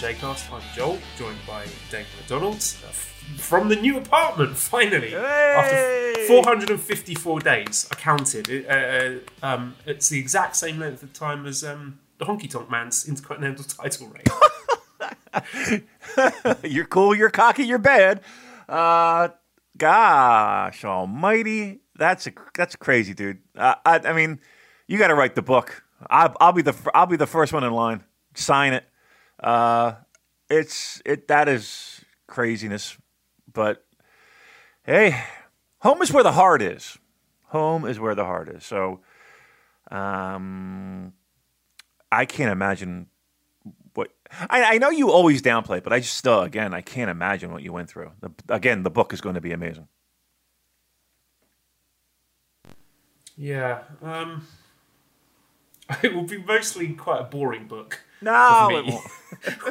to the Super J Cast. I'm Joel, joined by Dave McDonald uh, from the new apartment. Finally, after 454 days, I counted. It, uh, um, it's the exact same length of time as um, the Honky Tonk Man's Intercontinental title reign. you're cool, you're cocky, you're bad. Uh, gosh almighty, that's a that's crazy, dude. Uh, I, I mean, you got to write the book. I, I'll be the I'll be the first one in line. Sign it. Uh, it's it that is craziness, but hey, home is where the heart is. Home is where the heart is. So, um, I can't imagine what I, I know you always downplay, but I just still again I can't imagine what you went through. The, again, the book is going to be amazing. Yeah, um, it will be mostly quite a boring book. No, it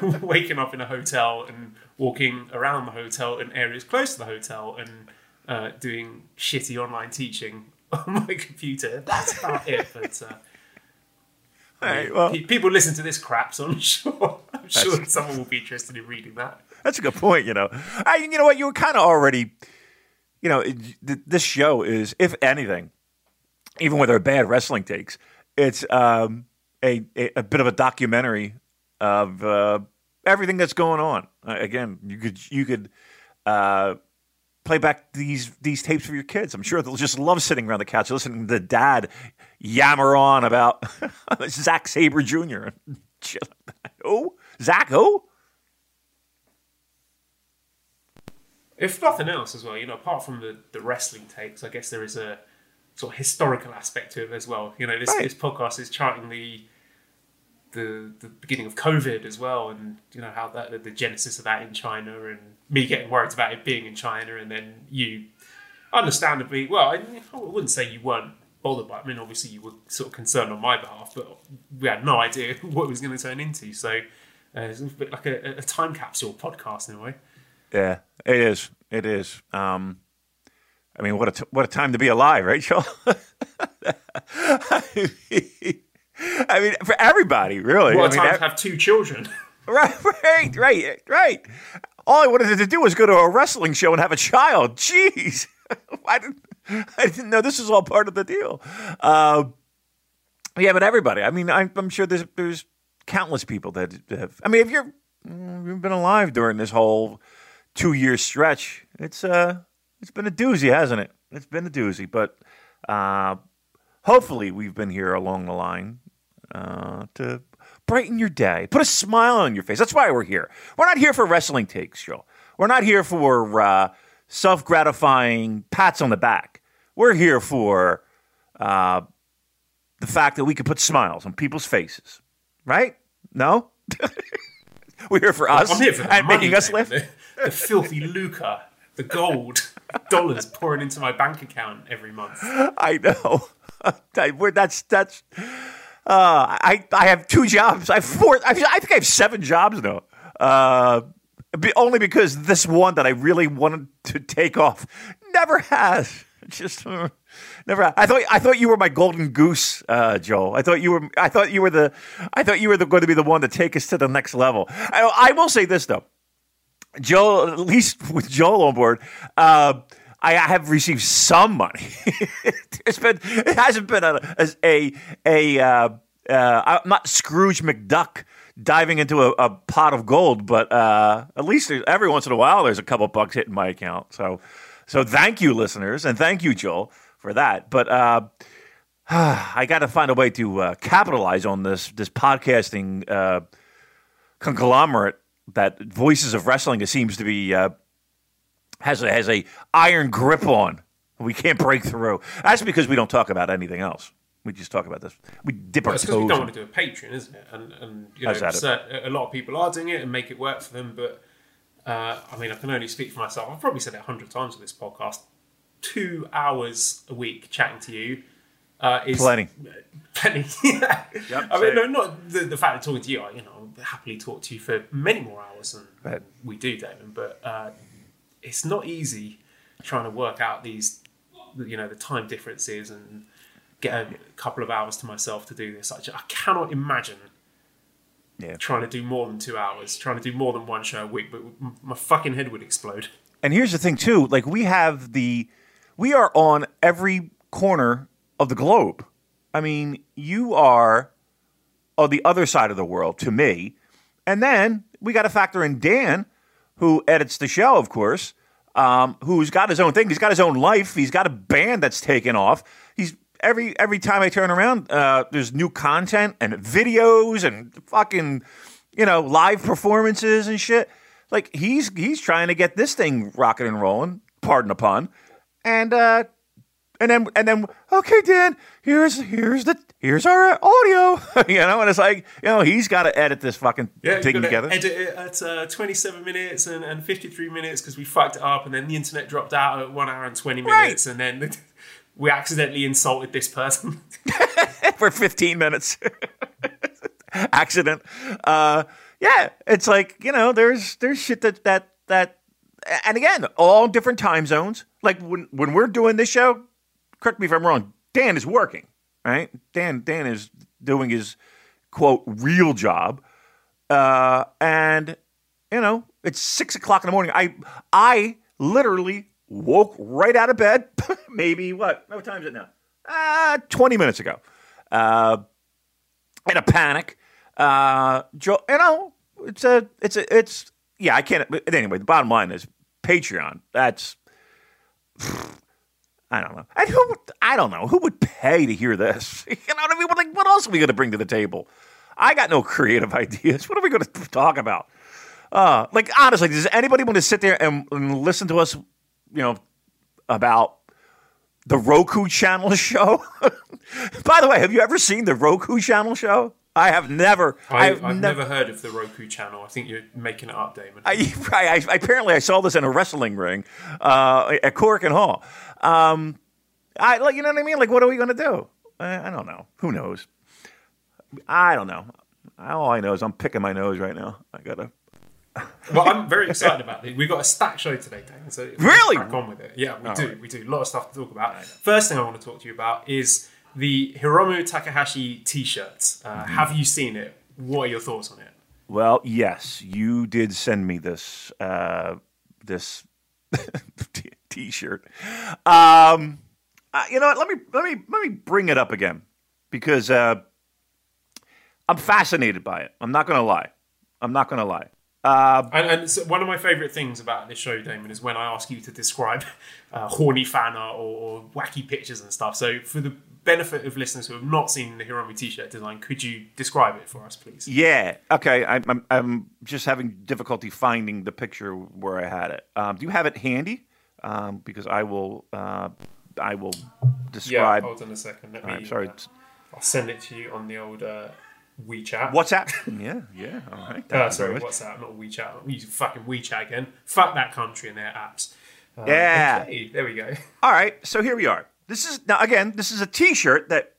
won't. waking up in a hotel and walking around the hotel in areas close to the hotel and uh, doing shitty online teaching on my computer. That's about it. But uh, All right, well, pe- people listen to this crap, so I'm sure I'm sure someone will be interested in reading that. that's a good point. You know, I, you know what you were kind of already, you know, it, th- this show is, if anything, even with our bad wrestling takes, it's um, a, a bit of a documentary of uh, everything that's going on. Uh, again, you could you could. Uh, play back these these tapes for your kids. I'm sure they'll just love sitting around the couch listening to dad yammer on about Zack Sabre Jr. Who? Zach who? If nothing else, as well, you know, apart from the, the wrestling takes, I guess there is a sort of historical aspect to it as well. You know, this, Right. this podcast is charting the the the beginning of COVID as well, and you know how that the genesis of that in China, and me getting worried about it being in China, and then you, understandably, well, I, I wouldn't say you weren't bothered by. It. I mean, obviously you were sort of concerned on my behalf, but we had no idea what it was going to turn into. So uh, it's a bit like a, a time capsule podcast in a way. Yeah, it is. It is. Um, I mean, what a t- what a time to be alive, right, Joel? I mean, for everybody, really. What I mean, time to have two children. Right, right, right, right. All I wanted to do was go to a wrestling show and have a child. Jeez, I didn't, I didn't know this was all part of the deal. Uh, yeah, but everybody. I mean, I'm, I'm sure there's there's countless people that have. I mean, if you're mm, you've been alive during this whole two year stretch, it's uh it's been a doozy, hasn't it? It's been a doozy, but uh, hopefully we've been here along the line uh, to brighten your day, put a smile on your face. That's why we're here. We're not here for wrestling takes, Joe. We're not here for uh, self gratifying pats on the back. We're here for uh, the fact that we can put smiles on people's faces, right? No? we're here for us I'm here for and money, making us man. laugh. The, the filthy lucre, the gold, dollars pouring into my bank account every month. I know. That's that's. Uh, I I have two jobs. I have four. I, think I have seven jobs now. Uh, be, only because this one that I really wanted to take off never has. Just uh, never. ha- I thought I thought you were my golden goose, uh, Joel. I thought you were. I thought you were the. I thought you were the, going to be the one to take us to the next level. I, I will say this though. Joel, at least with Joel on board, uh, I have received some money. it's been, it hasn't been a a a. Uh, uh, I'm not Scrooge McDuck diving into a, a pot of gold, but uh, at least every once in a while there's a couple bucks hitting my account. So, so thank you, listeners, and thank you, Joel, for that. But uh, I got to find a way to uh, capitalize on this this podcasting uh, conglomerate that Voices of Wrestling seems to be uh, has a, has a iron grip on. We can't break through. That's because we don't talk about anything else. We just talk about this. We dip Well, our toes. because we don't in- want to do a Patreon, isn't it? And, and you know, that? a lot of people are doing it and make it work for them. But uh, I mean, I can only speak for myself. I've probably said it a hundred times on this podcast. Two hours a week chatting to you uh, is Plenty. Plenty. yeah. Yep, I mean, no, not the, the fact of talking to you. You know, happily talk to you for many more hours than Right. we do, Damon. But uh, it's not easy trying to work out these, you know, the time differences and get a couple of hours to myself to do this. I, ju- I cannot imagine Yeah. trying to do more than two hours, trying to do more than one show a week. But my fucking head would explode. And here's the thing too, like we have the we are on every corner of the globe. I mean, you are on the other side of the world to me. And then we got to factor in Dan, who edits the show, of course, um, who's got his own thing. He's got his own life. He's got a band that's taken off. He's every every time I turn around, uh, there's new content and videos and fucking you know live performances and shit. Like he's he's trying to get this thing rocking and rolling. Pardon the pun. And uh, and then and then okay, Dan, here's here's the here's our audio. you know, and it's like you know he's got to edit this fucking Yeah, thing you've got to together. edit it at uh, 27 minutes and, and 53 minutes because we fucked it up, and then the internet dropped out at one hour and 20 minutes Right. and then we accidentally insulted this person. for 15 minutes. Accident. Uh, yeah, it's like you know, there's there's shit that that that, and again, all different time zones. Like when when we're doing this show, correct me if I'm wrong. Dan is working, right? Dan Dan is doing his quote real job, uh, and you know, it's six o'clock in the morning. I I literally woke right out of bed. maybe what? What time is it now? Uh, twenty minutes ago. Uh, in a panic. Uh, Joe, you know, it's a, it's a, it's yeah. I can't. But anyway, the bottom line is Patreon. That's I don't know. And who? would- I don't know who would pay to hear this. You know what I mean? What, like, what else are we going to bring to the table? I got no creative ideas. What are we going to talk about? Uh, like honestly, does anybody want to sit there and, and listen to us? You know about the Roku channel show. By the way, have you ever seen the Roku channel show? I have never. I, I've, I've never. never heard of the Roku channel. I think you're making it up, Damon. I, I, I, apparently, I saw this in a wrestling ring uh, at Korakuen Hall. Um, I like, you know what I mean? Like, what are we to do? I, I don't know. Who knows? I don't know. All I know is I'm picking my nose right now. I gotta. well, I'm very excited about it. We've got a stacked show today, Damon. So Really? crack on with it. Yeah, we All do. right. We do. A lot of stuff to talk about. First thing I want to talk to you about is the Hiromu Takahashi T-shirt. Uh, Mm-hmm. Have you seen it? What are your thoughts on it? Well, yes, you did send me this uh, this t-shirt. Um, uh, you know what? Let me let me let me bring it up again because uh, I'm fascinated by it. I'm not going to lie. I'm not going to lie. Uh, And, and so one of my favourite things about this show, Damon, is when I ask you to describe uh, horny fan art or, or wacky pictures and stuff. So, for the benefit of listeners who have not seen the Hiromu T-shirt design, could you describe it for us, please? yeah. Okay. I'm, I'm I'm just having difficulty finding the picture where I had it. Um, do you have it handy? Um, because I will uh, I will Yeah. describe. Hold on a second. Let me. I'm sorry. uh, I'll send it to you on the old uh, WeChat. WhatsApp. yeah. Yeah. All right. Uh, sorry, very much. what's that? Not WeChat. I'm using fucking WeChat again. Fuck that country and their apps. Uh, Yeah. okay, there we go. All right, so here we are. This is now again. This is a T-shirt that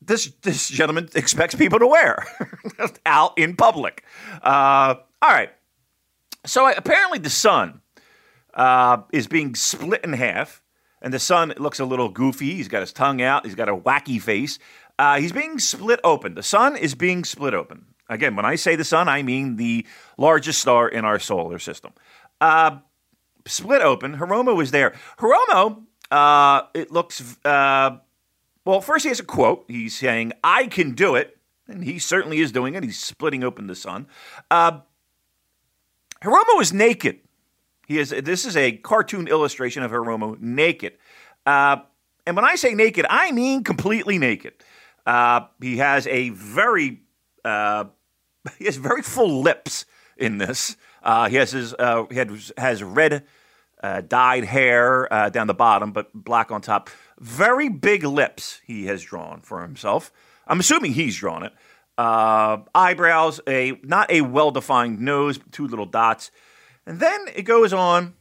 this this gentleman expects people to wear out in public. Uh, all right. So uh, apparently the sun uh, is being split in half, and the sun looks a little goofy. He's got his tongue out. He's got a wacky face. Uh, he's being split open. The sun is being split open. Again, when I say the sun, I mean the largest star in our solar system. Uh, split open. Hiromu was there. Hiromu, uh, it looks, uh, well, first he has a quote. He's saying, I can do it. And he certainly is doing it. He's splitting open the sun. Uh, Hiromu is naked. He is, this is a cartoon illustration of Hiromu naked. Uh, and when I say naked, I mean completely naked. Uh, he has a very, uh, he has very full lips in this. Uh, he has his, uh, he has, has red uh, dyed hair down the bottom, but black on top. Very big lips he has drawn for himself. I'm assuming he's drawn it. Eyebrows, a not a well-defined nose, two little dots, and then it goes on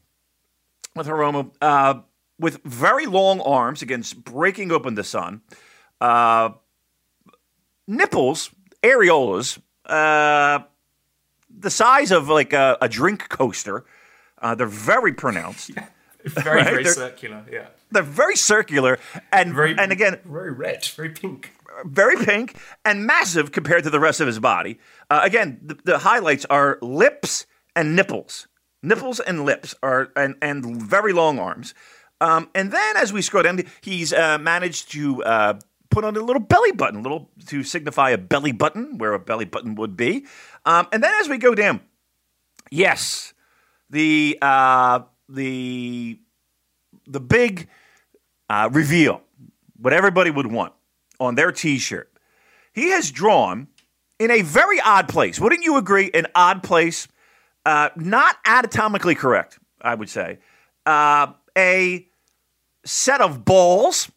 with Hiromu uh, with very long arms against breaking open the sun. Uh, nipples, areolas, uh, the size of like a, a drink coaster. Uh, they're very pronounced. very Right, very they're- circular. Yeah, They're very circular and very and again very red, very pink. very pink and massive compared to the rest of his body. Uh, again, the, the highlights are lips and nipples. Nipples and lips are and and very long arms. Um, and then as we scroll down, he's uh, managed to uh, put on a little belly button, a little to signify a belly button where a belly button would be. Um, and then as we go down, yes, the uh, the the big uh, reveal, what everybody would want on their T-shirt. He has drawn in a very odd place. Wouldn't you agree? An odd place, uh, not anatomically correct, I would say. Uh, a set of balls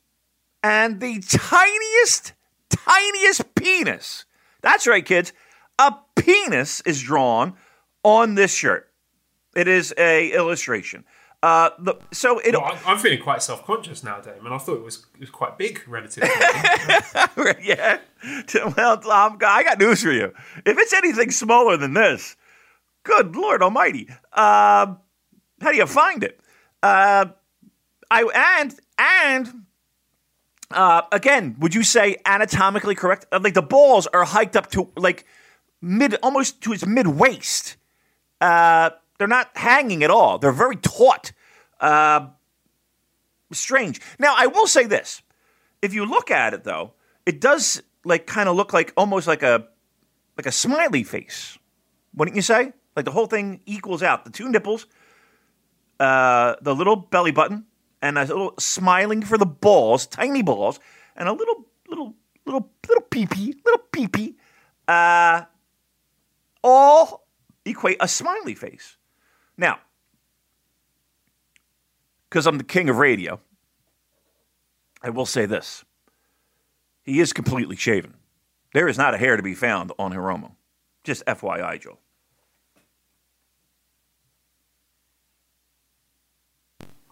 and the tiniest, tiniest penis. That's right, kids. A penis is drawn on this shirt. It is a illustration. Uh, the, so it Well, I'm, I'm feeling quite self-conscious now, Damon. I thought it was it was quite big relatively. yeah. Well, um, I got news for you. If it's anything smaller than this, good Lord Almighty, uh, how do you find it? Uh, I and and uh, again, would you say anatomically correct? Uh, Like the balls are hiked up to like mid, almost to its mid waist. Uh, they're not hanging at all. They're very taut. Uh, strange. Now, I will say this: if you look at it, though, it does like kind of look like almost like a like a smiley face. Wouldn't you say? Like the whole thing equals out. The two nipples, uh, the little belly button, and a little smiling for the balls, tiny balls, and a little little little little peepee, little peepee, uh, all equate a smiley face. Now, because I'm the king of radio, I will say this. He is completely shaven. There is not a hair to be found on Hiromu. Just FYI, Joe.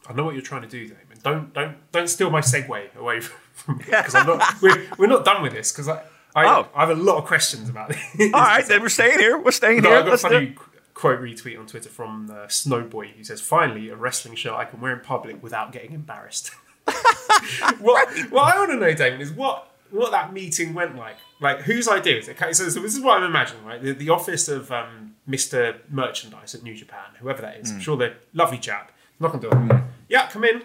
I know what you're trying to do, Damon. Don't don't don't steal my segue away from me because I'm not. We're, we're not done with this because I I, Oh. I have a lot of questions about this. All right, then we're staying here. We're staying No, here. I got a Let's do- funny quote retweet on Twitter from uh, Snowboy who says, "Finally, a wrestling shirt I can wear in public without getting embarrassed." what, what I want to know, Damon, is what what that meeting went like. Like, whose idea is it? Okay, so, so this is what I'm imagining, right? The, the office of um, Mr. Merchandise at New Japan, whoever that is. I'm sure they're lovely chap. Knock on door. Yeah, come in.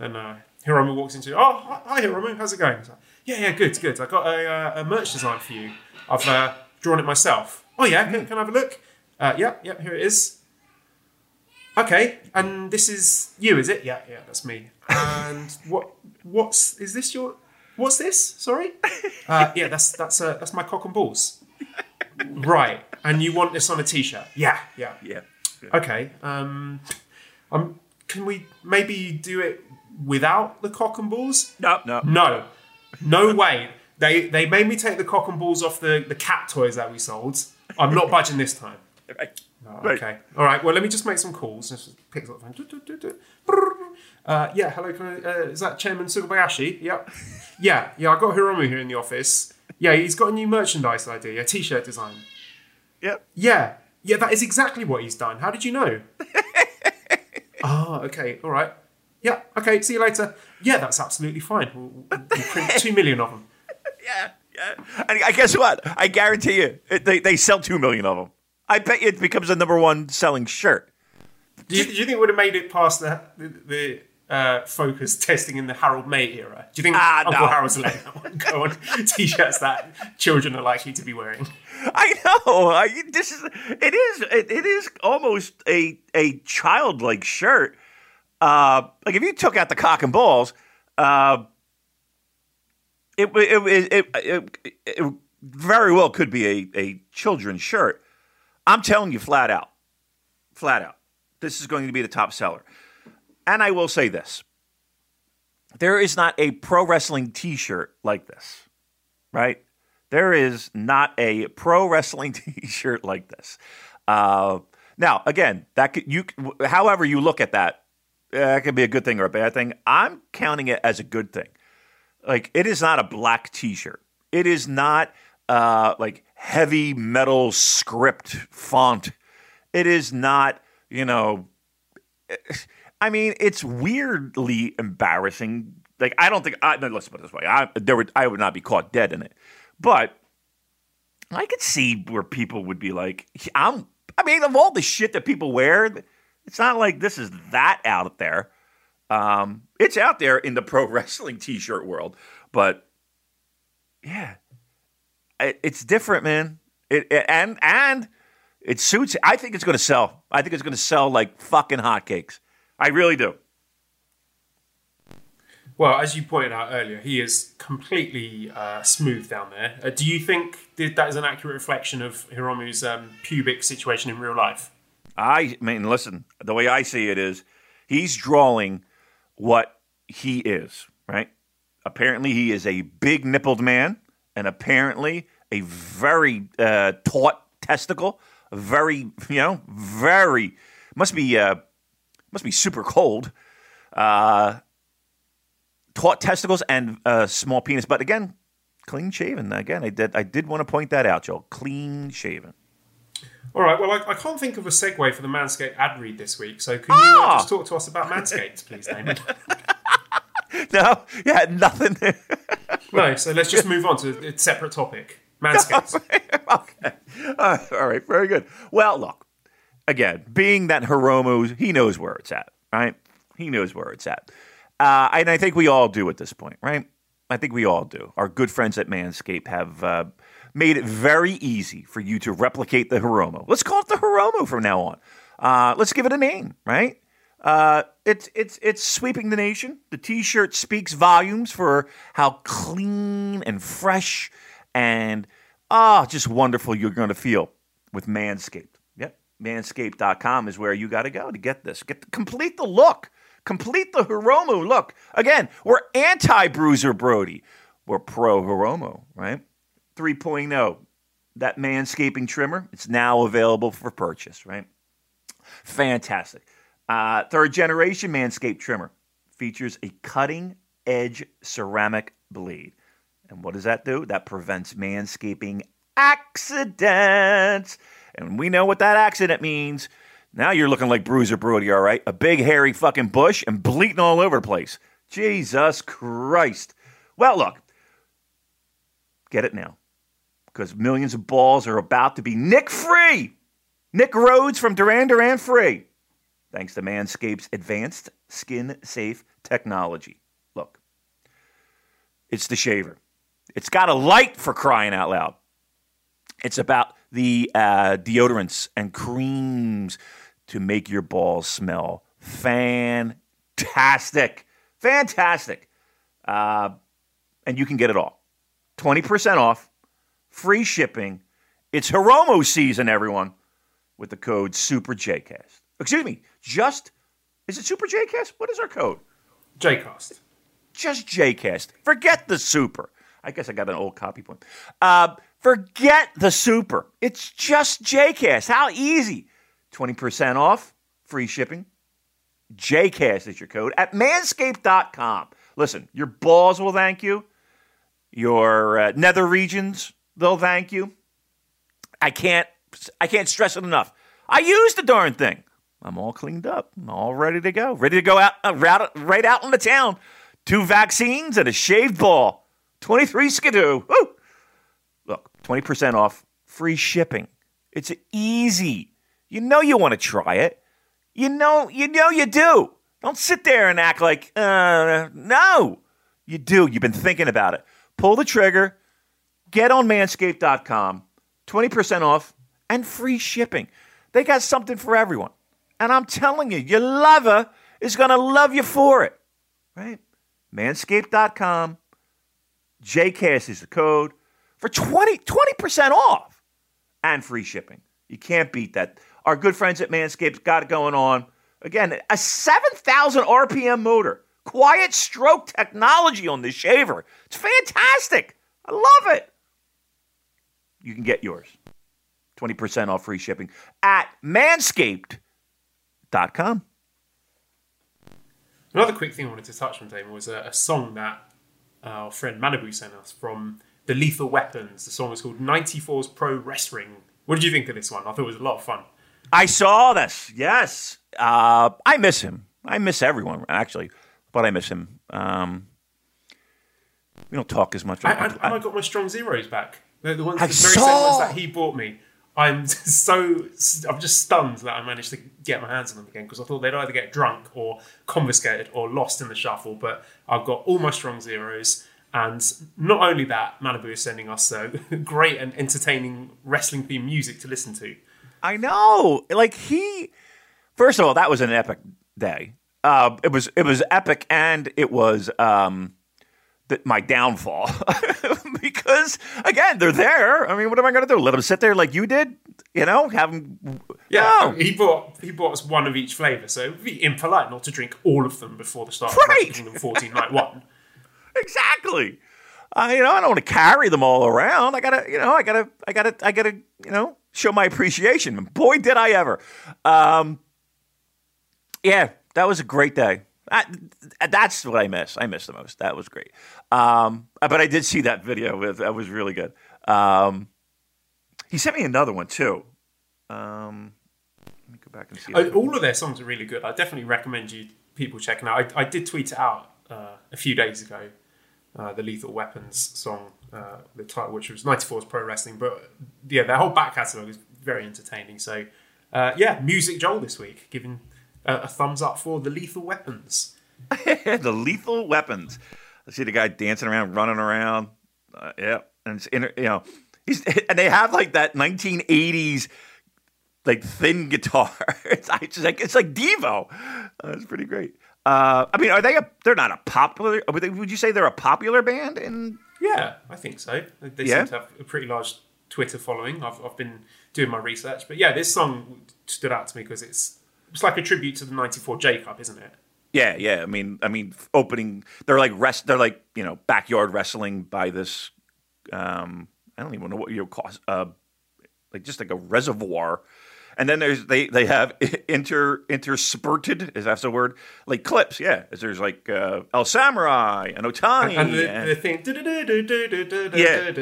And uh, Hiromu walks into. Oh, hi, hi, Hiromu. How's it going? Like, yeah, yeah, good, good. I got a, uh, a merch design for you. I've uh, drawn it myself. Oh yeah, can, can I have a look? Uh, yeah, yeah, here it is. Okay, and this is you, is it? Yeah, yeah, that's me. And what? What's is this your? What's this? Sorry. Uh, yeah, that's that's uh, that's my cock and balls. Right, and you want this on a t-shirt? Yeah, yeah. Yeah. Okay. Um, um, can we maybe do it without the cock and balls? No, no. No, no way. They they made me take the cock and balls off the, the cat toys that we sold. I'm not budging this time. Right. Oh, Right. Okay. All right. Well, let me just make some calls. Just pick up the phone. Uh, yeah. Hello. Can I, uh, is that Chairman Sugabayashi? Yep. Yeah. Yeah. I got Hiromu here in the office. Yeah. He's got a new merchandise idea. A T-shirt design. Yep. Yeah. Yeah. That is exactly what he's done. How did you know? oh. Okay. All right. Yeah. Okay. See you later. Yeah. That's absolutely fine. We'll, we'll print two million of them. Yeah. Yeah. And I guess what? I guarantee you, it, they, they sell two million of them. I bet you it becomes the number one selling shirt. Do you, do you think it would have made it past the the, the uh, focus testing in the Harold Meij era? Do you think Ah, Uncle no. Harold's letting that one go on t-shirts that children are likely to be wearing? I know. I, this is it is it, it is almost a a childlike shirt. Uh, like if you took out the cock and balls, uh, it it it, it, it, very well could be a a children's shirt. I'm telling you, flat out, flat out, this is going to be the top seller. and I will say this there is not a pro wrestling t shirt like this, right? There is not a pro wrestling t shirt like this. Uh, now, again, that could, you, however you look at that, uh, that could be a good thing or a bad thing. I'm counting it as a good thing. Like, it is not a black t shirt. It is not uh, like heavy metal script font. It is not, you know, I mean, it's weirdly embarrassing. Like, I don't think, I, no, let's put it this way I, there would, I would not be caught dead in it. But I could see where people would be like, I'm, I mean, of all the shit that people wear, it's not like this is that out there. Um, it's out there in the pro wrestling t shirt world. But yeah, it, it's different, man. It, it, and and it suits. I think it's going to sell. I think it's going to sell like fucking hotcakes. I really do. Well, as you pointed out earlier, he is completely uh, smooth down there. Uh, do you think that, is an accurate reflection of Hiromu's um, pubic situation in real life? I mean, listen, the way I see it is he's drawing what he is, right? Apparently, he is a big nippled man, and apparently, a very uh, taut testicle, very, you know, very, must be, uh, must be super cold. Uh, taut testicles and a small penis. But again, clean shaven. Again, I did I did want to point that out, Joel. Clean shaven. All right. Well, I, I can't think of a segue for the Manscaped ad read this week. So can you uh, Ah! just talk to us about Manscaped, please, Damon? No, yeah, nothing. no. So let's just move on to a separate topic. Manscaped. okay. All right, all right, very good. Well, look, again, being that Hiromu, he knows where it's at, right? He knows where it's at. Uh, and I think we all do at this point, right? I think we all do. Our good friends at Manscaped have uh, made it very easy for you to replicate the Hiromu. Let's call it the Hiromu from now on. Uh, let's give it a name, right? Uh, it's it's it's sweeping the nation. The T-shirt speaks volumes for how clean and fresh and ah, just wonderful you're going to feel with Manscaped. Yep, Manscaped.com is where you got to go to get this. Get complete the look, complete the Hiromu look. Again, we're anti-Bruiser Brody. We're pro Hiromu, right? 3.0. That manscaping trimmer, it's now available for purchase, right? Fantastic. Uh, third generation Manscaped trimmer features a cutting edge ceramic blade. And what does that do? That prevents manscaping accidents. And we know what that accident means. Now you're looking like Bruiser Brody, all right? A big hairy fucking bush and bleating all over the place. Jesus Christ. Well, look, get it now. Because millions of balls are about to be Nick free. Nick Rhodes from Duran Duran free. Thanks to Manscaped's advanced skin safe technology. Look, it's the shaver. It's got a light for crying out loud. It's about the uh, deodorants and creams to make your balls smell fantastic. Fantastic. Uh, and you can get it all 20% off, free shipping. It's Hiromu season, everyone, with the code SuperJcast. Excuse me, just, is it Super Jcast? What is our code? Jcast. just JCast. Forget the super. I guess I got an old copy point. Uh, forget the super. It's just JCast. How easy. 20% off, free shipping. JCast is your code at manscaped.com. Listen, your balls will thank you. Your uh, nether regions, they'll thank you. I can't I can't stress it enough. I use the darn thing. I'm all cleaned up. I'm all ready to go. Ready to go out uh, right, right out in the town. Two vaccines and a shaved ball. 23 skidoo. Woo! Look, 20% off, free shipping. It's easy. You know you want to try it. You know, you know you do. Don't sit there and act like, uh, no. You do. You've been thinking about it. Pull the trigger. Get on manscaped.com. 20% off and free shipping. They got something for everyone. And I'm telling you, your lover is going to love you for it. Right? Manscaped.com. JCast is the code for 20, 20% off and free shipping. You can't beat that. Our good friends at Manscaped got it going on. Again, a 7,000 RPM motor. Quiet stroke technology on this shaver. It's fantastic. I love it. You can get yours. 20% off free shipping at manscaped.com. Another quick thing I wanted to touch on, Damon, was a, a song that our friend Manabu sent us from the Lethal Weapons. The song is called 94's Pro Wrestling. What did you think of this one? I thought it was a lot of fun. I saw this. Yes. Uh, I miss him. I miss everyone, actually, but I miss him. Um, we don't talk as much. I, I, and I got my strong zeros back. The, the ones, the very saw- same ones that he bought me. I'm so I'm just stunned that I managed to get my hands on them again because I thought they'd either get drunk or confiscated or lost in the shuffle. But I've got all my strong zeros, and not only that, Manabu is sending us uh, great and entertaining wrestling themed music to listen to. I know. Like he, first of all, that was an epic day. Uh, it was it was epic, and it was um, my downfall because again, they're there. I mean, what am I going to do? Let them sit there like you did? You know, have them. Yeah, No. he bought he bought us one of each flavour, so it would be impolite not to drink all of them before the start Right. of Kingdom 14 night one. exactly. I, you know, I don't want to carry them all around. I gotta, you know, I gotta, I gotta, I gotta, you know, show my appreciation. Boy, did I ever! Um, yeah, that was a great day. That, that's what I miss. I miss the most. That was great. Um, but I did see that video. With, that was really good. Um, he sent me another one too. Um, let me go back and see. Uh, all of their songs are really good. I definitely recommend you people checking out. I, I did tweet it out uh, a few days ago. Uh, the Lethal Weapons song, uh, the title, which was 94's Pro Wrestling, but yeah, their whole back catalogue is very entertaining. So, uh, yeah, Music Joel this week, giving uh, a thumbs up for the Lethal Weapons. the lethal weapons. I see the guy dancing around, running around. Uh, yeah, and it's you know, he's and they have like that 1980s like thin guitar. It's, like it's like Devo. It's pretty great. Uh, I mean, are they a? They're not a popular. Would, they, would you say they're a popular band? In Yeah, I think so. They- They Yeah? seem to have a pretty large Twitter following. I've, I've been doing my research, but yeah, this song stood out to me because it's it's like a tribute to the '94 J Cup, isn't it? yeah, yeah. I mean, I mean, opening. They're like rest. They're like you know backyard wrestling by this. Um, I don't even know what you call uh, like just like a reservoir. And then there's they they have inter interspurted is that the word like clips yeah there's like uh, El Samurai and Otani And the, and, the thing. Yeah.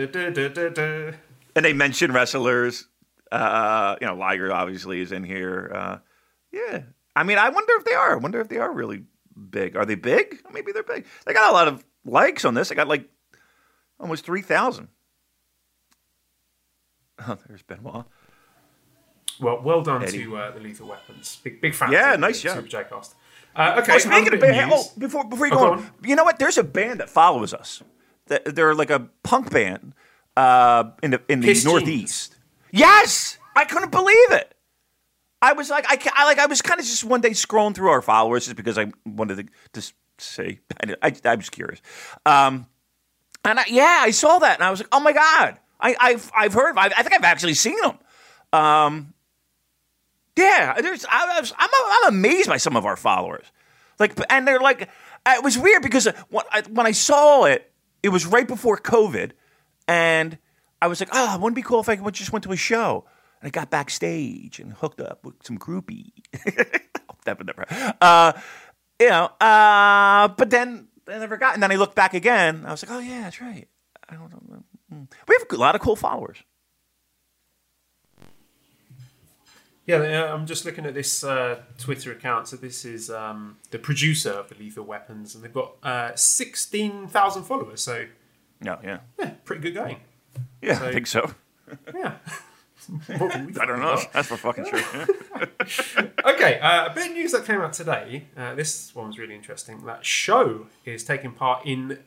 and they mention wrestlers uh, you know Liger obviously is in here uh, yeah I mean I wonder if they are I wonder if they are really big are they big maybe they're big they got a lot of likes on this they got like almost three thousand oh there's Benoit Well, well done Eddie. to uh, the Lethal Weapons. Big, big fan. Yeah, of nice job. Super J Cast. Uh, okay, Oh, speaking of band, oh, before before you Oh, go go on, on. you know what? There's a band that follows us. Th- They're like a punk band uh, in the in the Northeast. Yes, I couldn't believe it. I was like, I, I like, I was kind of just one day scrolling through our followers just because I wanted to just. I, I, I was curious, um, and I, yeah, I saw that and I was like, oh my god, I, I've I've heard, I, I think I've actually seen them. Um, yeah, there's. I I'm amazed by some of our followers. Like, and they're like, it was weird because when I, when I saw it, it was right before COVID, and I was like, oh, wouldn't it be cool if I just went to a show. And I got backstage and hooked up with some groupie. never, never. Uh, you know, uh, but then I never got. And then I looked back again. I was like, oh yeah, that's right. I don't know. Mm. We have a lot of cool followers. Yeah, uh, I'm just looking at this uh, Twitter account. So this is um, the producer of the Lethal Weapons, and they've got uh, sixteen thousand followers. So No, yeah, yeah, pretty good going. yeah, I think so. Yeah. I don't know. That's for fucking sure. Okay, uh, a bit of news that came out today. Uh, this one was really interesting. That Show is taking part in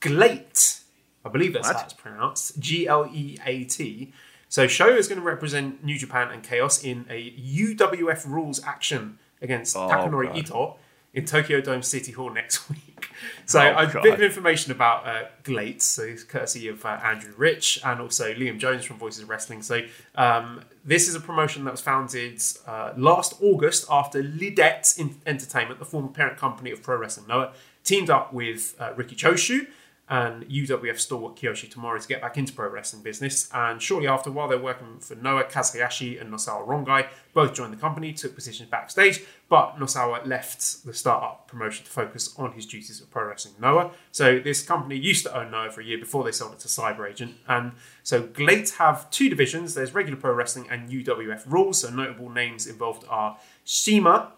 GLEAT. I believe that's What? how it's pronounced. G L E A T. So Show is going to represent New Japan and Chaos in a UWF rules action against Oh, Takanori God. Ito in Tokyo Dome City Hall next week. So Oh, a God. bit of information about uh, Glate, so courtesy of uh, Andrew Rich and also Liam Jones from Voices of Wrestling. So um, this is a promotion that was founded uh, last August after LIDET Entertainment, the former parent company of Pro Wrestling Noah, teamed up with uh, Riki Choshu and UWF stalwart Kiyoshi Tamura to get back into pro wrestling business. And shortly after, while they were working for Noah, Kaz Hayashi and Nosawa Rongai both joined the company, took positions backstage, but Nosawa left the startup promotion to focus on his duties at Pro Wrestling Noah. So this company used to own Noah for a year before they sold it to Cyber Agent. And so Glate have two divisions. There's regular pro wrestling and UWF rules. So notable names involved are CIMA.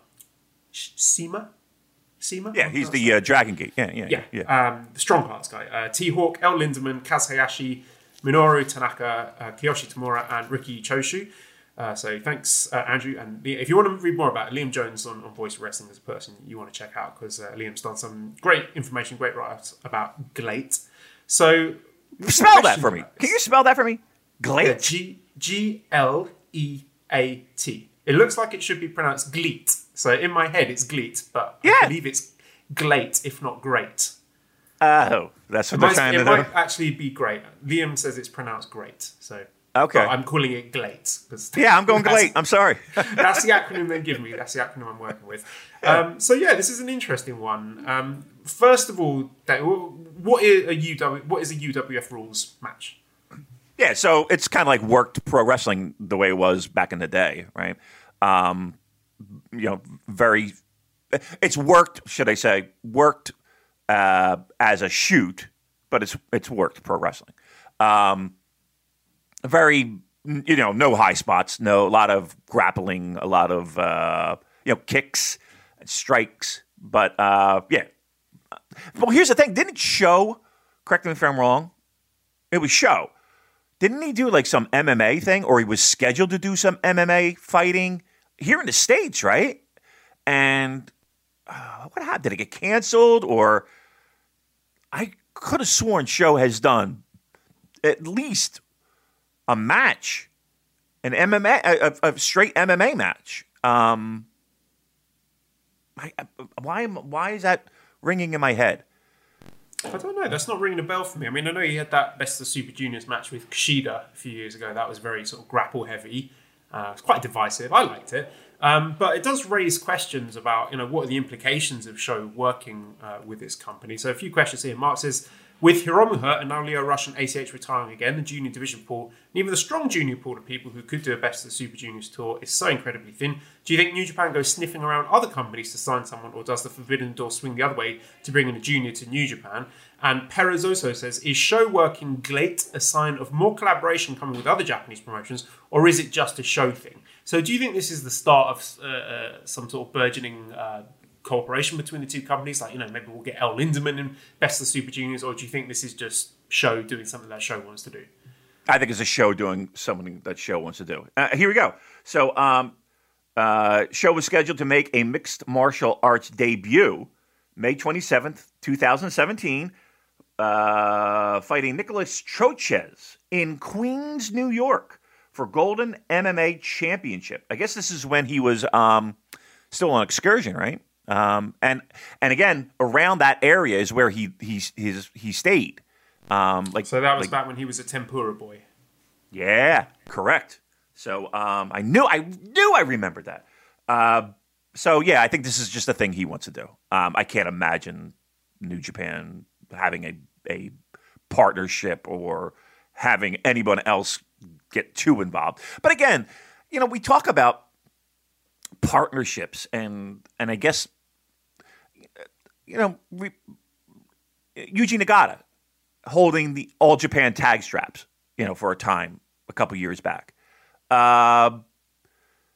CIMA? CIMA? Yeah, he's the uh, Dragon Gate. Yeah, yeah, Yeah, yeah. Um, the strong parts guy. Uh, T Hawk, El Lindaman, Kaz Hayashi, Minoru Tanaka, uh, Kiyoshi Tamura, and Riki Choshu. Uh, so thanks, uh, Andrew. And if you want to read more about Liam Jones on, on Voice Wrestling as a person, you want to check out because uh, Liam's done some great information, great write-ups about Glate. So Spell that for me. Can you spell that for me? Glate. G G L E A T. It looks like it should be pronounced Gleet. So in my head, it's Gleet, but Yeah. I believe it's Glate, if not great. Oh, that's what It they're might, trying it might do. actually be great. Liam says it's pronounced great, so Okay. but I'm calling it Glate. 'cause Yeah, I'm going that's- Glate. I'm sorry. That's the acronym they give me. That's the acronym I'm working with. Um, so yeah, this is an interesting one. Um, first of all, Dave, what is a UW? What is a UWF rules match? Yeah, so it's kind of like worked pro wrestling the way it was back in the day, right? Um, you know, very. It's worked, should I say, worked uh, as a shoot, but it's it's worked pro wrestling. Um, very, you know, no high spots, no a lot of grappling, a lot of uh, you know kicks, and strikes, but uh, yeah. Well, here's the thing: didn't show? Correct me if I'm wrong. It was show didn't he do like some MMA thing or he was scheduled to do some MMA fighting here in the States, right? And uh, what happened? Did it get canceled or I could have sworn Show has done at least a match, an MMA, a, a, straight MMA match. Um, I, I- why, why is that ringing in my head? I don't know. That's not ringing a bell for me. I mean, I know he had that Best of Super Juniors match with Kushida a few years ago. That was very sort of grapple heavy. Uh, it quite divisive. I liked it. Um, but it does raise questions about, you know, what are the implications of Show working uh, with this company. So a few questions here. Mark says, with Hiromu and now Lio Rush and ACH retiring again, the junior division pool, and even the strong junior pool of people who could do a Best of the Super Juniors tour is so incredibly thin. Do you think New Japan goes sniffing around other companies to sign someone, or does the forbidden door swing the other way to bring in a junior to New Japan? And Perezoso says, is show working Glate a sign of more collaboration coming with other Japanese promotions, or is it just a show thing? So do you think this is the start of uh, uh, some sort of burgeoning uh, cooperation between the two companies? Like, you know, maybe we'll get El Lindaman in Best of Super Juniors, or do you think this is just show doing something that show wants to do? I think it's a show doing something that show wants to do. Uh, here we go. So, um, uh, show was scheduled to make a mixed martial arts debut May 27th, 2017, uh, fighting Nicholas Trochez in Queens, New York for Golden MMA Championship. I guess this is when he was um, still on excursion, right? Um, and and again, around that area is where he he he's, he stayed. Um, like So that was like- back when he was a Tempura boy. yeah, correct. So um, I knew I knew I remembered that. Uh, so yeah, I think this is just a thing he wants to do. Um, I can't imagine New Japan having a a partnership or having anyone else get too involved. But again, you know, we talk about partnerships and and I guess you know, we, Yuji Nagata holding the All Japan tag straps, you know, for a time a couple years back. Uh,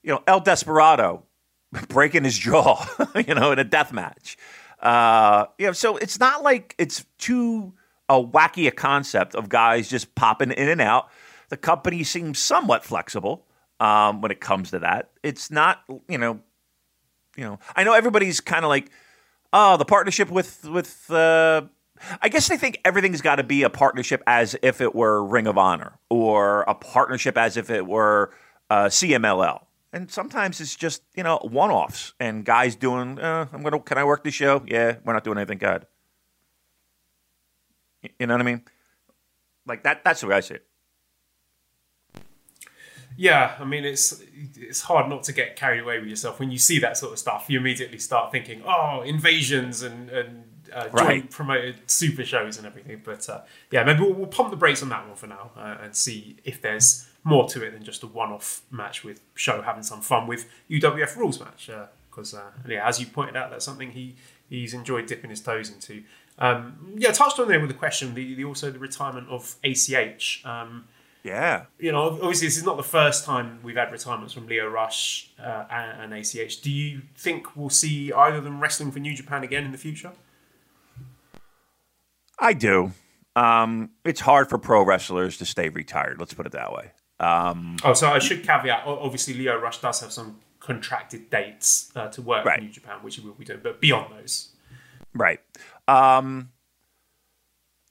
you know, El Desperado breaking his jaw, you know, in a death match. Uh, you know, so it's not like it's too a wacky a concept of guys just popping in and out. The company seems somewhat flexible um, when it comes to that. It's not, you know, you know. I know everybody's kind of like, oh, the partnership with with. Uh, I guess they think everything's got to be a partnership as if it were Ring of Honor or a partnership as if it were uh, CMLL. And sometimes it's just you know one offs and guys doing. Uh, I'm gonna. Can I work the show? Yeah, we're not doing anything good. You know what I mean? Like that. That's the way I see it. Yeah, I mean it's it's hard not to get carried away with yourself when you see that sort of stuff. You immediately start thinking, oh, invasions and and uh, joint Right. promoted super shows and everything. But uh, yeah, maybe we'll, we'll pump the brakes on that one for now uh, and see if there's more to it than just a one-off match with Show having some fun with UWF rules match. Because uh, yeah, as you pointed out, that's something he he's enjoyed dipping his toes into. Um, yeah, touched on there with the question, the, the also the retirement of ACH. Um, Yeah. you know, obviously this is not the first time we've had retirements from Lio Rush uh, and, and ACH. Do you think we'll see either of them wrestling for New Japan again in the future? I do. Um, it's hard for pro wrestlers to stay retired. Let's put it that way. Oh, so I should caveat. Obviously, Lio Rush does have some contracted dates uh, to work Right. for New Japan, which he will be doing. But beyond those, Right. Um,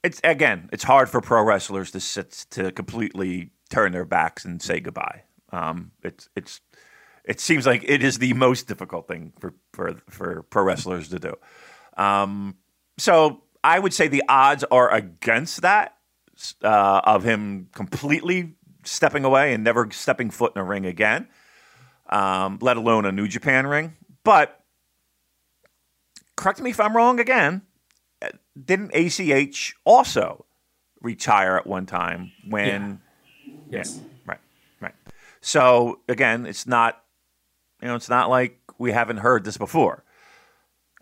it's again, it's hard for pro wrestlers to sit to completely turn their backs and say goodbye. Um, it's it's it seems like it is the most difficult thing for for for pro wrestlers to do. Um, so I would say the odds are against that uh, of him completely stepping away and never stepping foot in a ring again, um, let alone a New Japan ring. But correct me if I'm wrong again. Didn't ACH also retire at one time when? yes. Right, right. So again, it's not, you know, it's not like we haven't heard this before,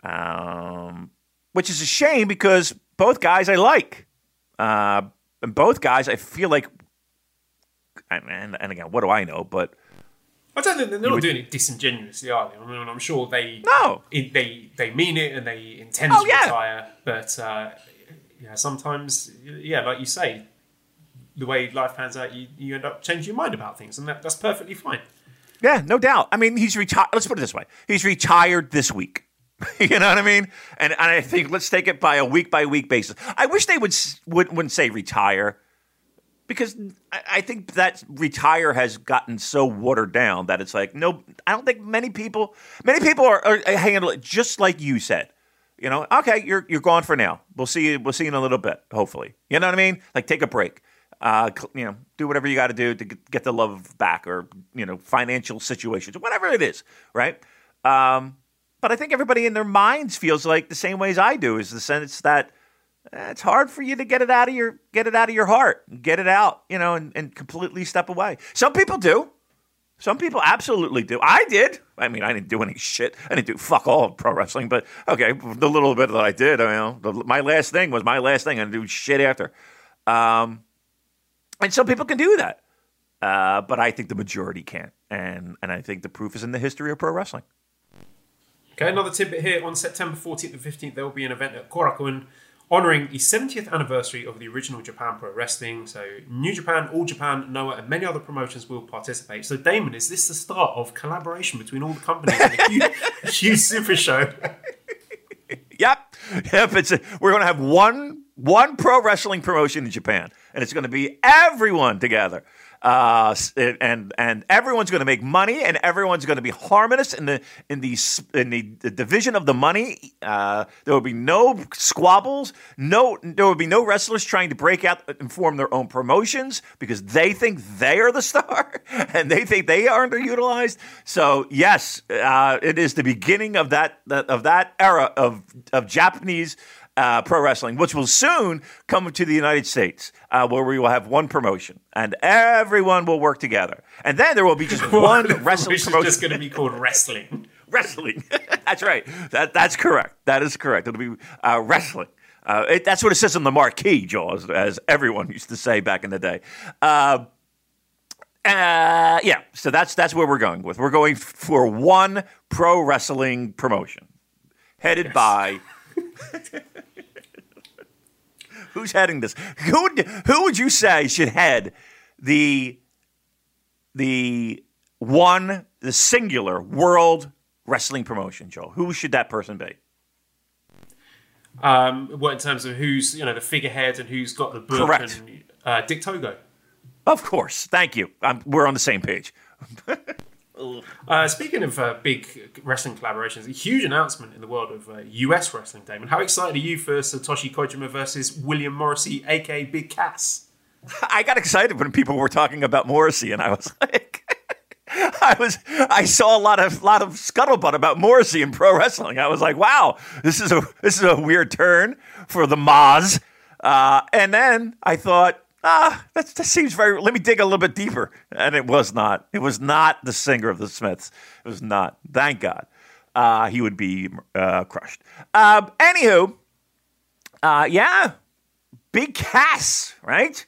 um, which is a shame because both guys I like, uh, and both guys I feel like, and, and again, what do I know? But I don't think they're not doing it disingenuously, are they? I mean, I'm sure they No. it, they they mean it and they intend Oh, to yeah. retire. But uh, yeah, sometimes, yeah, like you say, the way life pans out, you, you end up changing your mind about things, and that, that's perfectly fine. Yeah, no doubt. I mean, he's retired. Let's put it this way: he's retired this week. you know what I mean? And, and I think let's take it by a week by week basis. I wish they would would wouldn't say retire because I, think that retire has gotten so watered down that it's like no. I don't think many people many people are, are handle it just like you said. You know, okay, you're you're gone for now. We'll see you. We'll see you in a little bit. Hopefully, you know what I mean. Like take a break. Uh, you know, do whatever you got to do to get the love back, or you know, financial situations, whatever it is, right? Um, but I think everybody in their minds feels like the same way as I do. Is the sense that it's hard for you to get it out of your get it out of your heart, get it out, you know, and, and completely step away. Some people do. Some people absolutely do. I did. I mean, I didn't do any shit. I didn't do fuck all pro wrestling, but okay, the little bit that I did, I know, the, my last thing was my last thing. I didn't do shit after. Um, and some people can do that, uh, but I think the majority can't. And and I think the proof is in the history of pro wrestling. Okay, another tidbit here. On September 14th and 15th, there will be an event at Korakuen honouring the 70th anniversary of the original Japan Pro Wrestling. So, New Japan, All Japan, Noah, and many other promotions will participate. So, Damon, is this the start of collaboration between all the companies in a huge, huge super show? Yep, yep. It's a, we're going to have one one pro wrestling promotion in Japan, and it's going to be everyone together, uh, and and everyone's going to make money, and everyone's going to be harmonious in the in the in the, the division of the money. Uh, there will be no squabbles. No, there will be no wrestlers trying to break out and form their own promotions because they think they are the star and they think they are underutilized. So yes, uh, it is the beginning of that of that era of of Japanese uh, pro wrestling, which will soon come to the United States, uh, where we will have one promotion and everyone will work together, and then there will be just one wrestling promotion. just going to be called wrestling. wrestling. that's right. That that's correct. That is correct. It'll be uh, wrestling. Uh, it, that's what it says on the marquee, Jaws, as everyone used to say back in the day. Uh, uh, yeah, so that's that's where we're going with. We're going for one pro wrestling promotion, headed by. Who's heading this? Who would, who would you say should head the the one the singular world wrestling promotion, Joel? Who should that person be? Um, what in terms of who's you know the figurehead and who's got the book? Correct. And, uh, Dick Togo. Of course. Thank you. i we're on the same page. Uh, speaking of uh, big wrestling collaborations, a huge announcement in the world of uh, US wrestling, Damon. How excited are you for Satoshi Kojima versus William Morrissey, aka Big Cass? I got excited when people were talking about Morrissey, and I was like, I was I saw a lot of lot of scuttlebutt about Morrissey in pro wrestling. I was like, wow, this is a this is a weird turn for the Moz. Uh, and then I thought, ah, that, that seems very. Let me dig a little bit deeper, and it was not. It was not the singer of the Smiths. It was not. Thank God, uh, he would be uh, crushed. Um, anywho, uh, yeah, big Cass, right?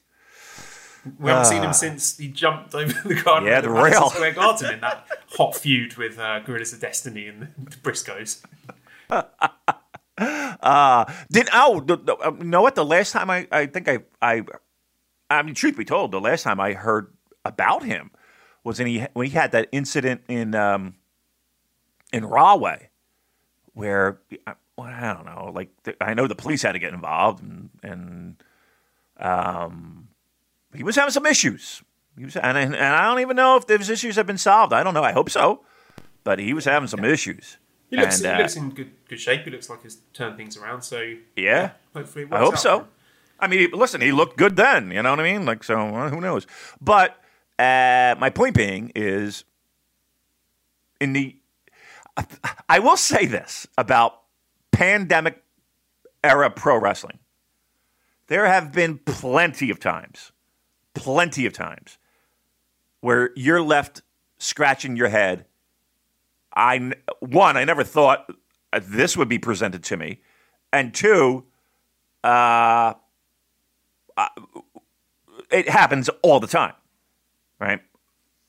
We haven't seen him since he jumped over the garden. Yeah, the rail. Square Garden in that hot feud with uh, Guerrillas of Destiny and the Briscoes. Uh, did oh, uh, you know what? The last time I, I think I, I, I mean, truth be told, the last time I heard about him was when he when he had that incident in um, in Rahway, where I, well, I don't know, like the, I know the police had to get involved, and and um, he was having some issues. He was, and and I don't even know if those issues have been solved. I don't know. I hope so, but he was having some issues. He looks, And, he uh, looks in good, good shape. He looks like he's turned things around. So Yeah. hopefully, I hope so. I mean, listen, he looked good then. You know what I mean? Like, so uh, who knows? But uh, my point being is, in the, I will say this about pandemic era pro wrestling. There have been plenty of times, plenty of times, where you're left scratching your head. I one, I never thought this would be presented to me, and two, uh, uh, it happens all the time, right?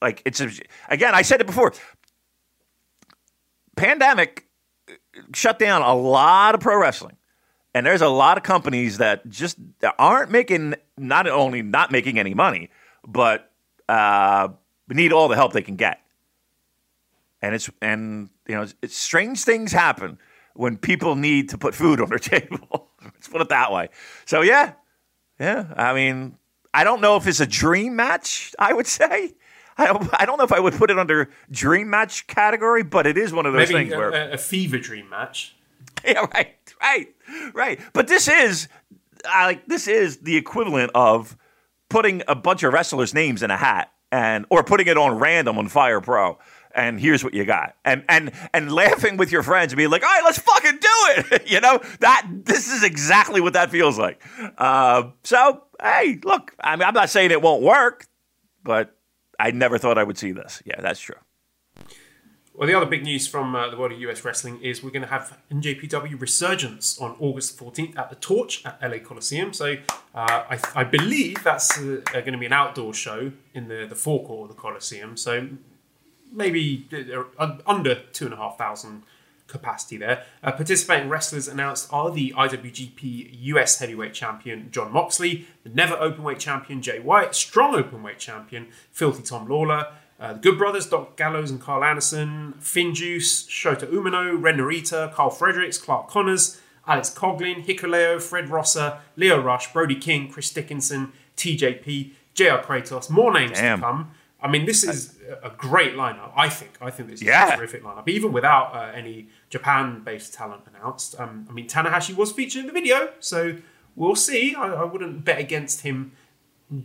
Like it's again, I said it before. Pandemic shut down a lot of pro wrestling, and there's a lot of companies that just aren't making not only not making any money, but uh, need all the help they can get. And it's and you know it's, strange things happen when people need to put food on their table. Let's put it that way. So yeah, yeah. I mean, I don't know if it's a dream match. I would say. I don't, I don't know if I would put it under dream match category, but it is one of those Maybe things a, where a, a fever dream match. yeah, right, right, right. But this is I like this is the equivalent of putting a bunch of wrestlers' names in a hat and or putting it on random on Fire Pro. And here's what you got, and and and laughing with your friends and being like, "All right, let's fucking do it." you know that this is exactly what that feels like. Uh, so hey, look, I mean, I'm not saying it won't work, but I never thought I would see this. Yeah, that's true. Well, the other big news from uh, the world of US wrestling is we're going to have NJPW Resurgence on August 14th at the Torch at LA Coliseum. So uh, I, I believe that's uh, going to be an outdoor show in the, the forecourt of the Coliseum. So maybe uh, under two and a half thousand capacity there. Uh, participating wrestlers announced are the IWGP US Heavyweight Champion Jon Moxley, the Never Openweight Champion Jay White, Strong Openweight Champion Filthy Tom Lawler, uh, the Good Brothers, Doc Gallows and Karl Anderson, FinJuice, Shota Umino, Ren Narita, Karl Fredericks, Clark Connors, Alex Coughlin, Hikuleo, Fred Rosser, Lio Rush, Brody King, Chris Dickinson, TJP, JR Kratos, more names Damn. to come. I mean, this is a great lineup. I think. I think this is Yeah. a terrific lineup, even without uh, any Japan-based talent announced. Um, I mean, Tanahashi was featured in the video, so we'll see. I, I wouldn't bet against him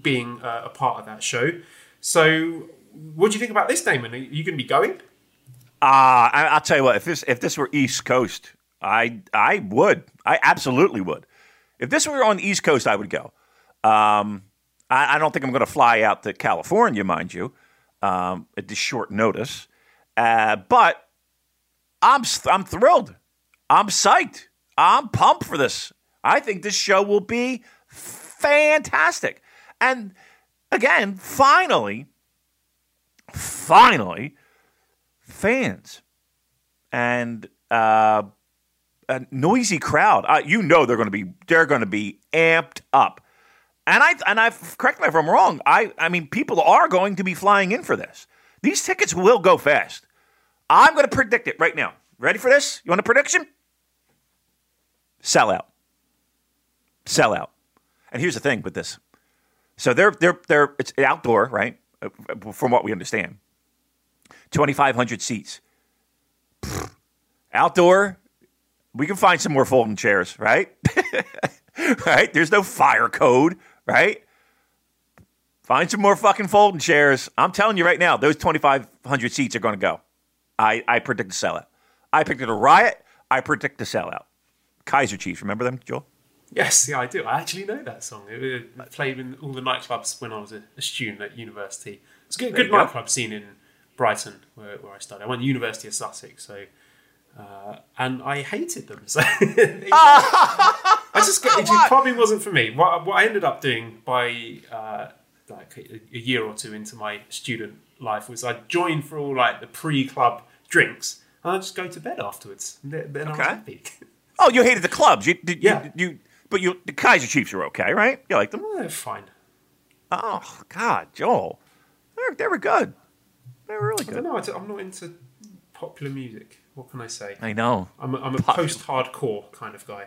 being uh, a part of that show. So, what do you think about this, Damon? Are you going to be going? Uh, I, I'll tell you what. If this if this were East Coast, I I would. I absolutely would. If this were on the East Coast, I would go. Um, I, I don't think I'm going to fly out to California, mind you, um, at this short notice. Uh, but I'm I'm thrilled. I'm psyched. I'm pumped for this. I think this show will be fantastic. And again, finally, finally, fans and uh, a noisy crowd. Uh, you know they're going to be they're going to be amped up. And I and I correct me if I'm wrong. I I mean people are going to be flying in for this. These tickets will go fast. I'm going to predict it right now. Ready for this? You want a prediction? Sell out. Sell out. And here's the thing with this. So they're they're they're it's outdoor, right? Uh, From what we understand. 2,500 seats. Pfft. Outdoor, we can find some more folding chairs, right? right? There's no fire code, right? Find some more fucking folding chairs. I'm telling you right now, those 2,500 seats are going to go. I, I predict a sellout. I predicted a riot. I predict a sellout. Kaiser Chiefs, remember them, Joel? Yes, yeah, I do. I actually know that song. It, it played in all the nightclubs when I was a, a student at university. It's a good, good you go. nightclub scene in Brighton, where, where I studied. I went to University of Sussex, so uh, and I hated them. So I just got, it probably wasn't for me. What, what I ended up doing by uh, like a, a year or two into my student life was I joined for all like the pre-club drinks, and I just go to bed afterwards. Then then I was Okay. happy. Oh, you hated the clubs. You, did, Yeah. you, you, but you, the Kaiser Chiefs are okay, right? You like them? They're fine. Oh God, Joel, they were, they were good. They were really good. I don't know. I I'm not into popular music. What can I say? I know. I'm a, I'm a post-hardcore kind of guy.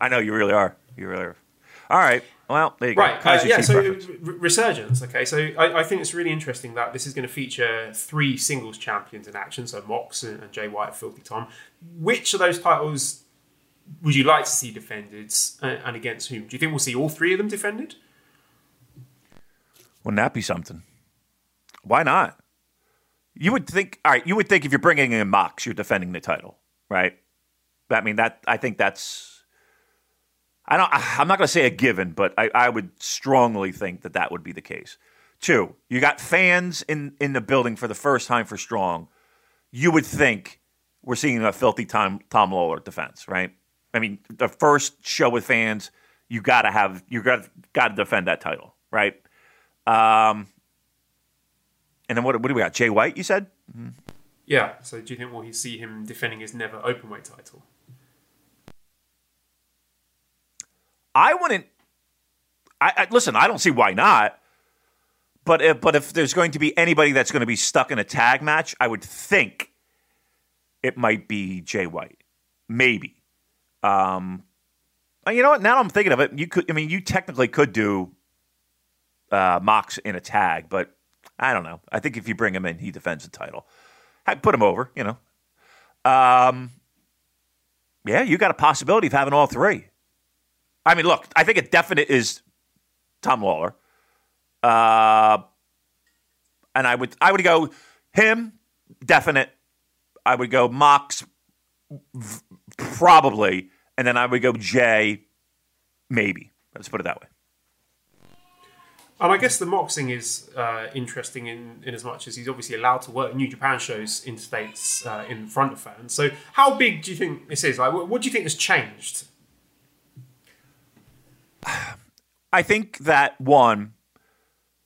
I know you really are. You really are. All right. Well, there you go. Right. Uh, yeah. So resurgence. Okay. So I, I think it's really interesting that this is going to feature three singles champions in action. So Mox and, and Jay White, Filthy Tom. Which of those titles would you like to see defended, and, and against whom? Do you think we'll see all three of them defended? Wouldn't that be something? Why not? You would think. All right. You would think if you're bringing in Mox, you're defending the title, right? I mean that. I think that's. I don't. I'm not going to say a given, but I, I would strongly think that that would be the case. Two, you got fans in in the building for the first time for Strong. You would think we're seeing a filthy Tom Tom Lawler defense, right? I mean, the first show with fans, you got to have you got got to defend that title, right? Um, and then what, what do we got? Jay White, you said? Yeah. So do you think we'll see him defending his never openweight title? I wouldn't. I, I listen. I don't see why not. But if but if there's going to be anybody that's going to be stuck in a tag match, I would think it might be Jay White, maybe. Um, you know what? Now I'm thinking of it. You could. I mean, you technically could do uh, Mox in a tag, but I don't know. I think if you bring him in, he defends the title. I'd put him over. You know. Um, yeah, you got a possibility of having all three. I mean, look, I think a definite is Tom Lawler. Uh, and I would I would go him definite. I would go Mox probably, and then I would go Jay maybe. Let's put it that way. And I guess the Mox thing is uh, interesting in, in as much as he's obviously allowed to work New Japan shows in states uh, in front of fans. So, how big do you think this is? Like, what do you think has changed? I think that one,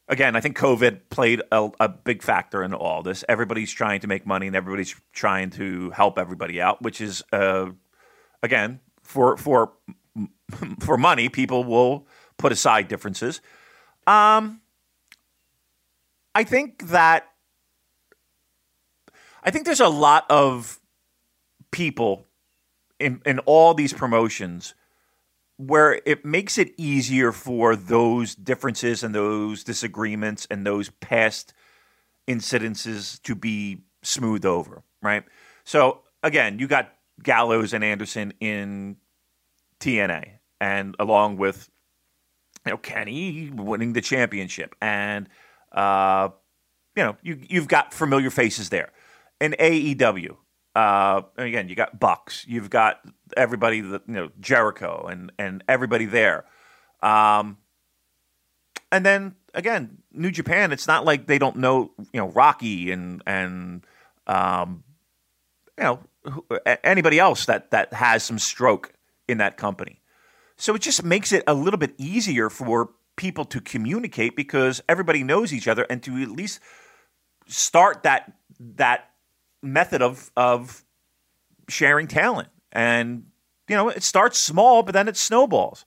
again, I think COVID played a, a big factor in all this. Everybody's trying to make money and everybody's trying to help everybody out, which is, uh, again, for for for money, people will put aside differences. Um, I think that I think there's a lot of people in in all these promotions where it makes it easier for those differences and those disagreements and those past incidences to be smoothed over, right? So again, you got Gallows and Anderson in TNA, and along with you know Kenny winning the championship, and uh, you know you you've got familiar faces there. In AEW, uh, again, you got Bucks, you've got everybody that you know Jericho and and everybody there. Um, and then again, New Japan. It's not like they don't know you know Rocky and and um, you know anybody else that that has some stroke in that company. So it just makes it a little bit easier for people to communicate because everybody knows each other and to at least start that that method of of sharing talent. And you know, it starts small, but then it snowballs.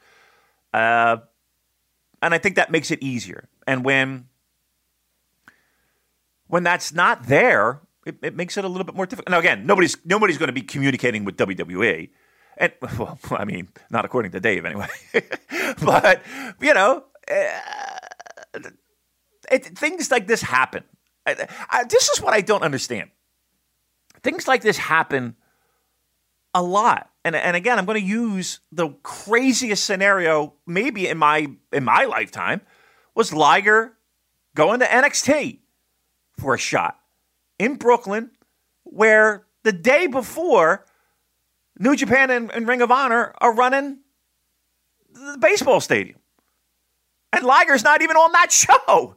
Uh, and I think that makes it easier. And when when that's not there, it, it makes it a little bit more difficult. Now, again, nobody's nobody's going to be communicating with WWE, and well, I mean, not according to Dave, anyway. but you know, uh, it, things like this happen, I, I, this is what I don't understand. Things like this happen a lot. And, and again, I'm going to use the craziest scenario maybe in my in my lifetime was Liger going to NXT for a shot in Brooklyn, where the day before New Japan and, and Ring of Honor are running the baseball stadium. And Liger's not even on that show.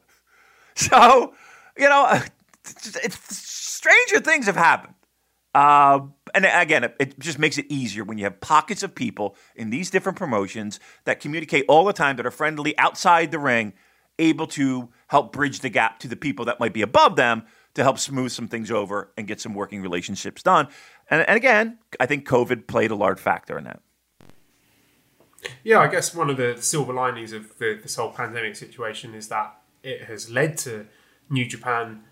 So, you know, it's, stranger things have happened. Uh, and again, it, it, just makes it easier when you have pockets of people in these different promotions that communicate all the time, that are friendly outside the ring, able to help bridge the gap to the people that might be above them to help smooth some things over and get some working relationships done. And, and again, I think COVID played a large factor in that. Yeah, I guess one of the silver linings of the, this whole pandemic situation is that it has led to New Japan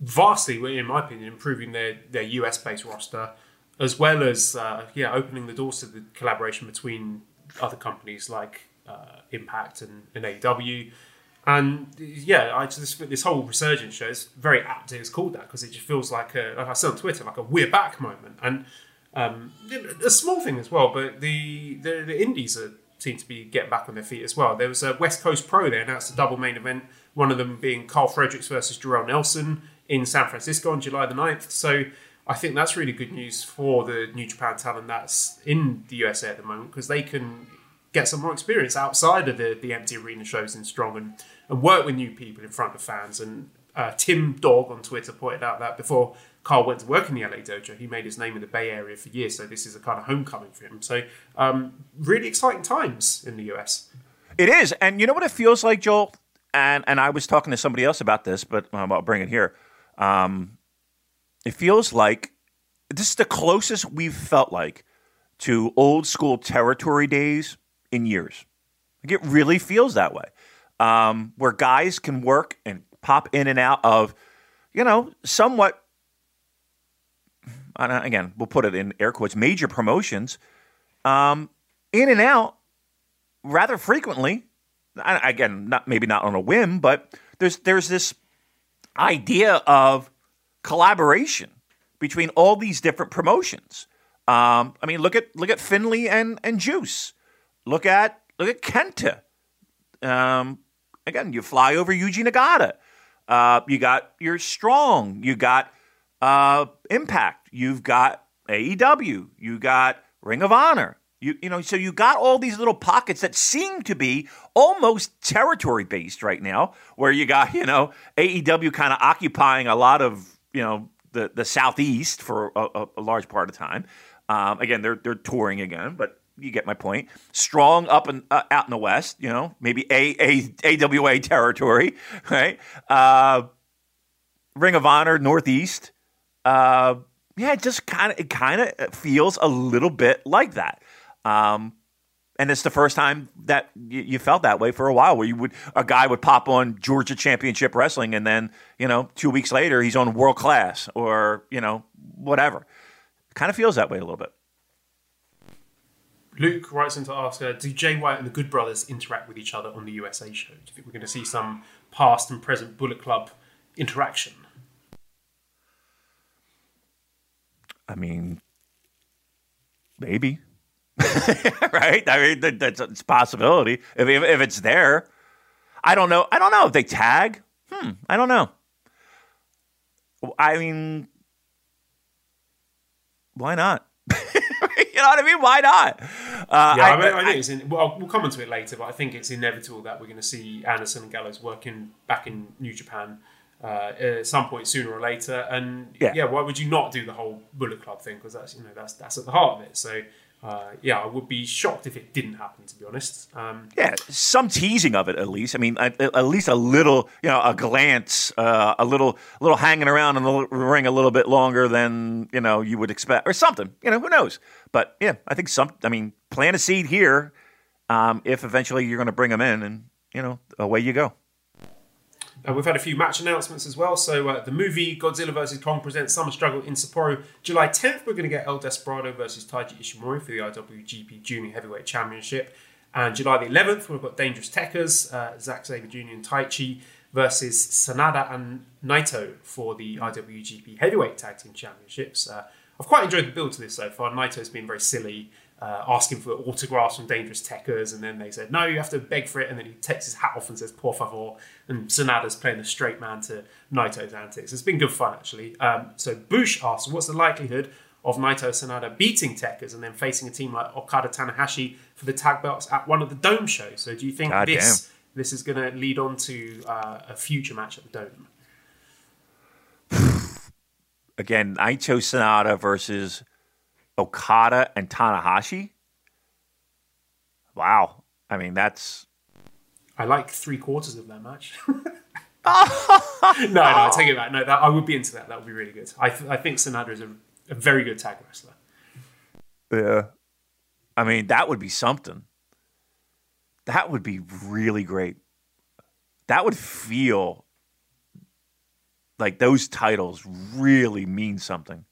vastly, in my opinion, improving their, their US based roster, as well as uh, yeah opening the doors to the collaboration between other companies like uh, Impact and, and AEW. And yeah, I just this whole resurgence show is very apt. It's called that because it just feels like a, like I said on Twitter, like a we're back moment. And um, a small thing as well, but the the, the indies are, seem to be getting back on their feet as well. There was a West Coast Pro. They announced a double main event. One of them being Karl Fredericks versus Jorel Nelson in San Francisco on July the 9th. So I think that's really good news for the New Japan talent that's in the USA at the moment because they can get some more experience outside of the, the empty arena shows in Strong and, and work with new people in front of fans. And uh, Tim Dog on Twitter pointed out that before Karl went to work in the LA dojo. He made his name in the Bay Area for years, so this is a kind of homecoming for him. So, um, really exciting times in the US. It is, and you know what it feels like, Joel. And and I was talking to somebody else about this, but um, I'll bring it here. Um, it feels like this is the closest we've felt like to old school territory days in years. Like it really feels that way, um, where guys can work and pop in and out of, you know, somewhat again, we'll put it in air quotes, major promotions, um, in and out rather frequently. Again, not maybe not on a whim, but there's there's this idea of collaboration between all these different promotions. Um, I mean, look at look at Finlay and and Juice. Look at look at Kenta. Um, again, you fly over Yuji Nagata. Uh, you got your strong. You got uh, Impact. You've got AEW. You got Ring of Honor. You, you know, so you got all these little pockets that seem to be almost territory based right now, where you got, you know, AEW kind of occupying a lot of, you know, the, the southeast for a, a large part of time. Um, again, they're they're touring again, but you get my point. Strong up and uh, out in the west, you know, maybe a, a AWA territory, right? Uh, Ring of Honor northeast. Uh, yeah, it just kind of it kind of feels a little bit like that. Um, and it's the first time that you, you, felt that way for a while, where you would a guy would pop on Georgia Championship Wrestling, and then you know two weeks later he's on World Class or you know whatever. Kind of feels that way a little bit. Luke writes in to ask, uh, do Jay White and the Good Brothers interact with each other on the USA show? Do you think we're going to see some past and present Bullet Club interaction? I mean, maybe. right? I mean, that's a possibility. If, if, if it's there, I don't know. I don't know if they tag. Hmm. I don't know. I mean, why not? you know what I mean? Why not? Uh, yeah, I, I, mean, I think it's in, well, we'll come into it later, but I think it's inevitable that we're going to see Anderson and Gallows working back in New Japan uh, at some point sooner or later. And yeah. yeah. why would you not do the whole Bullet Club thing? Because that's you know that's that's at the heart of it. So. Uh, yeah, I would be shocked if it didn't happen. To be honest, um, yeah, some teasing of it at least. I mean, at, at least a little, you know, a glance, uh, a little, little hanging around in the ring a little bit longer than you know you would expect, or something. You know, who knows? But yeah, I think some. I mean, plant a seed here. Um, if eventually you're going to bring them in, and you know, away you go. Uh, we've had a few match announcements as well. So uh, the movie Godzilla vs Kong presents Summer Struggle in Sapporo. July 10th, we're going to get El Desperado versus Taiji Ishimori for the IWGP Junior Heavyweight Championship. And July the 11th, we've got Dangerous Tekkers, uh, Zack Sabre Jr. and Taichi versus Sanada and Naito for the IWGP Heavyweight Tag Team Championships. Uh, I've quite enjoyed the build to this so far. Naito's been very silly, uh, asking for autographs from Dangerous Tekkers, and then they said, no, you have to beg for it, and then he takes his hat off and says, por favor, and Sanada's playing the straight man to Naito's antics. It's been good fun, actually. Um, so Bush asks, what's the likelihood of Naito Sanada beating Tekkers and then facing a team like Okada Tanahashi for the tag belts at one of the Dome shows? So do you think God this... damn this is going to lead on to uh, a future match at the Dome. Again, Naito Sanada versus Okada and Tanahashi. Wow. I mean, that's. I like three quarters of that match. no, no, I take it back. No, that, I would be into that. That would be really good. I, th- I think Sanada is a, a very good tag wrestler. Yeah. I mean, that would be something. That would be really great. That would feel like those titles really mean something.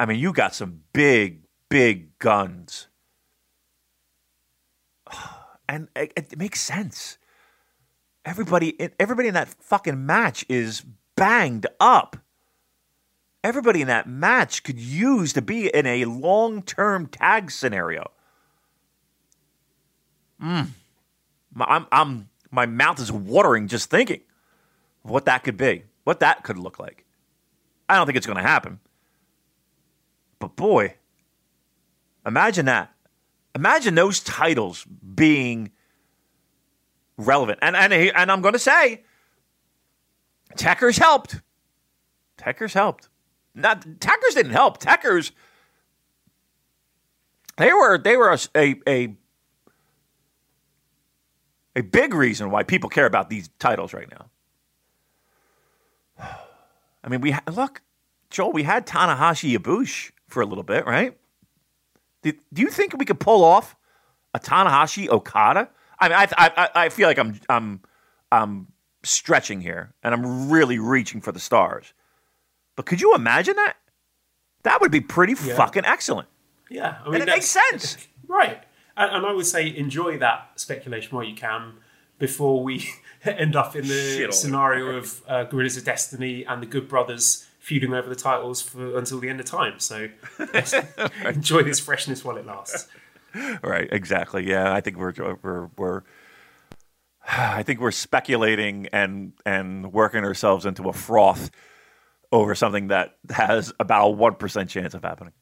I mean, you got some big, big guns. And it, it makes sense. Everybody, everybody in that fucking match is banged up. Everybody in that match could use to be in a long term tag scenario. Mm. I'm, I'm, my mouth is watering just thinking what that could be, what that could look like. I don't think it's going to happen. But boy, imagine that. Imagine those titles being relevant. And, and, and I'm going to say, Tekkers helped. Tekkers helped. Not Tekkers didn't help. Tekkers they were they were a, a, a a big reason why people care about these titles right now. I mean, we ha- look, Joel. We had Tanahashi Ibushi for a little bit, right? Do, do you think we could pull off a Tanahashi Okada? I mean, I, I, I feel like I'm I'm I'm stretching here, and I'm really reaching for the stars. But could you imagine that? That would be pretty yeah. fucking excellent. Yeah, I mean, and it makes sense, right? And, and I would say enjoy that speculation while you can before we end up in the Shit scenario of uh, Guerrillas of Destiny and the Good Brothers feuding over the titles for until the end of time. So enjoy this freshness while it lasts. Right, exactly. Yeah, I think we're we're we're I think we're speculating and and working ourselves into a froth over something that has about a one percent chance of happening.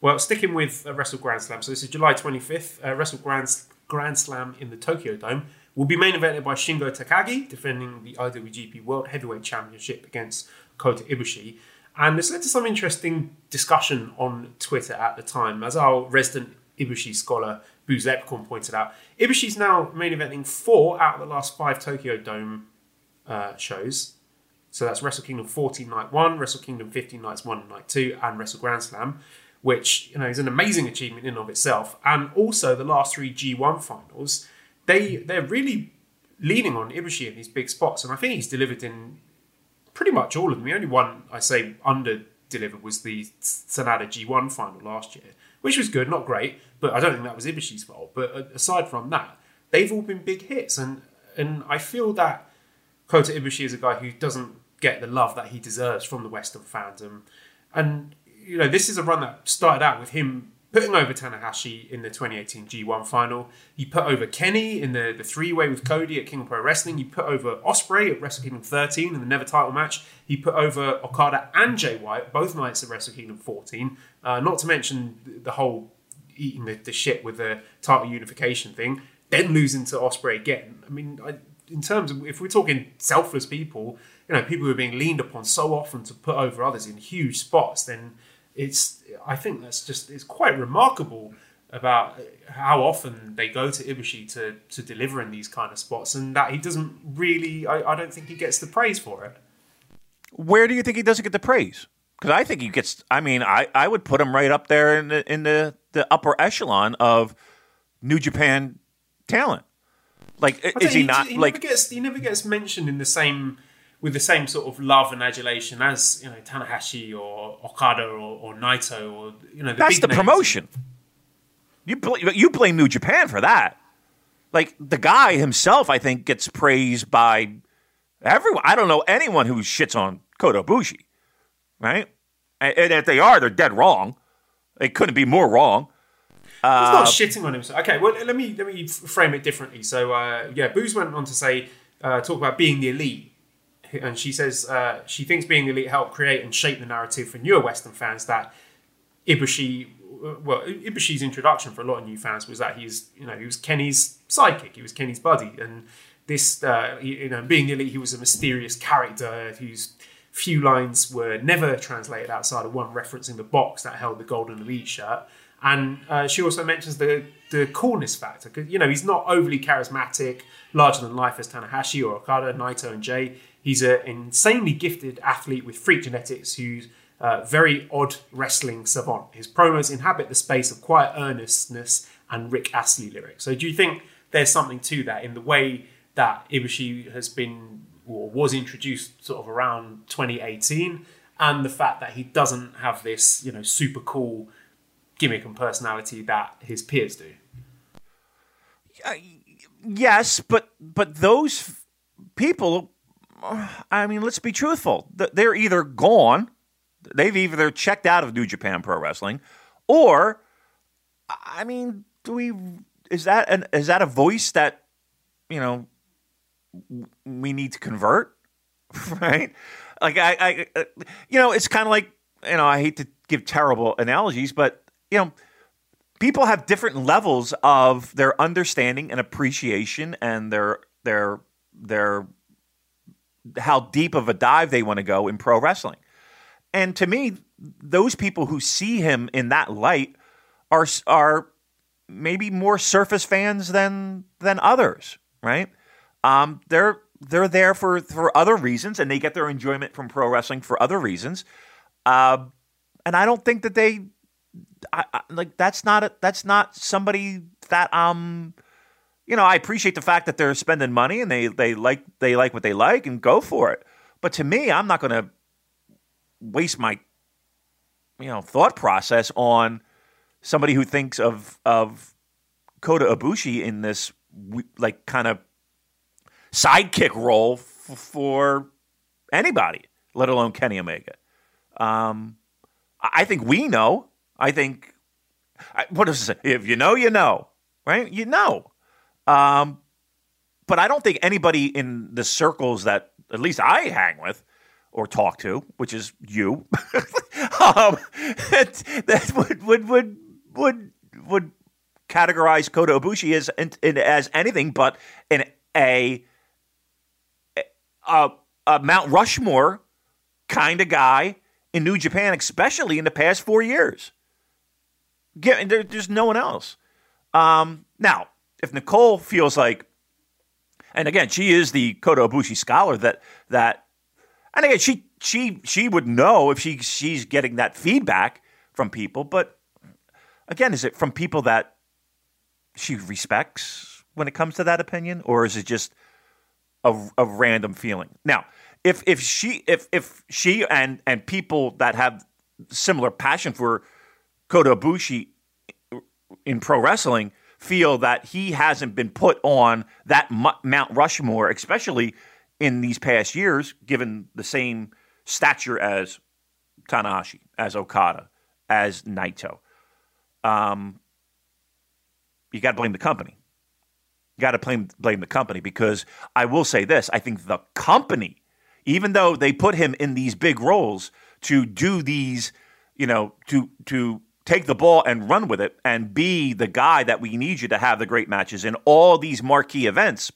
Well, sticking with uh, Wrestle Grand Slam. So this is July 25th. Uh, Wrestle Grand, Grand Slam in the Tokyo Dome will be main evented by Shingo Takagi, defending the IWGP World Heavyweight Championship against Kota Ibushi. And this led to some interesting discussion on Twitter at the time. As our resident Ibushi scholar, Booze Leprechaun, pointed out, Ibushi's now main eventing four out of the last five Tokyo Dome uh, shows. So that's Wrestle Kingdom 14 Night 1, Wrestle Kingdom 15 Nights 1 and Night 2, and Wrestle Grand Slam which you know is an amazing achievement in of itself. And also the last three G1 finals, they they're really leaning on Ibushi in these big spots, and I think he's delivered in pretty much all of them. The only one I say under delivered was the Sanada G1 final last year, which was good, not great, but I don't think that was Ibushi's fault. But uh, aside from that, they've all been big hits, and and I feel that Kota Ibushi is a guy who doesn't get the love that he deserves from the Western fandom, and you know, this is a run that started out with him putting over Tanahashi in the 2018 G1 final. He put over Kenny in the, the three way with Cody at King of Pro Wrestling. He put over Ospreay at Wrestle Kingdom 13 in the Never title match. He put over Okada and Jay White both nights at Wrestle Kingdom 14. Uh, not to mention the whole eating the, the shit with the title unification thing, then losing to Ospreay again. I mean, I, in terms of if we're talking selfless people, you know, people who are being leaned upon so often to put over others in huge spots, then it's I think that's just it's quite remarkable about how often they go to Ibushi to to deliver in these kind of spots, and that he doesn't really. I, I don't think he gets the praise for it. Where do you think he doesn't get the praise? Because I think he gets. I mean, I, I would put him right up there in the in the, the upper echelon of New Japan talent. Like, is he, he not he like? Never gets, he never gets mentioned in the same with the same sort of love and adulation as you know Tanahashi or Okada or, or Naito or you know. The That's the names. promotion. You bl- you blame New Japan for that. Like the guy himself, I think gets praised by everyone. I don't know anyone who shits on Kota Ibushi, right? And, and if they are, they're dead wrong. They couldn't be more wrong. He's not shitting on himself. Okay, well let me let me frame it differently. So uh, yeah, Booze went on to say uh, talk about being the elite, and she says uh, she thinks being elite helped create and shape the narrative for newer Western fans that Ibushi. Well, Ibushi's introduction for a lot of new fans was that he's you know he was Kenny's sidekick, he was Kenny's buddy, and this uh, you know being elite, he was a mysterious character whose few lines were never translated outside of one referencing the box that held the golden elite shirt. And uh, she also mentions the the coolness factor because you know he's not overly charismatic, larger than life as Tanahashi or Okada, Naito, and Jay. He's an insanely gifted athlete with freak genetics who's uh, very odd wrestling savant. His promos inhabit the space of quiet earnestness and Rick Astley lyrics. So do you think there's something to that in the way that Ibushi has been or was introduced sort of around 2018 and the fact that he doesn't have this, you know, super cool gimmick and personality that his peers do. Yes, but but those people, I mean, let's be truthful. They're either gone, they've either checked out of New Japan Pro Wrestling, or, I mean, do we? Is that an is that a voice that, you know, we need to convert, right? Like I, I uh, you know, it's kind of like you know, I hate to give terrible analogies, but you know, people have different levels of their understanding and appreciation and their their their how deep of a dive they want to go in pro wrestling. And to me, those people who see him in that light are are maybe more surface fans than than others, right? Um, they're they're there for for other reasons, and they get their enjoyment from pro wrestling for other reasons. Uh, and I don't think that they I, I, like that's not a, that's not somebody that um you know I appreciate the fact that they're spending money and they they like they like what they like and go for it. But to me, I'm not going to waste my you know thought process on somebody who thinks of of Kota Ibushi in this like kind of sidekick role f- for anybody, let alone Kenny Omega. Um, I think we know. I think what does it say? If you know, you know, right? You know. Um, but I don't think anybody in the circles that at least I hang with or talk to, which is you, um, that, that would would would would would categorize Kota Ibushi as as anything but an a a, a Mount Rushmore kind of guy in New Japan, especially in the past four years. There, there's no one else. Um, now, if Nicole feels like, and again, she is the Kota Ibushi scholar that that, and again, she she she would know if she she's getting that feedback from people, but again, is it from people that she respects when it comes to that opinion, or is it just a, a random feeling? Now, if if she if if she and and people that have similar passion for Kota Ibushi in pro wrestling feel that he hasn't been put on that Mount Rushmore, especially in these past years, given the same stature as Tanahashi, as Okada, as Naito. Um, you got to blame the company. You got to blame blame the company because I will say this: I think the company even though they put him in these big roles to do these, you know, to to take the ball and run with it and be the guy that we need you to have the great matches in all these marquee events.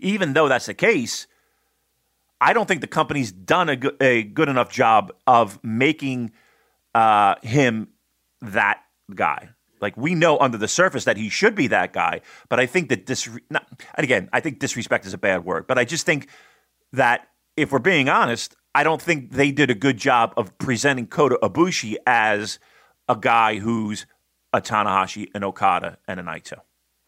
Even though that's the case, I don't think the company's done a good, a good enough job of making uh, him that guy. Like we know under the surface that he should be that guy, but I think that this, not, and again, I think disrespect is a bad word, but I just think that if we're being honest, I don't think they did a good job of presenting Kota Ibushi as a guy who's a Tanahashi, an Okada, and a Naito.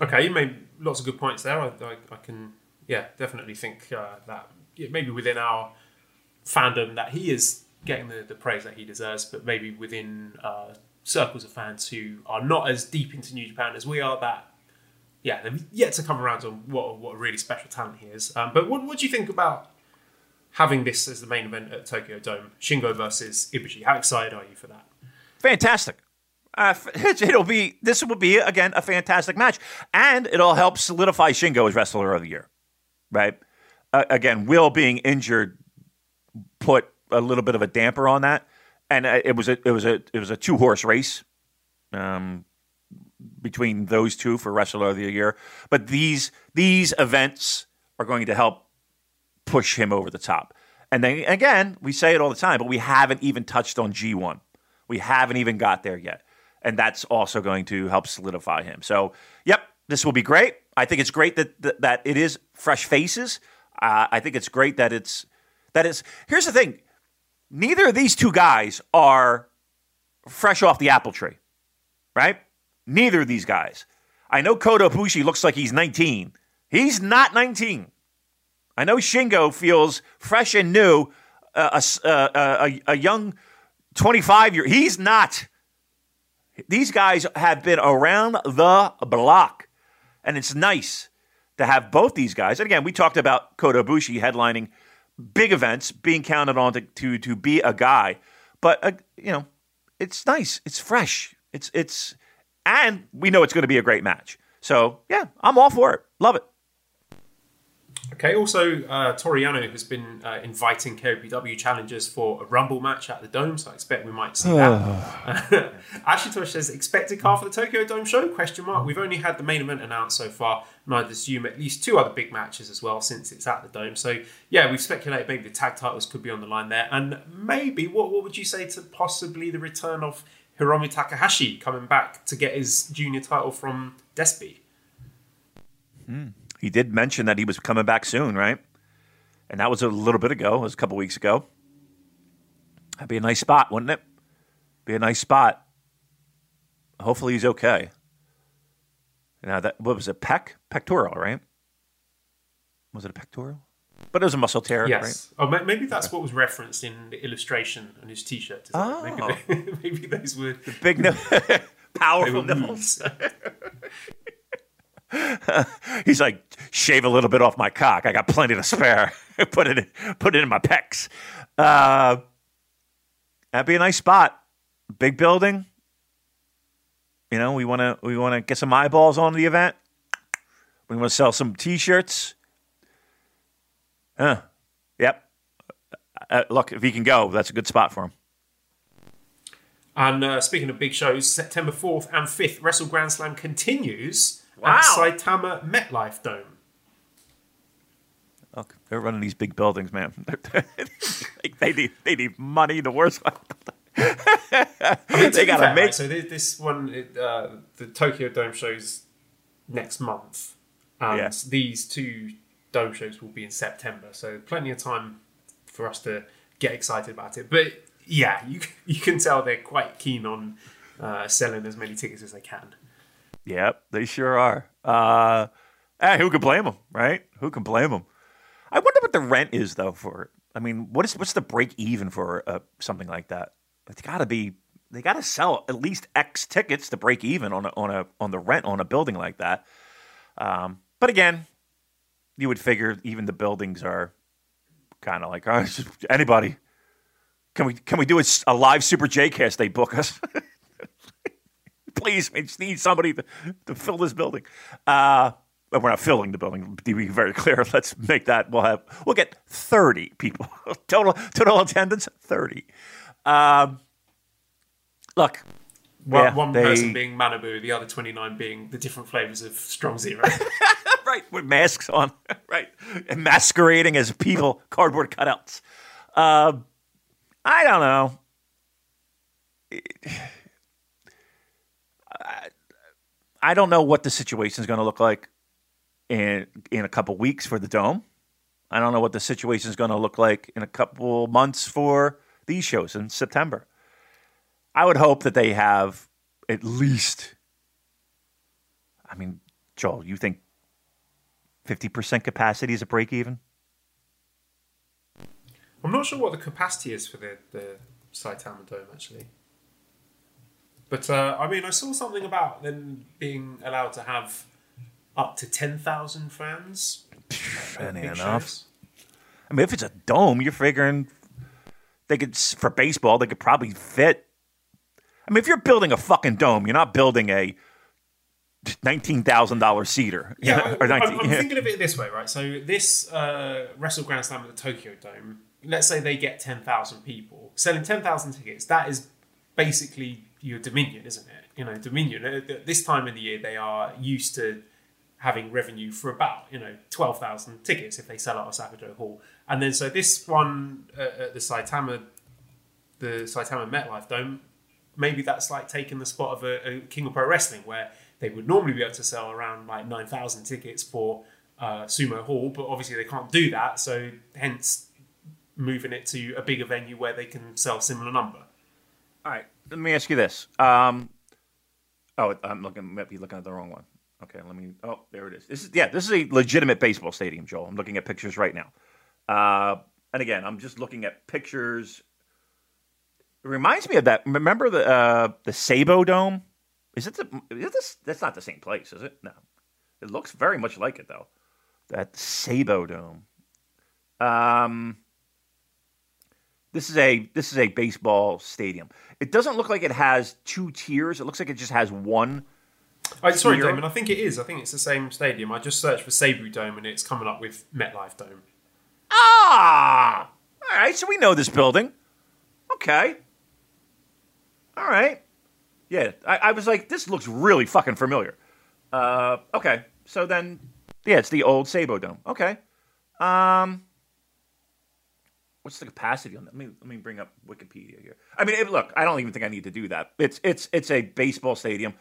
Okay, you made lots of good points there. I, I, I can, yeah, definitely think uh, that maybe within our fandom that he is getting the, the praise that he deserves, but maybe within uh, circles of fans who are not as deep into New Japan as we are, that yeah, they've yet to come around on what what a really special talent he is. Um, but what what do you think about having this as the main event at Tokyo Dome, Shingo versus Ibushi? How excited are you for that? Fantastic. Uh, it'll be this will be again a fantastic match, and it'll help solidify Shingo as wrestler of the year, right? Uh, again, Will being injured put a little bit of a damper on that, and uh, it was a it was a it was a two horse race um, between those two for wrestler of the year. But these these events are going to help push him over the top. And then again, we say it all the time, but we haven't even touched on G one. We haven't even got there yet and that's also going to help solidify him. So, yep, this will be great. I think it's great that that, that it is fresh faces. Uh, I think it's great that it's that it's. Here's the thing: neither of these two guys are fresh off the apple tree, right? Neither of these guys. I know Kota Ibushi looks like he's 19. He's not 19. I know Shingo feels fresh and new, uh, a, uh, a, a young 25 year. He's not. These guys have been around the block, and it's nice to have both these guys. And again, we talked about Kota Ibushi headlining big events, being counted on to to, to be a guy. But uh, you know, it's nice, it's fresh, it's it's, and we know it's going to be a great match. So yeah, I'm all for it. Love it. Okay, also, uh, Toru Yano has been uh, inviting KOPW challengers for a Rumble match at the Dome, so I expect we might see that. Ashley Tosh says, expected car for the Tokyo Dome show? Question mark. We've only had the main event announced so far, and I'd assume at least two other big matches as well since it's at the Dome. So, yeah, we've speculated maybe the tag titles could be on the line there, and maybe, what, what would you say to possibly the return of Hiromu Takahashi coming back to get his junior title from Despy? Hmm he did mention that he was coming back soon, right? And that was a little bit ago. It was a couple weeks ago. That'd be a nice spot, wouldn't it? Be a nice spot. Hopefully he's okay. Now that what was it? Pec pectoral, right? Was it a pectoral? But it was a muscle tear, yes. right? Oh, maybe that's what was referenced in the illustration on his T-shirt. Oh. Maybe, they, maybe those were the big, no- powerful nipples. He's like, shave a little bit off my cock. I got plenty to spare. put it, in, put it in my pecs. Uh, that'd be a nice spot. Big building. You know, we want to we want to get some eyeballs on the event. We want to sell some T-shirts. Huh. Yep. Uh, look, if he can go, that's a good spot for him. And uh, speaking of big shows, September 4th and 5th, Wrestle Grand Slam continues Wow. at Saitama MetLife Dome. Look, they're running these big buildings, man. like they need they need money. The worst one. I mean, to they gotta fair, make. right, so this, this one, it, uh, the Tokyo Dome shows next month, and Yeah. these two Dome shows will be in September. So plenty of time for us to get excited about it. But yeah, you you can tell they're quite keen on uh, selling as many tickets as they can. Yep, they sure are. Uh, eh, who can blame them, right? Who can blame them? I wonder what the rent is though for. I mean, what is what's the break even for uh, something like that? It's got to be they got to sell at least X tickets to break even on a, on a on the rent on a building like that. Um, but again, you would figure even the buildings are kind of like, oh, anybody. Can we can we do a, a live Super J cast? They book us. Please, we just need somebody to, to fill this building. Uh, but we're not filling the building. To be very clear, let's make that. We'll have we'll get thirty people total total attendance. Thirty. Um, look, One, yeah, one they- person being Malibu, the other 29 being the different flavors of Strong Zero. right with masks on, right, and masquerading as people, cardboard cutouts. Um, I don't know. I, don't know what the situation is going to look like in in a couple weeks for the dome. I don't know what the situation is going to look like in a couple months for these shows in September. I would hope that they have at least. I mean, Joel, you think fifty percent capacity is a break even? I'm not sure what the capacity is for the, the Saitama Dome, actually. But, uh, I mean, I saw something about them being allowed to have up to 10,000 fans. at Any big enough. shows. I mean, if it's a dome, you're figuring they could for baseball they could probably fit. I mean, if you're building a fucking dome, you're not building a nineteen thousand dollar seater. you Yeah, know, I, am I'm yeah. thinking of it this way, right? So this uh, Wrestle Grand Slam at the Tokyo Dome, let's say they get 10,000 people. Selling 10,000 tickets, that is basically your Dominion, isn't it? You know, Dominion, uh, at this time of the year, they are used to having revenue for about, you know, 12,000 tickets if they sell out of Hall. And then so this one uh, at the Saitama, the Saitama MetLife Dome, maybe that's like taking the spot of a, a King of Pro Wrestling, where they would normally be able to sell around like nine thousand tickets for uh, Sumo Hall, but obviously they can't do that. So hence moving it to a bigger venue where they can sell similar number. All right, let me ask you this. Um, oh, I'm looking. Might be looking at the wrong one. Okay, let me. Oh, there it is. This is yeah. This is a legitimate baseball stadium, Joel. I'm looking at pictures right now. Uh, and again, I'm just looking at pictures. It reminds me of that. Remember the uh, the Seibu Dome? Is it the? Is this? That's not the same place, is it? No. It looks very much like it though. That Seibu Dome. Um. This is a this is a baseball stadium. It doesn't look like it has two tiers. It looks like it just has one. Oh, sorry, Here? Damon. I think it is. I think it's the same stadium. I just searched for Seibu Dome and it's coming up with MetLife Dome. Ah, all right. So we know this building. Okay. All right. Yeah, I, I was like, this looks really fucking familiar. Uh, okay. So then, yeah, it's the old Seibu Dome. Okay. Um, what's the capacity on that? Let me let me bring up Wikipedia here. I mean, it, look, I don't even think I need to do that. It's it's it's a baseball stadium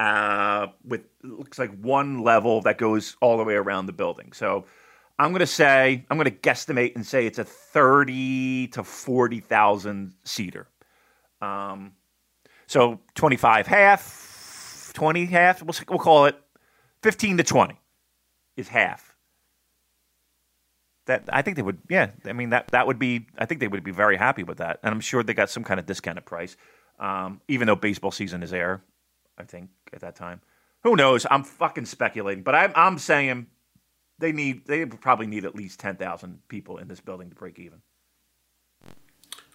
uh, with looks like one level that goes all the way around the building. So I'm going to say I'm going to guesstimate and say it's a thirty to forty thousand seater. Um, so 25 half, 20 half. We'll, we'll call it 15 to 20 is half. That I think they would, yeah. I mean that that would be. I think they would be very happy with that, and I'm sure they got some kind of discounted price, um, even though baseball season is air. I think at that time, who knows? I'm fucking speculating, but I'm I'm saying they need they probably need at least ten thousand people in this building to break even.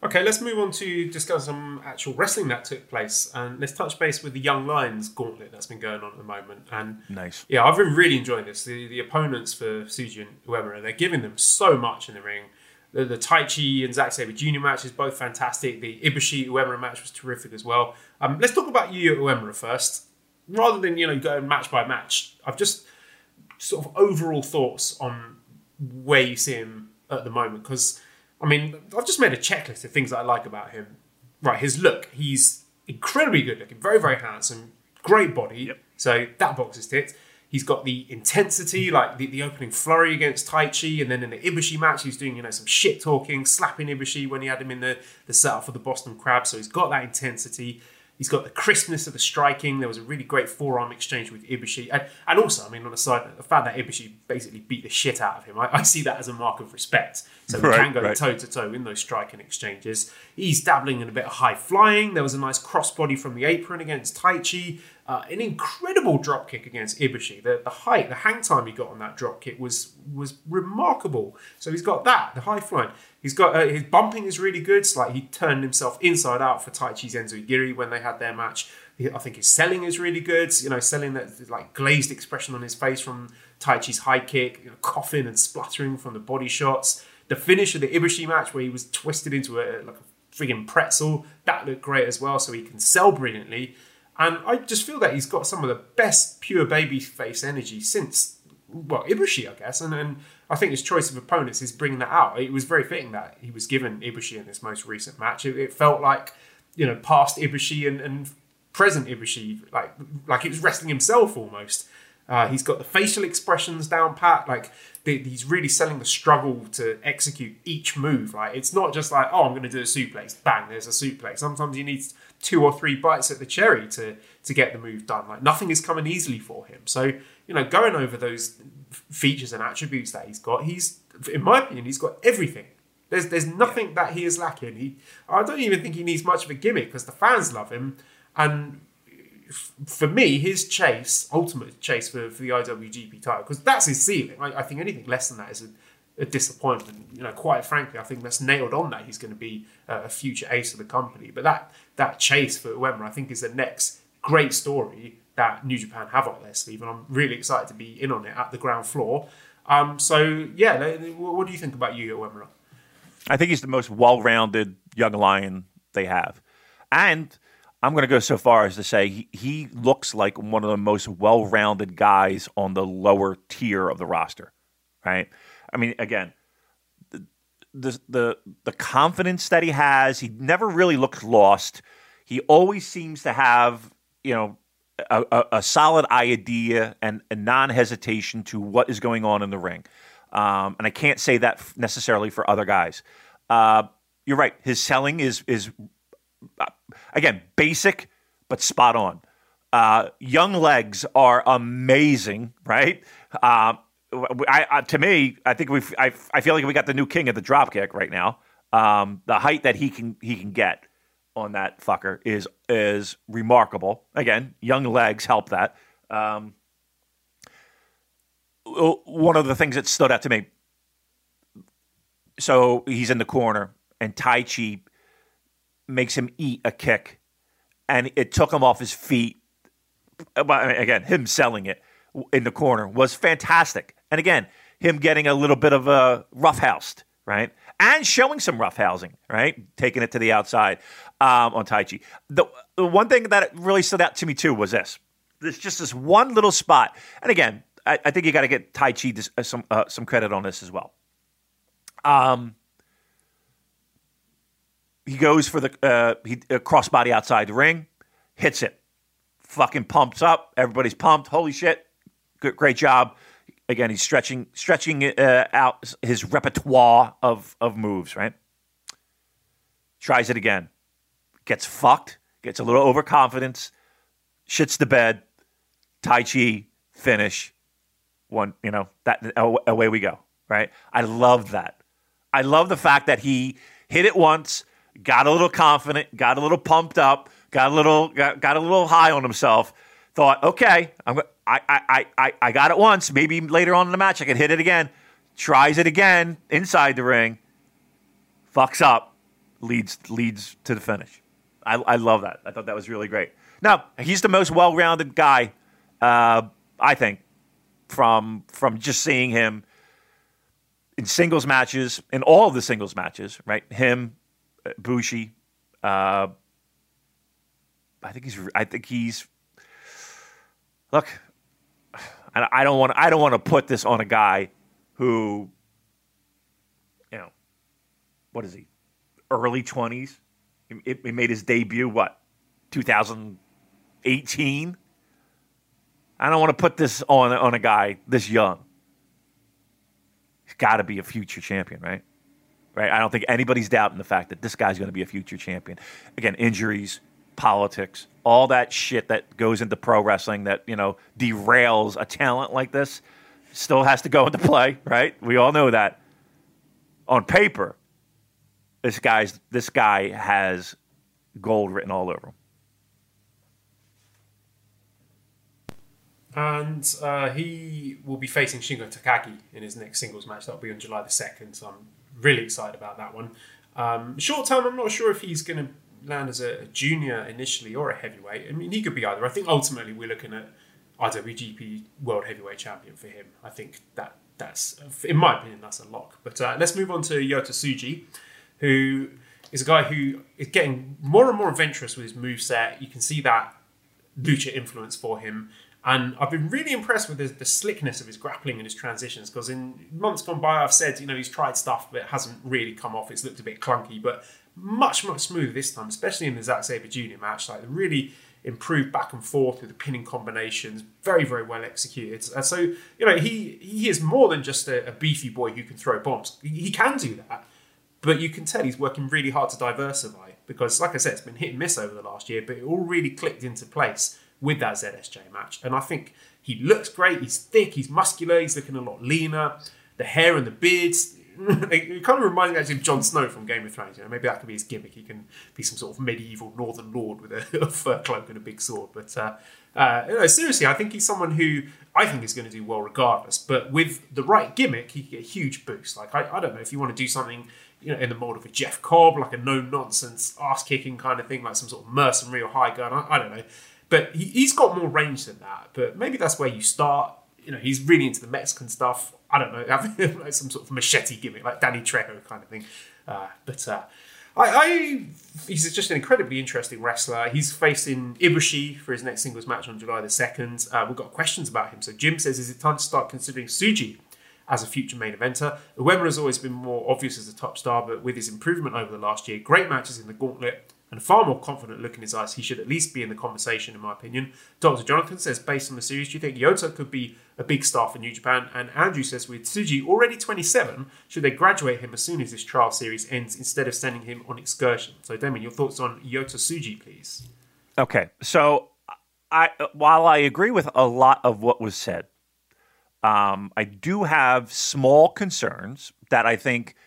Okay, let's move on to discuss some actual wrestling that took place, and let's touch base with the Young Lions gauntlet that's been going on at the moment. And Nice. yeah, I've been really enjoying this. The, the opponents for Tsuji and Uemura, they're giving them so much in the ring. The, the Taichi and Zack Sabre Jr. match is both fantastic. The Ibushi Uemura match was terrific as well. Um, let's talk about Yu Uemura first, rather than you know going match by match. I've just sort of overall thoughts on where you see him at the moment because I mean I've just made a checklist of things that I like about him. Right, his look, he's incredibly good looking, very very handsome, great body. So that box is ticked. He's got the intensity, like the, the opening flurry against Taichi, and then in the Ibushi match, he was doing you know some shit talking, slapping Ibushi when he had him in the the setup for the Boston Crab. So he's got that intensity. He's got the crispness of the striking. There was a really great forearm exchange with Ibushi. And, and also, I mean, on the side note, the fact that Ibushi basically beat the shit out of him, I, I see that as a mark of respect. So he Right, can go toe to toe in those striking exchanges. He's dabbling in a bit of high flying. There was a nice crossbody from the apron against Taichi. Uh, an incredible drop kick against Ibushi. The, the height, the hang time he got on that drop kick was was remarkable. So he's got that, the high flying. He's got uh, his bumping is really good. It's like he turned himself inside out for Taichi's Enzuigiri when they had their match. I think his selling is really good. You know, selling that like glazed expression on his face from Taichi's high kick, you know, coughing and spluttering from the body shots. The finish of the Ibushi match where he was twisted into a like a frigging pretzel that looked great as well. So he can sell brilliantly. And I just feel that he's got some of the best pure baby face energy since, well, Ibushi, I guess. And, and I think his choice of opponents is bringing that out. It was very fitting that he was given Ibushi in this most recent match. It, it felt like, you know, past Ibushi and, and present Ibushi, like like he was wrestling himself almost. Uh, he's got the facial expressions down pat. Like the, he's really selling the struggle to execute each move. Like it's not just like oh I'm going to do a suplex, bang, there's a suplex. Sometimes you need two or three bites at the cherry to to get the move done. Like nothing is coming easily for him. So you know going over those features and attributes that he's got, he's in my opinion he's got everything. There's there's nothing that he is lacking. He I don't even think he needs much of a gimmick because the fans love him and for me, his chase, ultimate chase for, for the IWGP title, because that's his ceiling. I, I think anything less than that is a, a disappointment. You know, quite frankly, I think that's nailed on that he's going to be a, a future ace of the company. But that that chase for Uemura, I think, is the next great story that New Japan have up their sleeve, and I'm really excited to be in on it at the ground floor. Um, so yeah, what do you think about Yuya Uemura? I think he's the most well-rounded young lion they have, and I'm going to go so far as to say he, he looks like one of the most well-rounded guys on the lower tier of the roster. Right? I mean, again, the the the, confidence that he has, he never really looks lost. He always seems to have, you know, a, a, a solid idea and a non-hesitation to what is going on in the ring. Um, and I can't say that necessarily for other guys. Uh, you're right. His selling is is again basic but spot on. Uh, young legs are amazing, right? Uh, I, I, to me, I think we. I, I feel like we got the new king of the dropkick right now. Um, the height that he can he can get on that fucker is is remarkable. Again, young legs help that. Um, one of the things that stood out to me. So he's in the corner, and Taichi makes him eat a kick, and it took him off his feet. But again, him selling it in the corner was fantastic, and again, him getting a little bit of a roughhoused, right, and showing some roughhousing, right, taking it to the outside um, on Taichi. The, the one thing that really stood out to me too was this: there's just this one little spot, and again, I, I think you got to get Taichi this, uh, some uh, some credit on this as well. Um, he goes for the uh, he uh, crossbody outside the ring, hits it, fucking pumps up. Everybody's pumped. Holy shit! Good, great job. Again, he's stretching stretching uh, out his repertoire of of moves. Right. Tries it again, gets fucked, gets a little overconfidence, shits the bed. Taichi finish. One, you know that away we go. Right. I love that. I love the fact that he hit it once, got a little confident, got a little pumped up, got a little got, got a little high on himself. Thought, okay, I'm I, I I I got it once. Maybe later on in the match I can hit it again. Tries it again inside the ring. Fucks up, leads leads to the finish. I, I love that. I thought that was really great. Now he's the most well-rounded guy, uh, I think, from from just seeing him in singles matches, in all of the singles matches, right? Him, Bushi. Uh, I think he's. I think he's. Look, I don't want. I don't want to put this on a guy who, you know, what is he? Early twenties. He, he made his debut. What? 2018. I don't want to put this on on a guy this young He's got to be a future champion, right? Right. I don't think anybody's doubting the fact that this guy's going to be a future champion. Again, injuries, politics, all that shit that goes into pro wrestling that, you know, derails a talent like this still has to go into play, right? We all know that. On paper, this guy's this guy has gold written all over him. And uh, he will be facing Shingo Takagi in his next singles match. That'll be on July the 2nd, so I'm really excited about that one. Um, short term, I'm not sure if he's going to land as a, junior initially or a heavyweight. I mean, he could be either. I think ultimately we're looking at IWGP World Heavyweight Champion for him. I think that that's, in my opinion, that's a lock. But uh, let's move on to Yota Tsuji, who is a guy who is getting more and more adventurous with his move set. You can see that lucha influence for him. And I've been really impressed with the, the slickness of his grappling and his transitions because in months gone by, I've said, you know, he's tried stuff, but it hasn't really come off. It's looked a bit clunky, but much, much smoother this time, especially in the Zack Sabre Jr. match. Like, really improved back and forth with the pinning combinations, very, very well executed. And so, you know, he, he is more than just a, a beefy boy who can throw bombs. He, he can do that, but you can tell he's working really hard to diversify because, like I said, it's been hit and miss over the last year, but it all really clicked into place with that ZSJ match. And I think he looks great. He's thick. He's muscular. He's looking a lot leaner. The hair and the beards. it kind of reminds me actually of Jon Snow from Game of Thrones. You know, maybe that could be his gimmick. He can be some sort of medieval northern lord with a, a fur cloak and a big sword. But uh, uh, you know, seriously, I think he's someone who I think is going to do well regardless. But with the right gimmick, he can get a huge boost. Like I, I don't know if you want to do something you know, in the mold of a Jeff Cobb, like a no nonsense ass kicking kind of thing, like some sort of mercenary or high gun. I, I don't know. But he, has got more range than that. But maybe that's where you start. You know, he's really into the Mexican stuff. I don't know, like some sort of machete gimmick, like Danny Trejo kind of thing. Uh, but uh, I, I, he's just an incredibly interesting wrestler. He's facing Ibushi for his next singles match on July the 2nd. Uh, we've got questions about him. So Jim says, is it time to start considering Tsuji as a future main eventer? Uemura has always been more obvious as a top star, but with his improvement over the last year, great matches in the gauntlet, and far more confident look in his eyes, he should at least be in the conversation, in my opinion. Dr. Jonathan says, based on the series, do you think Yota could be a big star for New Japan? And Andrew says, with Tsuji already 27, should they graduate him as soon as this trial series ends instead of sending him on excursion? So, Damon, your thoughts on Yota Tsuji, please? Okay. So, I while I agree with a lot of what was said, um, I do have small concerns that I think –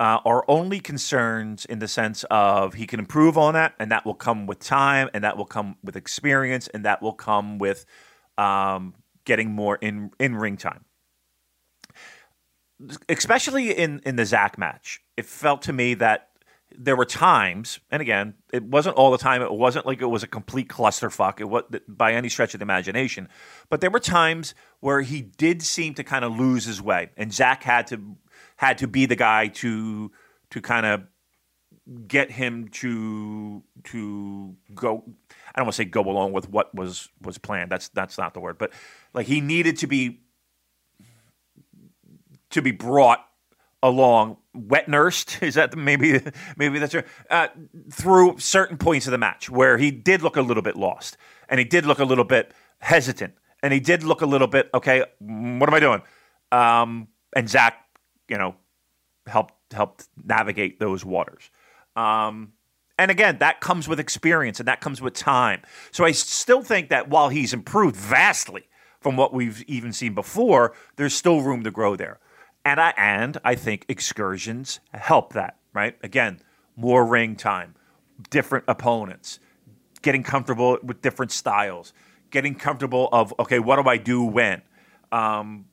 uh, are only concerns in the sense of he can improve on that, and that will come with time, and that will come with experience, and that will come with um, getting more in in ring time. Especially in in the Zack match, it felt to me that there were times, and again, it wasn't all the time. It wasn't like it was a complete clusterfuck. It was by any stretch of the imagination, but there were times where he did seem to kind of lose his way, and Zack had to had to be the guy to to kind of get him to to go I don't want to say go along with what was was planned. That's that's not the word, but like he needed to be to be brought along wet nursed is that maybe maybe that's uh, through certain points of the match where he did look a little bit lost and he did look a little bit hesitant and he did look a little bit okay what am I doing um, and Zack you know, helped helped navigate those waters. Um, and again, that comes with experience and that comes with time. So I still think that while he's improved vastly from what we've even seen before, there's still room to grow there. And I and I think excursions help that, right? Again, more ring time, different opponents, getting comfortable with different styles, getting comfortable of okay, what do I do when? Um,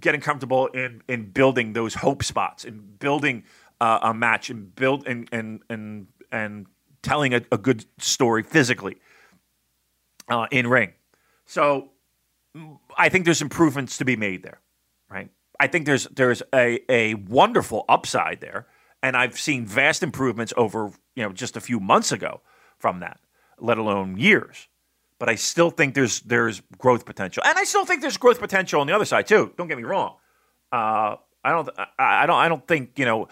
getting comfortable in in building those hope spots and building uh, a match and build and and and and telling a, a good story physically uh, in ring. So I think there's improvements to be made there, right? I think there's there's a a wonderful upside there, and I've seen vast improvements over you know just a few months ago from that, let alone years but I still think there's there's growth potential, and I still think there's growth potential on the other side too. Don't get me wrong. Uh, I don't I, don't I don't think you know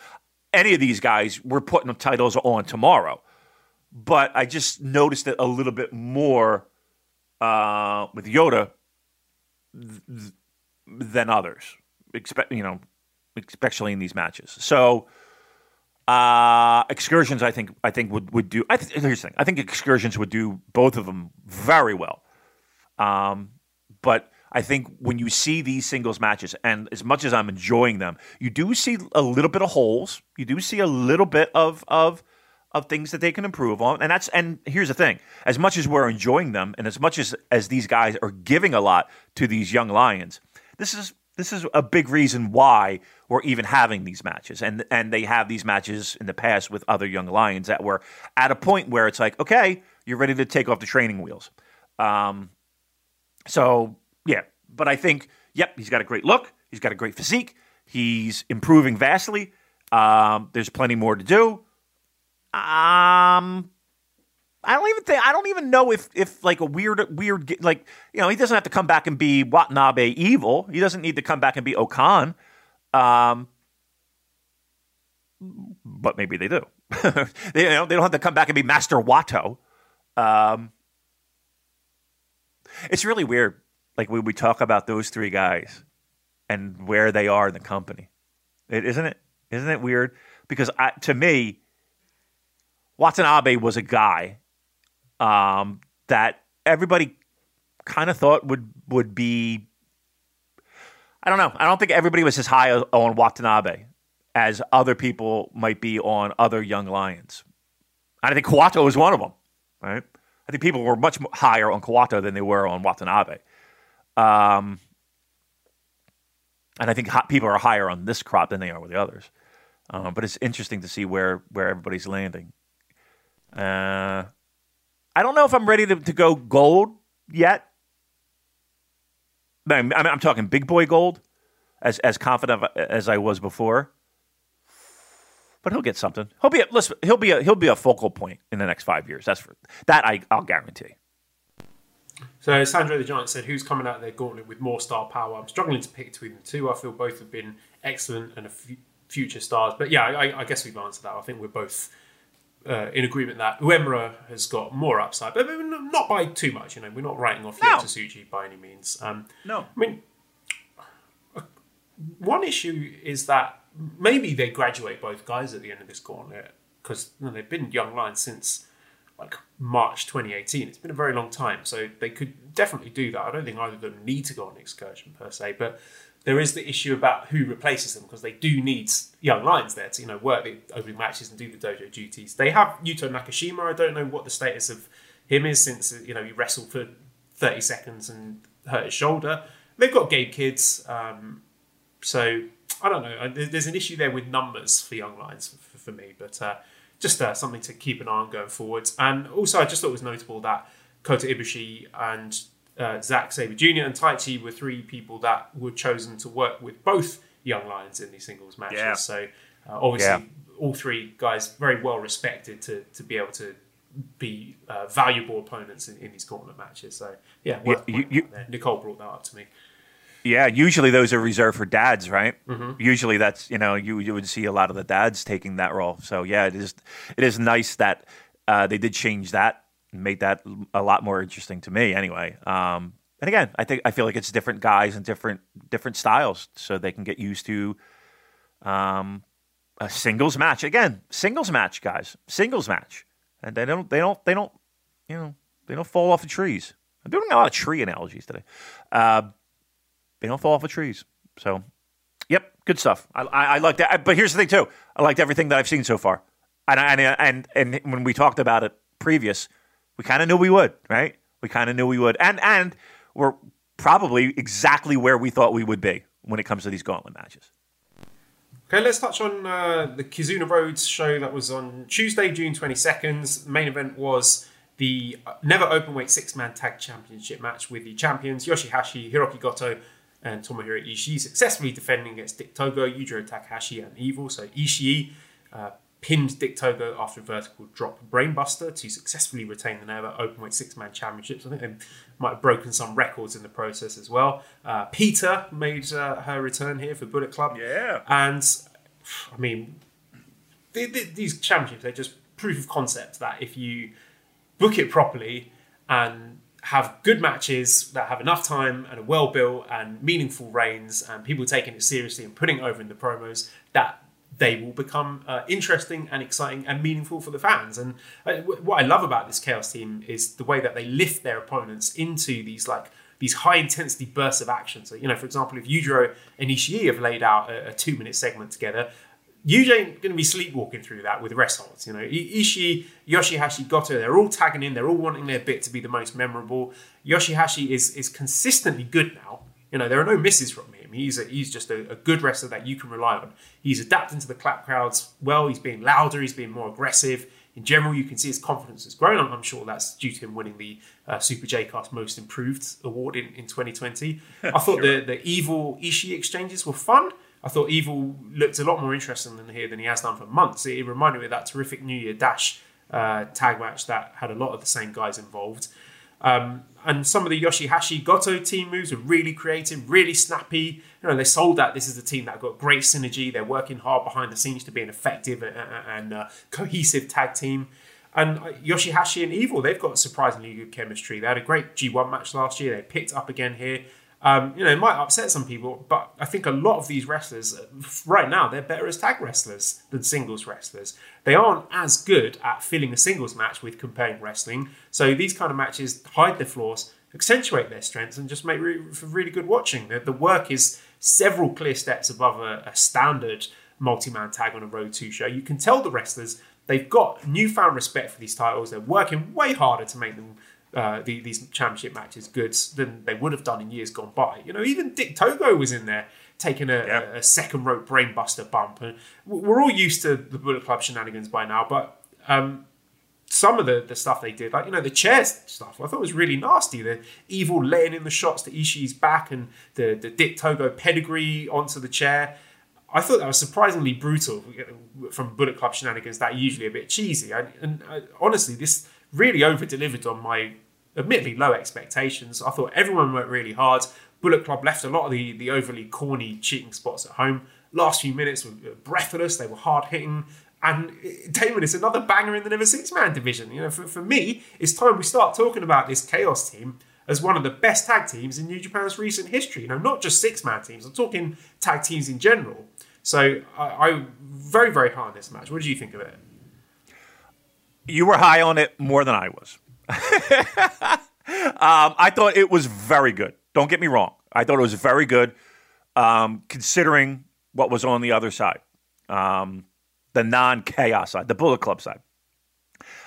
any of these guys we're putting titles on tomorrow, but I just noticed it a little bit more uh, with Yota th- than others. Expect you know, especially in these matches. So. Uh, excursions, I think, I think would would do. I th- here's the thing. I think excursions would do both of them very well. Um, but I think when you see these singles matches, and as much as I'm enjoying them, you do see a little bit of holes. You do see a little bit of of of things that they can improve on. And that's and here's the thing: as much as we're enjoying them, and as much as as these guys are giving a lot to these young lions, this is this is a big reason why we're even having these matches. And and they have these matches in the past with other young lions that were at a point where it's like, okay, you're ready to take off the training wheels. Um, so yeah, but I think, yep, he's got a great look. He's got a great physique. He's improving vastly. Um, there's plenty more to do. Um, I don't even think I don't even know if if like a weird weird like you know he doesn't have to come back and be Watanabe evil. He doesn't need to come back and be O-Khan. Um, but maybe they do. they, you know, they don't have to come back and be Master Wato. Um, it's really weird like when we talk about those three guys and where they are in the company. It, isn't it? Isn't it weird? Because I, to me, Watanabe was a guy um, that everybody kind of thought would would be. I don't know. I don't think everybody was as high on Watanabe as other people might be on other young lions. I think Kawato was one of them. Right? I think people were much higher on Kawato than they were on Watanabe. Um, and I think people are higher on this crop than they are with the others. Uh, but it's interesting to see where where everybody's landing. Uh, I don't know if I'm ready to, to go gold yet. I mean, I'm talking big boy gold, as as confident as I was before. But he'll get something. He'll be a, listen. He'll be a, he'll be a focal point in the next five years. That's for that I I'll guarantee. So Sandro the Giant said, "Who's coming out of their gauntlet with more star power?" I'm struggling to pick between the two. I feel both have been excellent and a future stars. But yeah, I, I, guess we've answered that. I think we're both uh, in agreement that Uemura has got more upside, but not by too much. You know, we're not writing off no. Tsuji by any means. Um, no, I mean, one issue is that maybe they graduate both guys at the end of this gauntlet because you know, they've been young lions since like March 2018. It's been a very long time, so they could definitely do that. I don't think either of them need to go on excursion per se, but there is the issue about who replaces them because they do need young lions there to you know work the opening matches and do the dojo duties. They have Yuto Nakashima. I don't know what the status of him is since you know he wrestled for 30 seconds and hurt his shoulder. They've got Gabe Kids, um, so I don't know. There's an issue there with numbers for young lions for, for me, but. Uh, just uh, something to keep an eye on going forwards. And also, I just thought it was notable that Kota Ibushi and uh, Zack Sabre Jr. and Taichi were three people that were chosen to work with both young lions in these singles matches. Yeah. So uh, obviously, yeah. all three guys very well respected to to be able to be uh, valuable opponents in, in, these gauntlet matches. So yeah, you, you, Nicole brought that up to me. Yeah, usually those are reserved for dads, right? Mm-hmm. Usually that's you know you you would see a lot of the dads taking that role. So yeah, it is it is nice that uh, they did change that, made that a lot more interesting to me. Anyway, um, and again, I think I feel like it's different guys and different different styles, so they can get used to um, a singles match. Again, singles match, guys, singles match, and they don't they don't they don't you know they don't fall off the trees. I'm doing a lot of tree analogies today. Uh, they don't fall off of trees. So, yep, good stuff. I, I, I like that. But here's the thing too. I liked everything that I've seen so far. And and and and when we talked about it previous, we kind of knew we would, right? We kind of knew we would, and and we're probably exactly where we thought we would be when it comes to these gauntlet matches. Okay, let's touch on uh, the Kizuna Roads show that was on Tuesday, June 22nd. Main event was the Never Openweight Six Man Tag Championship match with the champions Yoshihashi, Hiroki Goto, and Tomohiro Ishii successfully defending against Dick Togo, Yujiro Takahashi, and Evil. So Ishii uh, pinned Dick Togo after a vertical drop brainbuster to successfully retain the never openweight six man championships. I think they might have broken some records in the process as well. Uh, Pieter made uh, her return here for Bullet Club. Yeah. And I mean, they, they, these championships, they're just proof of concept that if you book it properly and have good matches that have enough time and are well built and meaningful reigns and people taking it seriously and putting it over in the promos that they will become uh, interesting and exciting and meaningful for the fans. And uh, what I love about this Chaos team is the way that they lift their opponents into these like these high intensity bursts of action. So, you know, for example, if Yujiro and Ishii have laid out a, a two minute segment together, Yuji ain't going to be sleepwalking through that with rest holds. You know, Ishii, Yoshihashi, Goto, they're all tagging in. They're all wanting their bit to be the most memorable. Yoshihashi is is consistently good now. You know, there are no misses from him. He's a, he's just a, a, good wrestler that you can rely on. He's adapting to the clap crowds well. He's being louder. He's being more aggressive. In general, you can see his confidence has grown. I'm, I'm sure that's due to him winning the uh, Super J Cast Most Improved award in, in 2020. I thought sure. the, the Evil Ishii exchanges were fun. I thought Evil looked a lot more interesting than here than he has done for months. It, reminded me of that terrific New Year Dash uh, tag match that had a lot of the same guys involved. Um, and some of the Yoshihashi Goto team moves are really creative, really snappy. You know, they sold that this is a team that got great synergy. They're working hard behind the scenes to be an effective and, and uh, cohesive tag team. And uh, Yoshihashi and Evil, they've got surprisingly good chemistry. They had a great G1 match last year. They picked up again here. Um, you know, it might upset some people, but I think a lot of these wrestlers right now they're better as tag wrestlers than singles wrestlers. They aren't as good at filling a singles match with compelling wrestling. So these kind of matches hide their flaws, accentuate their strengths, and just make re- for really good watching. The, the, work is several clear steps above a, a standard multi-man tag on a Road 2 show. You can tell the wrestlers they've got newfound respect for these titles. They're working way harder to make them uh, the, these championship matches good than they would have done in years gone by. You know, even Dick Togo was in there taking a, yep. a, second rope brainbuster bump, and we're all used to the Bullet Club shenanigans by now. But um, some of the, the stuff they did, like you know the chairs stuff, I thought was really nasty. The evil laying in the shots to Ishii's back and the the Dick Togo pedigree onto the chair. I thought that was surprisingly brutal from Bullet Club shenanigans. That usually a bit cheesy. I, and I, honestly, this really over delivered on my admittedly low expectations. I thought everyone worked really hard. Bullet Club left a lot of the, the overly corny cheating spots at home. Last few minutes were breathless, they were hard hitting. And eh, Damon, it's another banger in the Never Six Man division. You know, for, for me, it's time we start talking about this Chaos team as one of the best tag teams in New Japan's recent history. You know, not just six man teams, I'm talking tag teams in general. So I, I very, very high on this match. What did you think of it? You were high on it more than I was. um, I thought it was very good. Don't get me wrong. I thought it was very good, um, considering what was on the other side, um, the non-chaos side, the Bullet Club side.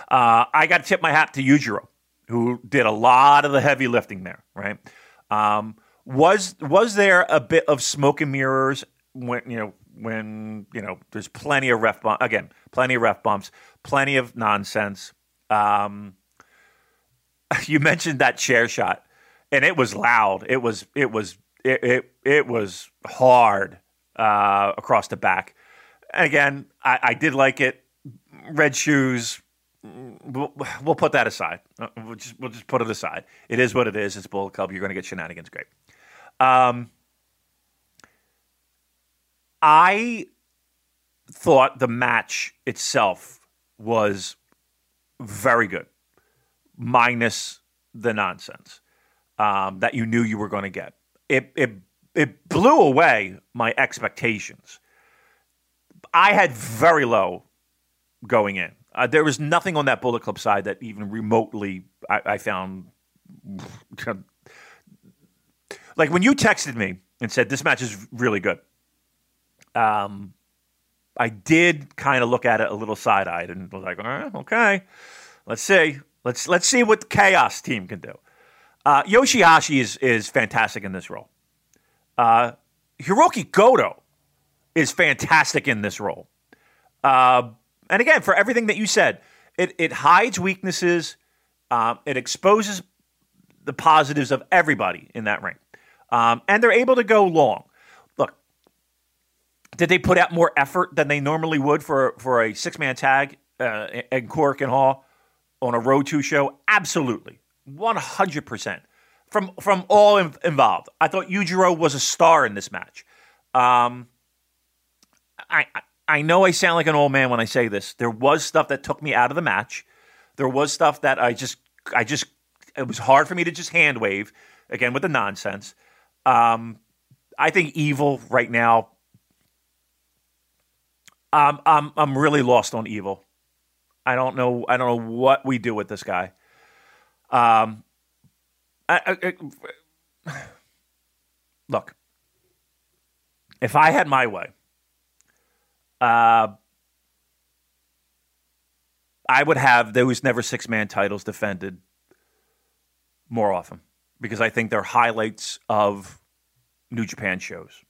Uh, I got to tip my hat to Yujiro, who did a lot of the heavy lifting there. Right? Um, was was there a bit of smoke and mirrors when you know when you know there's plenty of ref bump again, plenty of ref bumps, plenty of nonsense. Um, you mentioned that chair shot, and it was loud. It was it was it it, it was hard uh, across the back. And again, I, I did like it. Red shoes. We'll, we'll put that aside. Uh, we'll just we'll just put it aside. It is what it is. It's Bullet Club. You're going to get shenanigans. Great. Um, I thought the match itself was very good minus the nonsense um, that you knew you were going to get. It, it, it blew away my expectations. I had very low going in. Uh, there was nothing on that Bullet Club side that even remotely I, I found. like when you texted me and said this match is really good, um, I did kind of look at it a little side eyed and was like, okay, let's see. Let's let's see what the Chaos team can do. Uh, Yoshihashi is is fantastic in this role. Uh, Hiroki Goto is fantastic in this role. Uh, and again, for everything that you said, it, it hides weaknesses. Um, it exposes the positives of everybody in that ring. Um, and they're able to go long. Did they put out more effort than they normally would for, for a six man tag uh, in and Hall? on a Road 2 show? Absolutely. 100%. From, from all involved. I thought Yujiro was a star in this match. Um, I, I know I sound like an old man when I say this. There was stuff that took me out of the match. There was stuff that I just, I just, it was hard for me to just hand wave again with the nonsense. Um, I think Evil right now I'm I'm I'm really lost on evil. I don't know. I don't know what we do with this guy. Um, I, I, I, look, if I had my way, uh, I would have those never six man titles defended more often because I think they're highlights of New Japan shows.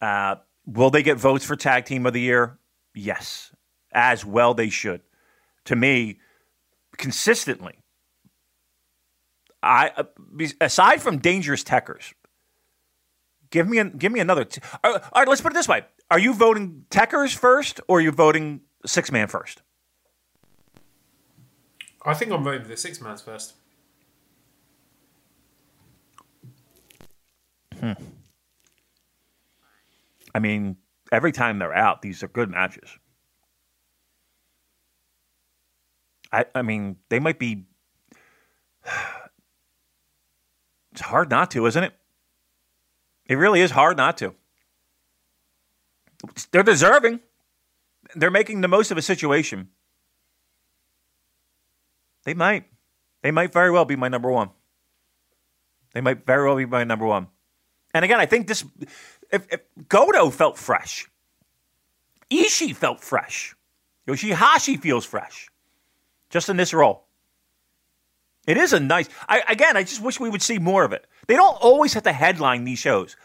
Uh, will they get votes for tag team of the year? Yes, as well they should. To me, consistently, I uh, aside from dangerous Tekkers, give me a, give me another. T- all right, let's put it this way: Are you voting Tekkers first, or are you voting six man first? I think I'm voting for the six mans first. Hmm. I mean, every time they're out, these are good matches. I, I mean, they might be. It's hard not to, isn't it? It really is hard not to. They're deserving. They're making the most of a situation. They might. They might very well be my number one. They might very well be my number one. And again, I think this if, if Goto felt fresh, Ishii felt fresh, Yoshihashi feels fresh, just in this role. It is a nice. I, again, I just wish we would see more of it. They don't always have to headline these shows.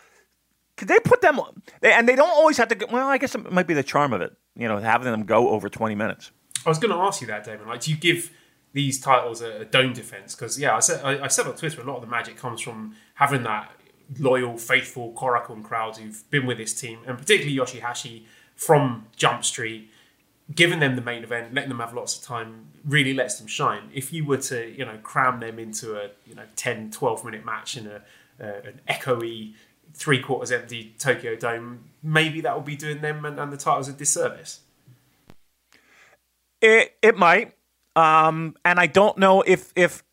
Could they put them? they, And they don't always have to. Well, I guess it might be the charm of it. You know, having them go over twenty minutes. I was going to ask you that, Damon. Like, do you give these titles a, a dome defense? Because yeah, I said I, I, said on Twitter a lot of the magic comes from having that loyal, faithful Korakuen crowd who've been with this team, and particularly Yoshihashi from Jump Street giving them the main event, letting them have lots of time, really lets them shine. If you were to, you know, cram them into a, you know, 10, 12 minute match in a, uh, an echoey, three quarters empty Tokyo Dome, maybe that will be doing them and, and the titles a disservice. It, it might. Um, and I don't know if, if,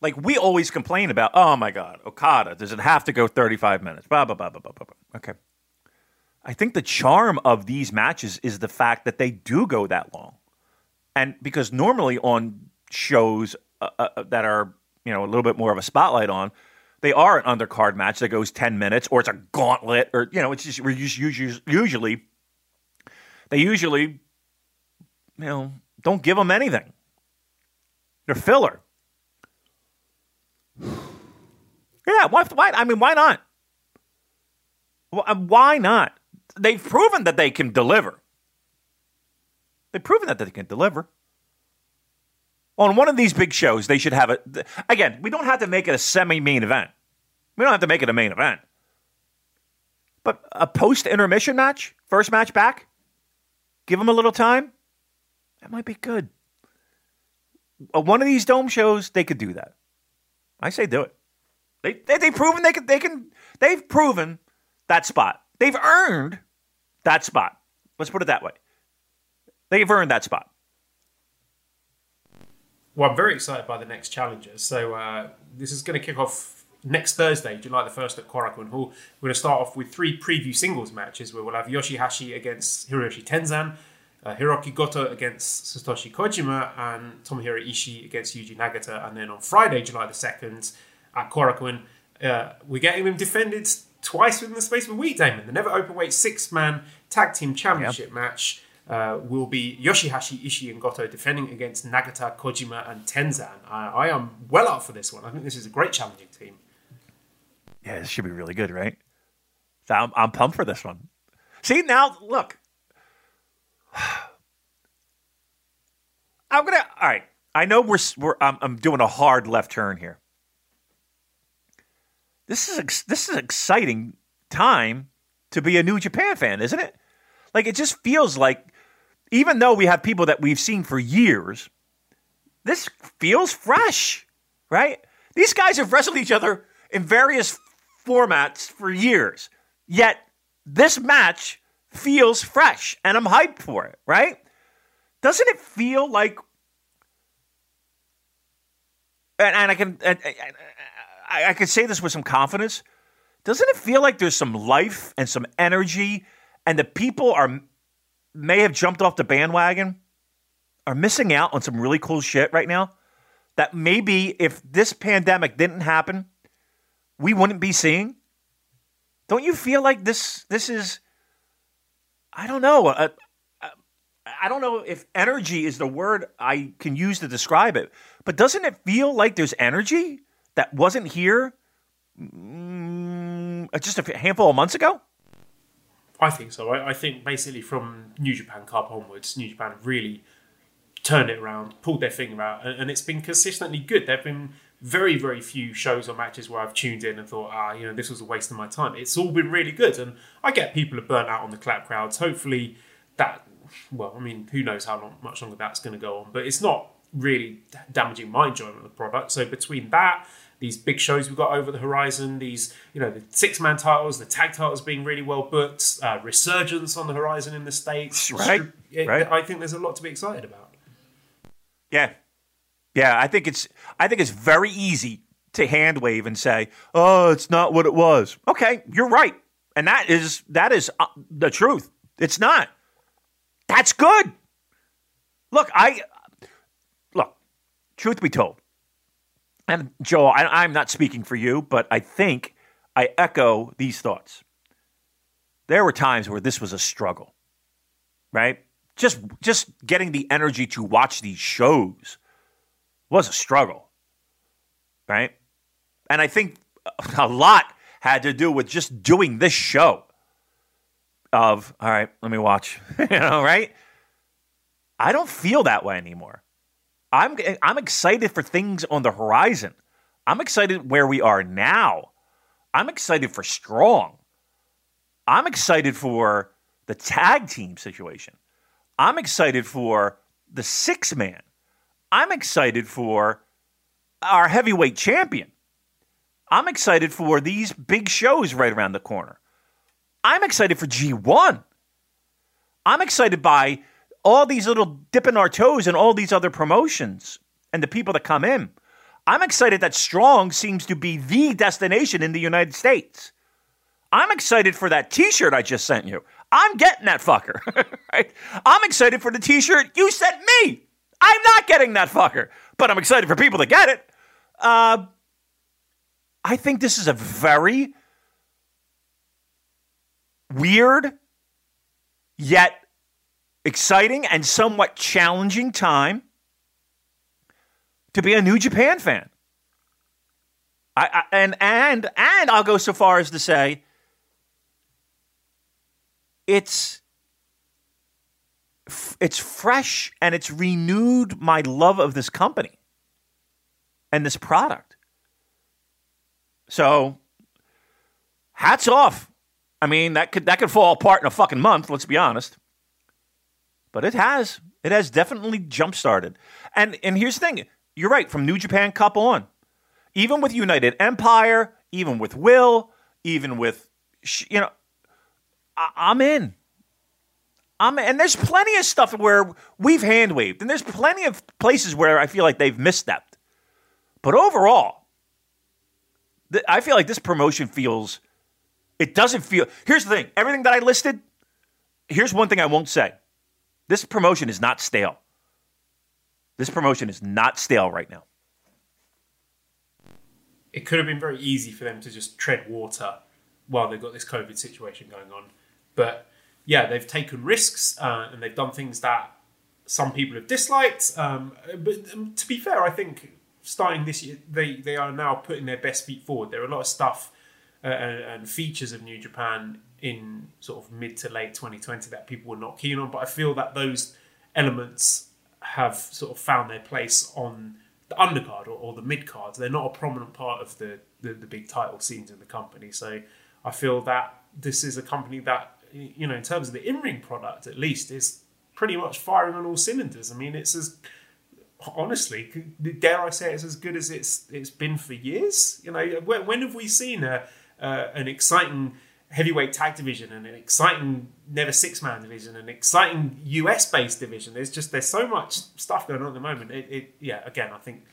like, we always complain about, oh my God, Okada, does it have to go 35 minutes? Blah, blah, blah, blah, blah, blah. Okay. I think the charm of these matches is the fact that they do go that long. And because normally on shows uh, uh, that are, you know, a little bit more of a spotlight on, they are an undercard match that goes 10 minutes or it's a gauntlet or, you know, it's just usually, usually they usually, you know, don't give them anything. They're filler. Yeah, why, why? I mean, why not? Um, why not? they've proven that they can deliver. They've proven that they can deliver. On one of these big shows, they should have it. Again, we don't have to make it a semi main event. We don't have to make it a main event. But a post intermission match, first match back, give them a little time. That might be good. Uh, one of these dome shows, they could do that. I say do it. They, they they've proven they can they can they've proven that spot. They've earned that spot. Let's put it that way. They've earned that spot. Well, I'm very excited by the next challenges. So uh, this is going to kick off next Thursday, July the 1st at Korakuen Hall. We're going to start off with three preview singles matches where we'll have Yoshihashi against Hiroshi Tenzan, uh, Hirooki Goto against Satoshi Kojima, and Tomohiro Ishii against Yuji Nagata. And then on Friday, July the 2nd at Korakuen, uh, we're getting them defended twice within the space of a week, Damon. The never open weight six man tag team championship yep. match uh, will be Yoshihashi, Ishii, and Goto defending against Nagata, Kojima, and Tenzan. I, I am well up for this one. I think this is a great challenging team. Yeah, this should be really good, right? I'm, I'm pumped for this one. See, now, look. I'm to, all right. I know we're, we're I'm, I'm doing a hard left turn here. This is this is exciting time to be a New Japan fan, isn't it? Like it just feels like even though we have people that we've seen for years, this feels fresh, right? These guys have wrestled each other in various formats for years. Yet this match feels fresh and I'm hyped for it, right? Doesn't it feel like and, and I can I, I can say this with some confidence. Doesn't it feel like there's some life and some energy and the people are may have jumped off the bandwagon are missing out on some really cool shit right now that maybe if this pandemic didn't happen, we wouldn't be seeing. Don't you feel like this this is I don't know, a, a, I don't know if energy is the word I can use to describe it, but doesn't it feel like there's energy that wasn't here mm, uh, just a handful of months ago? I think so. I, I, think basically from New Japan Cup onwards, New Japan really turned it around, pulled their finger out, and, and it's been consistently good. They've been very, very few shows or matches where I've tuned in and thought, ah, you know, this was a waste of my time. It's all been really good, and I get people are burnt out on the clap crowds. Hopefully, that. Well, I mean, who knows how long, much longer that's going to go on, but it's not really damaging my enjoyment of the product. So between that these big shows we've got over the horizon, these, you know, the six man titles, the tag titles being really well booked, uh, resurgence on the horizon in the States. Right. It, right. I think there's a lot to be excited about. Yeah. Yeah. I think it's, I think it's very easy to hand wave and say, oh, it's not what it was. Okay. You're right. And that is, that is uh, the truth. It's not. That's good. Look, I, look, truth be told, and Joel, I, am not speaking for you, but I think I echo these thoughts. There were times where this was a struggle, right? Just just getting the energy to watch these shows was a struggle, right? And I think a lot had to do with just doing this show. Of all right, let me watch, you know, right? I don't feel that way anymore. I'm I'm excited for things on the horizon. I'm excited where we are now. I'm excited for strong. I'm excited for the tag team situation. I'm excited for the six man. I'm excited for our heavyweight champion. I'm excited for these big shows right around the corner. I'm excited for G1. I'm excited by all these little dipping our toes and all these other promotions and the people that come in. I'm excited that Strong seems to be the destination in the United States. I'm excited for that t shirt I just sent you. I'm getting that fucker. right? I'm excited for the t shirt you sent me. I'm not getting that fucker, but I'm excited for people to get it. Uh, I think this is a very weird yet exciting and somewhat challenging time to be a New Japan fan. I, I, and and and I'll go so far as to say it's it's fresh and it's renewed my love of this company and this product. So hats off. I mean, that could that could fall apart in a fucking month, let's be honest but it has. It has definitely jump started. And and here's the thing: you're right. From New Japan Cup on, even with United Empire, even with Will, even with you know, I, am in. I'm and there's plenty of stuff where we've hand waved, and there's plenty of places where I feel like they've misstepped. But overall, th- I feel like this promotion feels. It doesn't feel. Here's the thing: everything that I listed. Here's one thing I won't say this promotion is not stale. This promotion is not stale right now. It could have been very easy for them to just tread water while they've got this COVID situation going on. But yeah, they've taken risks uh, and they've done things that some people have disliked. Um, but um, to be fair, I think starting this year, they, they are now putting their best feet forward. There are a lot of stuff uh, and, and features of New Japan in sort of mid to late 2020 that people were not keen on. But I feel that those elements have sort of found their place on the undercard or, or the mid card. They're not a prominent part of the, the, the big title scenes in the company. So I feel that this is a company that, you know, in terms of the in ring product at least, is pretty much firing on all cylinders. I mean, it's as honestly, dare I say, it's as good as it's it's been for years. You know, when, when have we seen a, uh, an exciting heavyweight tag division and an exciting never six man division, an exciting US based division. There's just there's so much stuff going on at the moment. It, it, yeah, again, I think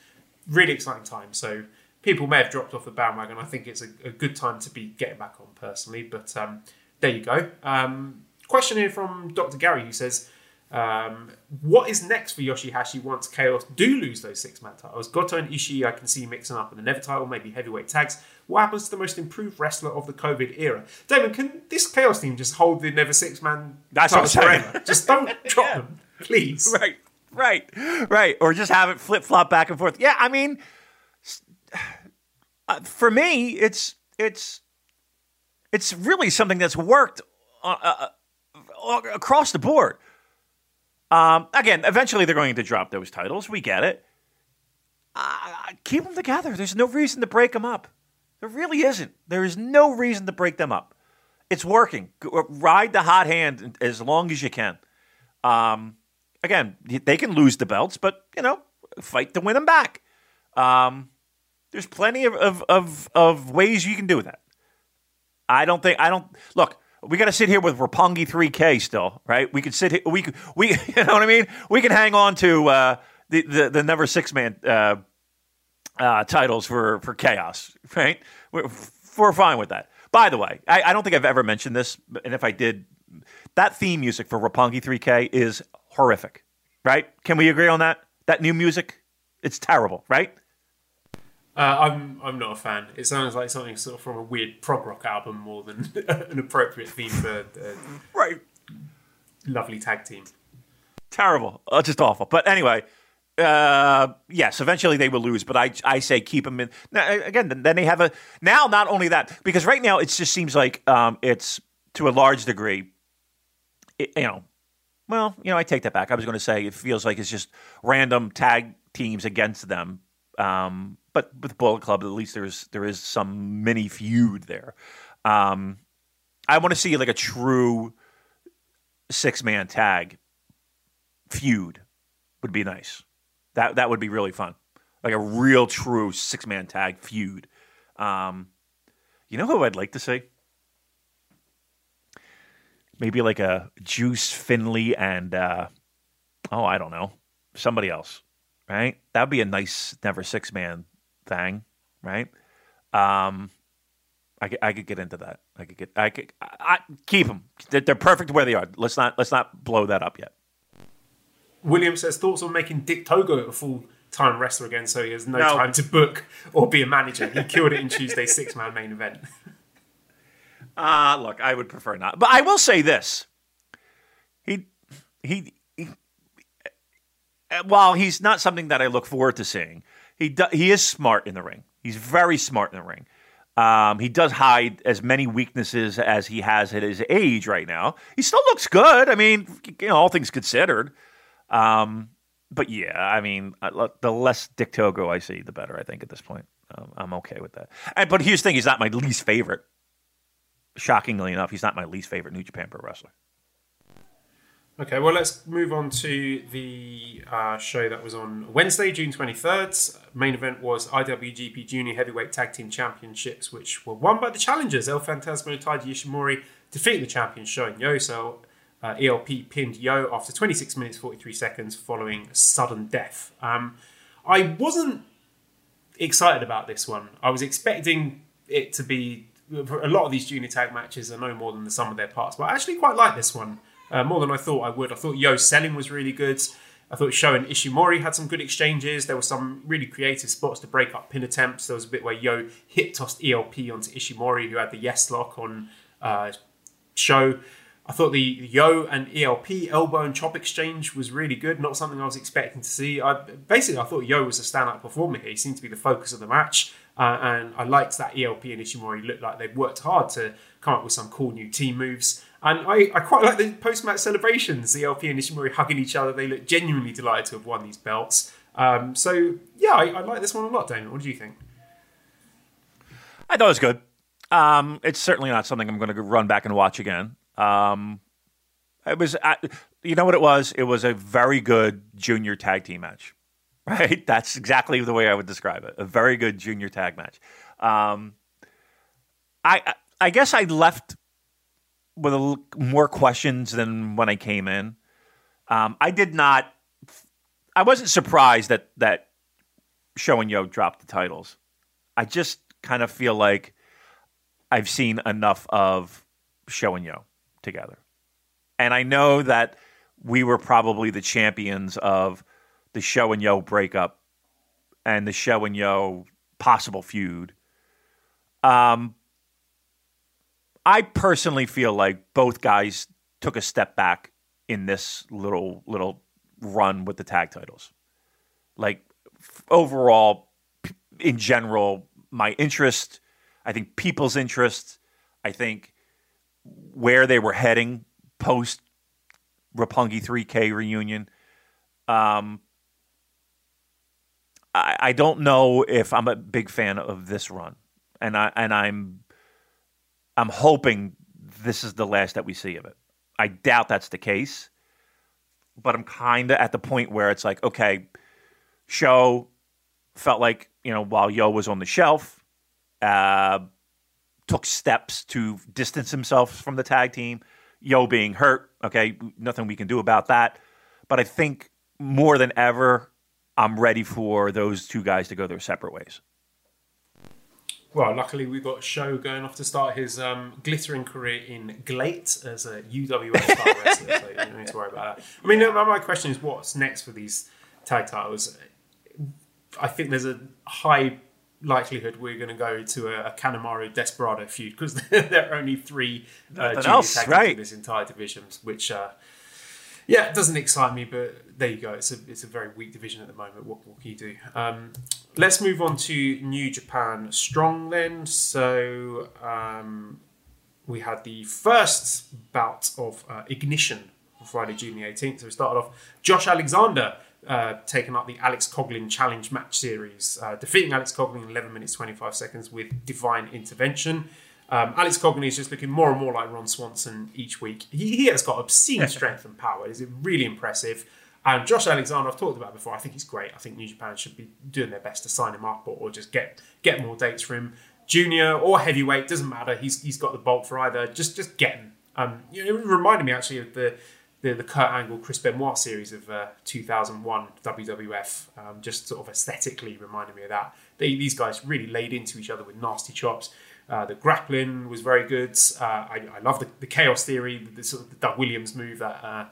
really exciting time. So people may have dropped off the bandwagon. I think it's a, a good time to be getting back on personally. But um, there you go. Um, question here from Dr. Gary who says, um, what is next for Yoshihashi once Chaos do lose those six man titles? Goto and Ishii I can see mixing up in the Never title, maybe heavyweight tags. What happens to the most improved wrestler of the COVID era? David, can this Chaos team just hold the Never six man That's what I'm saying. forever? Just don't drop them, please. right, right, right. Or just have it flip flop back and forth. Yeah, I mean, uh, for me, it's it's it's really something that's worked uh, uh, uh, across the board. Um, again, eventually they're going to drop those titles. We get it. Uh, keep them together. There's no reason to break them up. There really isn't. There is no reason to break them up. It's working. Uh, Ride the hot hand as long as you can. Um, again, they can lose the belts, but you know, fight to win them back. Um, there's plenty of, of, of, of ways you can do that. I don't think I don't look. We got to sit here with Roppongi 3K still, right? We could sit here. We we you know what I mean. We can hang on to uh, the, the the never six man uh, uh, titles for for chaos, right? We're, we're fine with that. By the way, I, I don't think I've ever mentioned this, and if I did, that theme music for Roppongi 3K is horrific, right? Can we agree on that? That new music, it's terrible, right? Uh, I'm I'm not a fan. It sounds like something sort of from a weird prog rock album more than an appropriate theme for a Right. lovely tag team. terrible. Uh, just awful. But anyway, uh, yes, eventually they will lose. But I, I say keep them in. Now, again, then they have a now. Not only that, because right now it just seems like um, it's to a large degree, it, you know. Well, you know, I take that back. I was going to say it feels like it's just random tag teams against them. Um, but with Bullet Club, at least there's there is some mini feud there. Um, I want to see like a true six man tag feud would be nice. That that would be really fun. Like a real true six man tag feud. Um, you know who I'd like to see? Maybe like a Juice Finley and uh, oh I don't know somebody else, right? That'd be a nice never six man thing, right? Um, I could, I could get into that. I could get I could I, I, keep them. They're, they're perfect where they are. Let's not let's not blow that up yet. William says thoughts on making Dick Togo a full time wrestler again, so he has no, No. time to book or be a manager. He killed it in Tuesday's six man main event. Uh, look, I would prefer not. But I will say this. He, he, he uh, while he's not something that I look forward to seeing, he do, he is smart in the ring. He's very smart in the ring. Um, he does hide as many weaknesses as he has at his age right now. He still looks good. I mean, you know, all things considered. Um, but yeah, I mean, the less Dick Togo I see, the better. I think at this point, um, I'm okay with that. And, but here's the thing: he's not my least favorite shockingly enough, he's not my least favorite New Japan Pro wrestler. Okay, well, let's move on to the uh, show that was on Wednesday, June 23rd. Main event was IWGP Junior Heavyweight Tag Team Championships, which were won by the challengers. El Fantasmo, Taiji Ishimori defeated the champions, Sho and Yo. So uh, ELP pinned Yo after 26 minutes 43 seconds following sudden death. Um, I wasn't excited about this one. I was expecting it to be a lot of these junior tag matches are no more than the sum of their parts, but I actually quite like this one uh, more than I thought I would. I thought Yo's selling was really good. I thought Sho and Ishimori had some good exchanges. There were some really creative spots to break up pin attempts. There was a bit where Yo hit tossed ELP onto Ishimori, who had the yes lock on uh, Sho. I thought the Yo and ELP elbow and chop exchange was really good. Not something I was expecting to see. I basically I thought Yo was a standout performer here. He seemed to be the focus of the match, uh, and I liked that ELP and Ishimori looked like they'd worked hard to come up with some cool new team moves. And I, I quite like the post match celebrations. ELP and Ishimori hugging each other. They look genuinely delighted to have won these belts. Um, so yeah, I, I like this one a lot. Damon, what do you think? I thought it was good. Um, it's certainly not something I'm going to run back and watch again. Um, it was, I, you know what it was? It was a very good junior tag team match, right? That's exactly the way I would describe it. A very good junior tag match. Um, I, I guess I left with more questions than when I came in. Um, I did not. I wasn't surprised that that Sho and Yo dropped the titles. I just kind of feel like I've seen enough of Sho and Yo together. And I know that we were probably the champions of the Sho and Yo breakup and the Sho and Yo possible feud. Um, I personally feel like both guys took a step back in this little little run with the tag titles. Like f- overall, p- in general, my interest, I think people's interest, I think where they were heading post Roppongi 3K reunion. Um, I, I don't know if I'm a big fan of this run, and I and I'm I'm hoping this is the last that we see of it. I doubt that's the case, but I'm kind of at the point where it's like, okay, Sho felt like you know while Yo was on the shelf, uh, took steps to distance himself from the tag team. Yo being hurt, okay, nothing we can do about that. But I think more than ever, I'm ready for those two guys to go their separate ways. Well, luckily we've got Sho going off to start his um, glittering career in GLEAT as a UWF star wrestler, so you don't need to worry about that. I mean, no, my question is what's next for these tag titles? I think there's a high likelihood we're going to go to a, a Kanemaru Desperado feud because there are only three uh, junior else, tag right. in this entire division, which. Uh, yeah, it doesn't excite me, but there you go. It's a it's a very weak division at the moment. What, what can you do? Um, let's move on to New Japan Strong then. So um, we had the first bout of uh, Ignition on Friday, June the 18th. So we started off Josh Alexander uh, taking up the Alex Coughlin Challenge Match Series, uh, defeating Alex Coughlin in 11 minutes 25 seconds with divine intervention. Um, Alex Coughlin is just looking more and more like Ron Swanson each week. He, he has got obscene strength and power. It's really impressive. And Josh Alexander, I've talked about before. I think he's great. I think New Japan should be doing their best to sign him up or, or just get get more dates for him. Junior or heavyweight doesn't matter. He's he's got the bulk for either. Just just get him. Um, you know, it reminded me actually of the the, the Kurt Angle Chris Benoit series of uh, 2001 WWF. Um, just sort of aesthetically reminded me of that. They, these guys really laid into each other with nasty chops. Uh, the grappling was very good. Uh, I, I love the, the chaos theory, the, sort of the Doug Williams move that uh,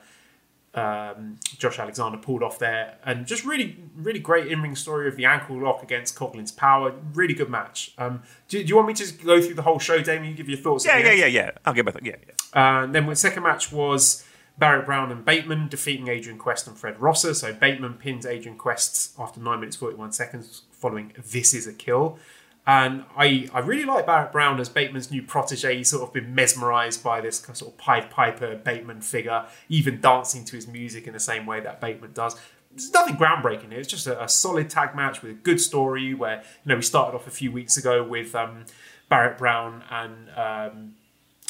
um, Josh Alexander pulled off there, and just really, really great in-ring story of the ankle lock against Coughlin's power. Really good match. Um, do, do you want me to just go through the whole show, Damon? You give your thoughts. Yeah, yeah, end? yeah, yeah. I'll give my th- yeah, yeah. Uh, and then the second match was Barrett Brown and Bateman defeating Adrian Quest and Fred Rosser. So Bateman pins Adrian Quest after 9 minutes 41 seconds following This Is a Kill. And I, I really like Barrett Brown as Bateman's new protege. He's sort of been mesmerised by this sort of Pied Piper Bateman figure, even dancing to his music in the same way that Bateman does. There's nothing groundbreaking here. It's just a, a solid tag match with a good story where, you know, we started off a few weeks ago with um, Barrett Brown and um,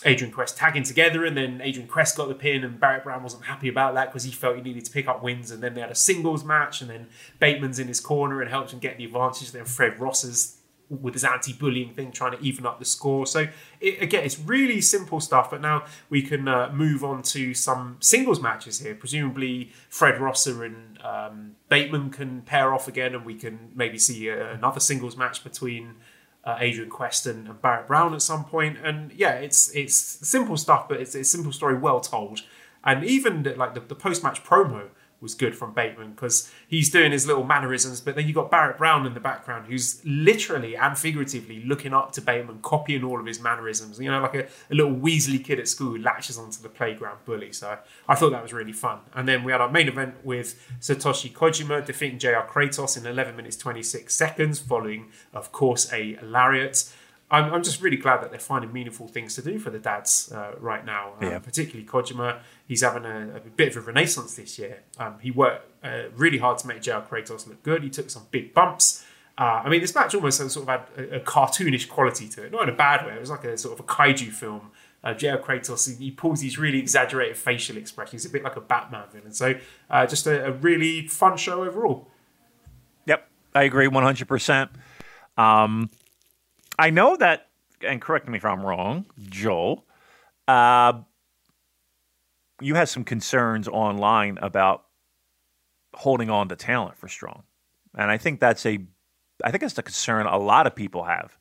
Adrian Quest tagging together, and then Adrian Quest got the pin, and Barrett Brown wasn't happy about that because he felt he needed to pick up wins. And then they had a singles match, and then Bateman's in his corner and helped him get the advantage. Then Fred Rosser's with his anti-bullying thing, trying to even up the score. So it, again, it's really simple stuff. But now we can uh, move on to some singles matches here. Presumably, Fred Rosser and um, Bateman can pair off again, and we can maybe see uh, another singles match between uh, Adrian Quest and, Barrett Brown at some point. And yeah, it's it's simple stuff, but it's, a simple story, well told. And even like the, the post-match promo was good from Bateman because he's doing his little mannerisms, but then you got Barrett Brown in the background who's literally and figuratively looking up to Bateman, copying all of his mannerisms. You know, like a, a little Weasley kid at school who latches onto the playground bully. So I thought that was really fun. And then we had our main event with Satoshi Kojima defeating JR Kratos in 11 minutes 26 seconds, following, of course, a lariat. I'm, I'm just really glad that they're finding meaningful things to do for the dads uh, right now. Um, Yeah. Particularly Kojima, he's having a, a bit of a renaissance this year. Um, he worked uh, really hard to make JR Kratos look good. He took some big bumps. Uh, I mean, this match almost sort of had a, a cartoonish quality to it, not in a bad way. It was like a sort of a kaiju film. Uh, JR Kratos, he- he pulls these really exaggerated facial expressions. A bit like a Batman villain. So, uh, just a, a really fun show overall. Yep, I agree 100%. Um, I know that, and correct me if I'm wrong, Joel, uh, you had some concerns online about holding on to talent for Strong. And I think that's a, I think that's the concern a lot of people have.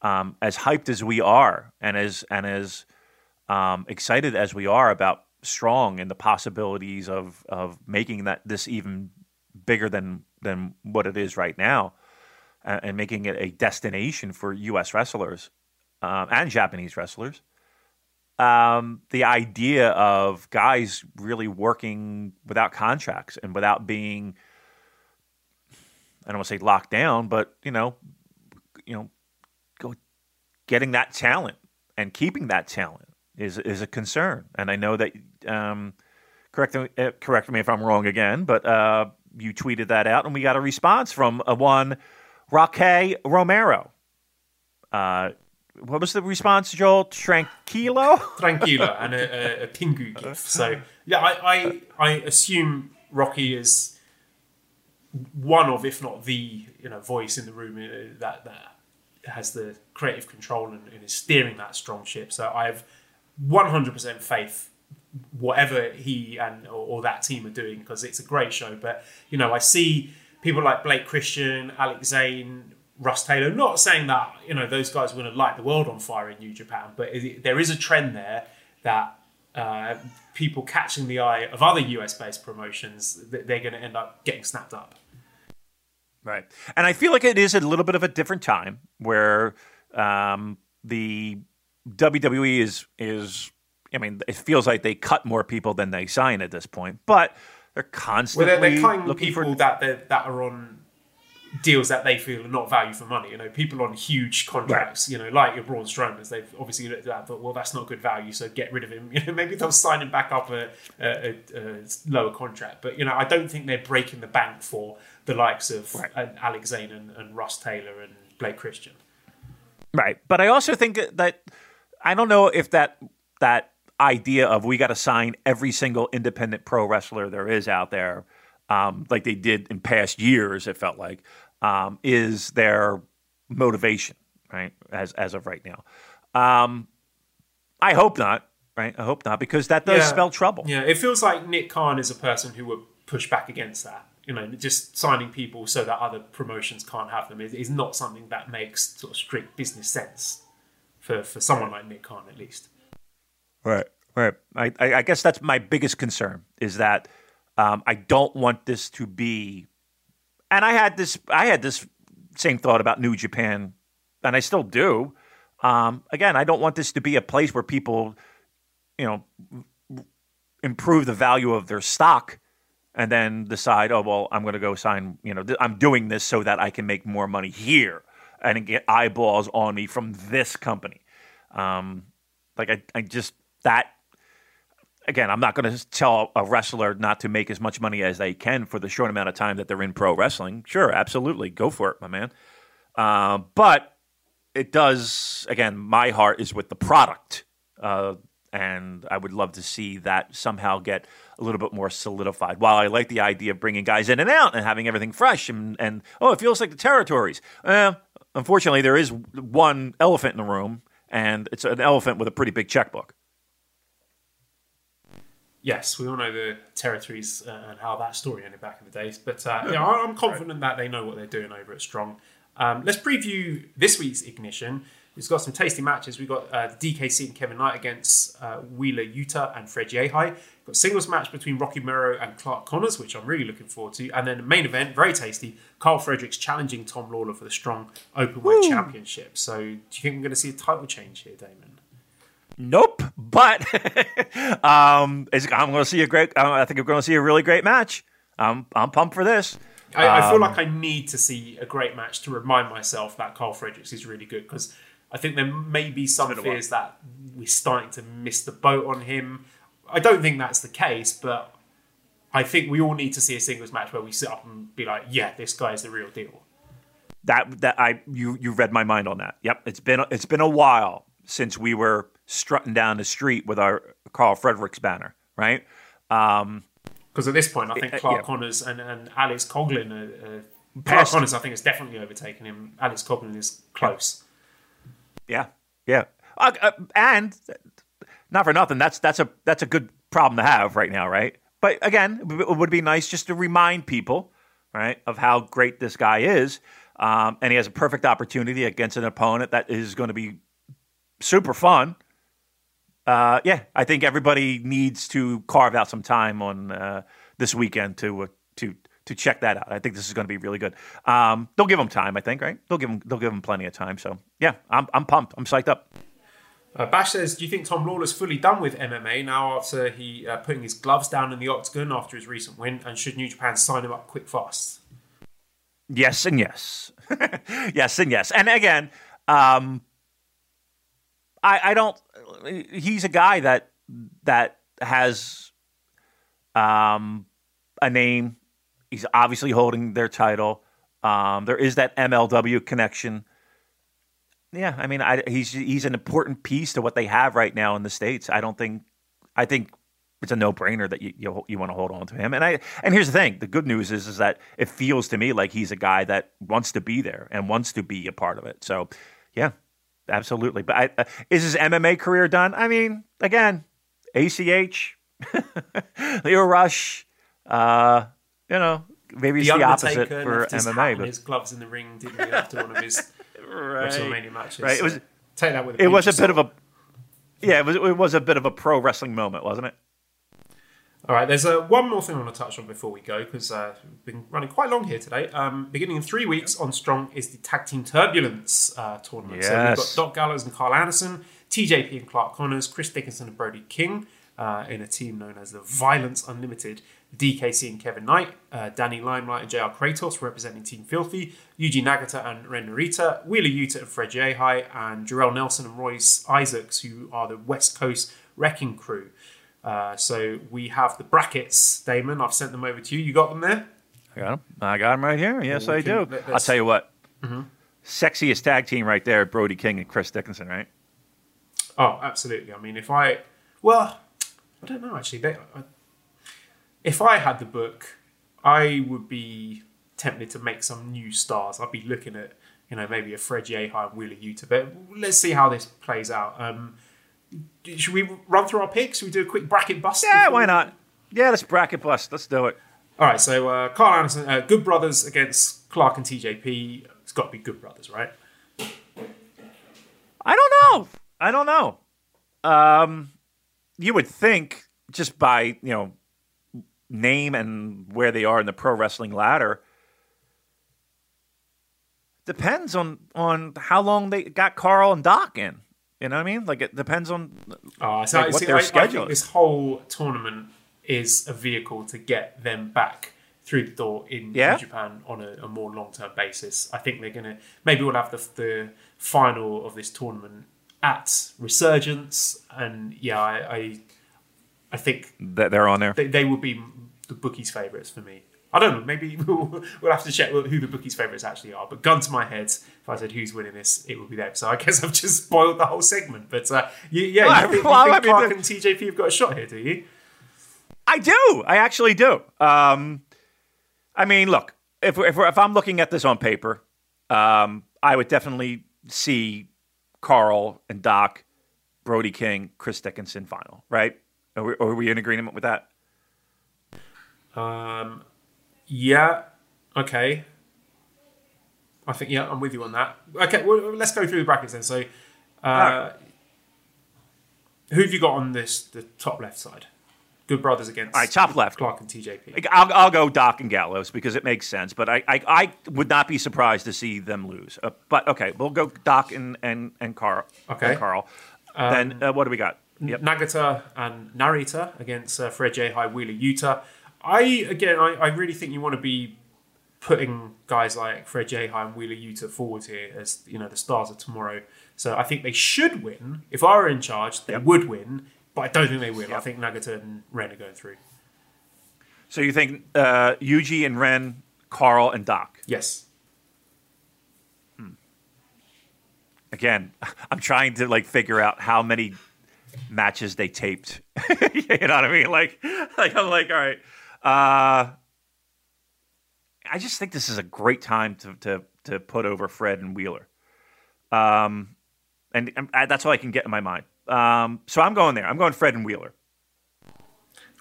Um, as hyped as we are, and as and as um, excited as we are about strong and the possibilities of of making that this even bigger than than what it is right now, uh, and making it a destination for U.S. wrestlers um, and Japanese wrestlers. Um, the idea of guys really working without contracts and without being, I don't want to say locked down, but you know, you know, go getting that talent and keeping that talent is is a concern. And I know that um, correct uh, correct me if I'm wrong again, but uh, you tweeted that out, and we got a response from a one Rocky Romero. Uh, what was the response, Joel? Tranquilo? Tranquilo and a, a, a Pingu gift. So, yeah, I, I, I assume Rocky is one of, if not the, you know, voice in the room uh, that, that has the creative control and, and is steering that strong ship. So I have 100% faith whatever he and or, or that team are doing because it's a great show. But, you know, I see people like Blake Christian, Alex Zayne, Russ Taylor. Not saying that you know those guys are going to light the world on fire in New Japan, but there is a trend there that uh, people catching the eye of other US based promotions, they're going to end up getting snapped up. Right, and I feel like it is a little bit of a different time where um, the WWE is is. I mean, it feels like they cut more people than they sign at this point, but they're constantly well, they're, they're cutting looking people for that that are on deals that they feel are not value for money. You know, people on huge contracts, right. you know, like your Braun Strowman's, they've obviously looked at that thought, well, that's not good value, so get rid of him. You know, maybe they'll sign him back up a, a, a, lower contract. But, you know, I don't think they're breaking the bank for the likes of right. uh, Alex Zayne and, and Russ Taylor and Blake Christian. Right. But I also think that I don't know if that that idea of we got to sign every single independent pro wrestler there is out there – um, like they did in past years, it felt like, um, is their motivation, right? As as of right now, um, I hope not, right? I hope not because that does yeah. spell trouble. Yeah, it feels like Nick Khan is a person who would push back against that. You know, just signing people so that other promotions can't have them is, is not something that makes sort of strict business sense for for someone like Nick Khan, at least. Right, right. I, I guess that's my biggest concern is that um, I don't want this to be, and I had this, I had this same thought about New Japan, and I still do. Um, again, I don't want this to be a place where people, you know, improve the value of their stock and then decide, oh well, I'm going to go sign. You know, th- I'm doing this so that I can make more money here and get eyeballs on me from this company. Um, like I, I just that again, I'm not going to tell a wrestler not to make as much money as they can for the short amount of time that they're in pro wrestling. Sure, absolutely, go for it, my man. Uh, but it does. Again, my heart is with the product, uh, and I would love to see that somehow get a little bit more solidified. While I like the idea of bringing guys in and out and having everything fresh, and, and oh, it feels like the territories. Uh, unfortunately, there is one elephant in the room, and it's an elephant with a pretty big checkbook yes, we all know the territories uh, and how that story ended back in the days. But uh, yeah, I'm confident that they know what they're doing over at Strong. Um, let's preview this week's Ignition. We've got some tasty matches. We've got uh, DKC and Kevin Knight against uh, Wheeler Yuta and Fred Yehi. Got singles match between Rocky Romero and Clark Connors, which I'm really looking forward to. And then the main event, very tasty, Karl Fredericks challenging Tom Lawlor for the Strong Openweight Championship. So do you think we're going to see a title change here, Damon? Nope. But um, I'm going to see a great. I think we're going to see a really great match. I'm I'm pumped for this. I, um, I, feel like I need to see a great match to remind myself that Karl Fredericks is really good because I think there may be some fears that we're starting to miss the boat on him. I don't think that's the case, but I think we all need to see a singles match where we sit up and be like, "Yeah, this guy is the real deal." That that I you you read my mind on that. Yep, it's been it's been a while since we were strutting down the street with our Karl Fredericks banner, right? Um, because at this point, I think Clark yeah. Connors and, and Alex Coughlin are, uh, Clark Connors, I think, has definitely overtaken him. Alex Coughlin is close. Yeah, yeah, uh, uh, and not for nothing. That's that's a that's a good problem to have right now, right? But again, it would be nice just to remind people, right, of how great this guy is. Um, and he has a perfect opportunity against an opponent that is going to be super fun uh, yeah, I think everybody needs to carve out some time on uh, this weekend to uh, to to check that out. I think this is going to be really good. Um, they'll give them time, I think, right? They'll give them they'll give them plenty of time. So yeah, I'm I'm pumped. I'm psyched up. Uh, Bash says, "Do you think Tom Lawlor's fully done with MMA now after he uh, putting his gloves down in the octagon after his recent win? And should New Japan sign him up quick fast?" Yes and yes, yes and yes. And again, um, I I don't. He's a guy that that has um, a name. He's obviously holding their title. Um, there is that MLW connection. Yeah, I mean, I, he's he's an important piece to what they have right now in the states. I don't think, I think it's a no brainer that you, you you want to hold on to him. And I and here's the thing: the good news is is that it feels to me like he's a guy that wants to be there and wants to be a part of it. So, yeah, absolutely. But I, uh, is his MMA career done? I mean, again, ACH, Lio Rush, uh, you know, maybe it's the, the opposite for MMA. but his gloves in the ring didn't he, after one of his right. WrestleMania matches. Right. It was take that with. A it was a bit of a. Yeah, it was. It was a bit of a pro wrestling moment, wasn't it? All right, there's uh, one more thing I want to touch on before we go because uh, we've been running quite long here today. Um, beginning in three weeks on Strong is the Tag Team Turbulence uh, tournament. Yes. So we've got Doc Gallows and Karl Anderson, TJP and Clark Connors, Chris Dickinson and Brody King uh, in a team known as the Violence Unlimited. DKC and Kevin Knight, uh, Danny Limelight and JR Kratos representing Team Filthy, Yuji Nagata and Ren Narita, Wheeler Yuta and Fred Yehi, and Jorel Nelson and Royce Isaacs, who are the West Coast Wrecking Crew. Uh, so we have the brackets, Damon. I've sent them over to you. You got them there? I got them. I got them right here. Yes, well, I can, do. I'll tell you what. Mm-hmm. Sexiest tag team right there, Brody King and Chris Dickinson, right? Oh, absolutely. I mean, if I, well, I don't know actually. They, I, if I had the book, I would be tempted to make some new stars. I'd be looking at, you know, maybe a Fred Yehi and Wheeler Yuta. But let's see how this plays out. Um, should we run through our picks? Should we do a quick bracket bust? Yeah, why not? Yeah, let's bracket bust. Let's do it. All right, so uh, Karl Anderson, uh, Good Brothers against Clark and TJP. It's got to be Good Brothers, right? I don't know. I don't know. Um, you would think just by you know name and where they are in the pro wrestling ladder depends on on how long they got Karl and Doc in. You know what I mean? Like it depends on oh, so like, what see, their I, schedule. I think this whole tournament is a vehicle to get them back through the door in yeah. Japan on a, a more long term basis. I think they're gonna maybe we'll have the, the final of this tournament at Resurgence, and yeah, I I, I think that they're on there. They, they will be the bookies' favourites for me. I don't know. Maybe we'll, we'll have to check who the bookies' favourites actually are. But gun to my head, if I said who's winning this, it would be them. So I guess I've just spoiled the whole segment. But uh, you, yeah, well, you think, well, you think I mean, Clark and TJP have got a shot here, do you? I do. I actually do. Um, I mean, look, if if, if I'm looking at this on paper, um, I would definitely see Karl and Doc, Brody King, Chris Dickinson final. Right? Are we, are we in agreement with that? Um, yeah. Okay. I think yeah, I'm with you on that. Okay, well, let's go through the brackets then. So, uh, who have you got on this the top left side? Good brothers against All right, top left. Clark and TJP. I'll, I'll go Doc and Gallows because it makes sense. But I, I, I would not be surprised to see them lose. Uh, but okay, we'll go Doc and and and Karl. Okay, and Karl. Um, then uh, what do we got? Yep. Nagata and Narita against uh, Fred Yehi Wheeler Yuta. I again, I, I really think you want to be putting guys like Fred Yehi and Wheeler Yuta forward here as you know the stars of tomorrow. So I think they should win. If I were in charge, they yep. would win, but I don't think they will. Yep. I think Nagata and Ren are going through. So you think uh, Yuji and Ren, Karl and Doc? Yes. Hmm. Again, I'm trying to like figure out how many matches they taped. you know what I mean? Like, like I'm like, all right. Uh, I just think this is a great time to to to put over Fred and Wheeler. Um, and, and I, that's all I can get in my mind. Um, so I'm going there. I'm going Fred and Wheeler.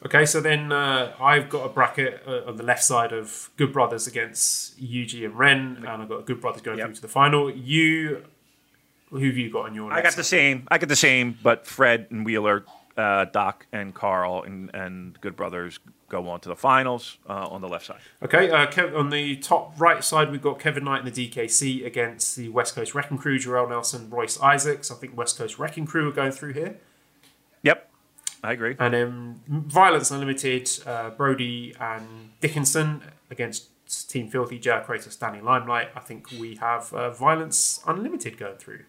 Okay, so then uh, I've got a bracket uh, on the left side of Good Brothers against Yuji and Ren, and I've got Good Brothers going yep. through to the final. You Who have you got on your? I got the same. I got the same, but Fred and Wheeler, uh, Doc and Karl and, and Good Brothers go on to the finals uh, on the left side. Okay, uh, Kev, on the top right side, we've got Kevin Knight and the DKC against the West Coast Wrecking Crew, Jorel Nelson, Royce Isaacs. I think West Coast Wrecking Crew are going through here. Yep, I agree. And then Violence Unlimited, uh, Brody and Dickinson against Team Filthy, JR Kratos, Danny Limelight. I think we have uh, Violence Unlimited going through.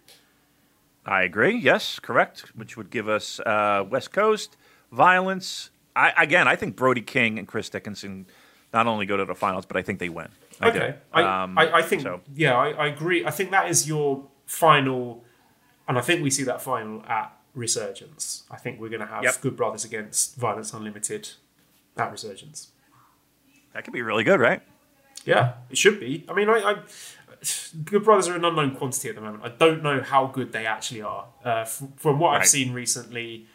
I agree. Yes, correct. Which would give us uh, West Coast Violence. I, again, I think Brody King and Chris Dickinson not only go to the finals, but I think they win. I okay, I, um, I, I, think so. yeah, I, I agree. I think that is your final, and I think we see that final at Resurgence. I think we're going to have Yep. Good Brothers against Violence Unlimited at Resurgence. That could be really good, right? Yeah, it should be. I mean, I, I Good Brothers are an unknown quantity at the moment. I don't know how good they actually are. Uh, f- from what I've seen recently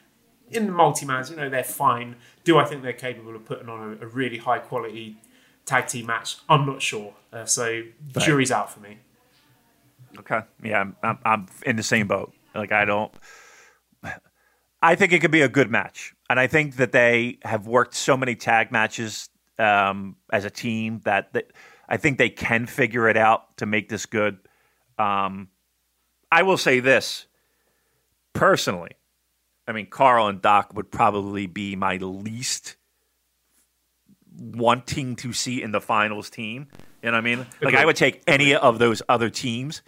in the multi-mans, you know, they're fine. Do I think they're capable of putting on a, a really high quality tag team match? I'm not sure. Uh, so jury's out for me. Okay. Yeah, I'm, I'm, I'm in the same boat. Like, I don't. I think it could be a good match. And I think that they have worked so many tag matches um, as a team that, that I think they can figure it out to make this good. Um, I will say this personally. I mean, Karl and Doc would probably be my least wanting to see in the finals team. You know what I mean? Like, I would take any of those other teams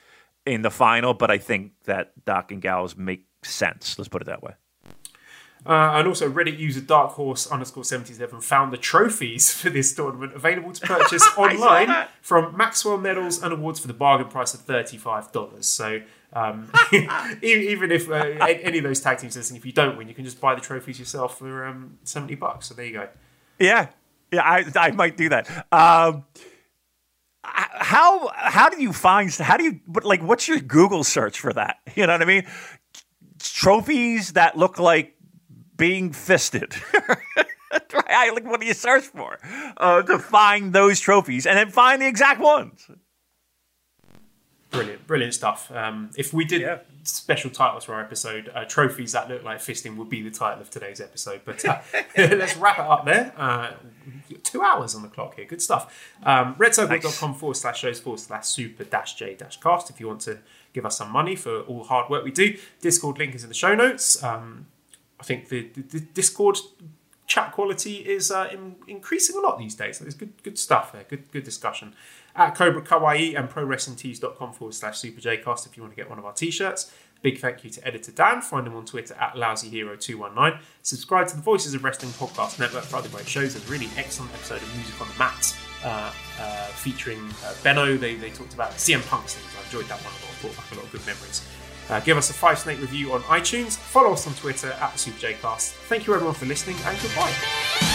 in the final, but I think that Doc and Gallows make sense. Let's put it that way. Uh, and also, Reddit user Dark Horse underscore 77 found the trophies for this tournament available to purchase online from Maxwell Medals and Awards for the bargain price of $35. So, um, even if uh, any of those tag teams listening, if you don't win, you can just buy the trophies yourself for um, 70 bucks. So, there you go. Yeah, yeah, I I might do that. Um, how how do you find how do you but like what's your Google search for that? You know what I mean? Trophies that look like being fisted. I like what do you search for uh, to find those trophies and then find the exact ones? Brilliant, brilliant stuff. Um, if we did Yeah. special titles for our episode, uh, trophies that look like fisting would be the title of today's episode. But uh, let's wrap it up there. Uh, two hours on the clock here. Good stuff. Um, redcircle.com forward slash shows forward slash super dash j dash cast if you want to give us some money for all the hard work we do. Discord link is in the show notes. Um, I think the, the, the Discord chat quality is uh, in, increasing a lot these days. There's good good stuff there. Good good discussion. At Cobra Kawaii and ProWrestlingTees.com forward slash Super Jcast if you want to get one of our t-shirts. Big thank you to editor Dan. Find him on Twitter at LousyHero219. Subscribe to the Voices of Wrestling Podcast Network for other great shows. There's a really excellent episode of Music on the Mat uh, uh, featuring uh, Benno. They, they talked about CM Punk's things. I enjoyed that one a lot. Brought back a lot of good memories. Uh, give us a five snake review on iTunes. Follow us on Twitter at the Super Jcast. Thank you everyone for listening and goodbye.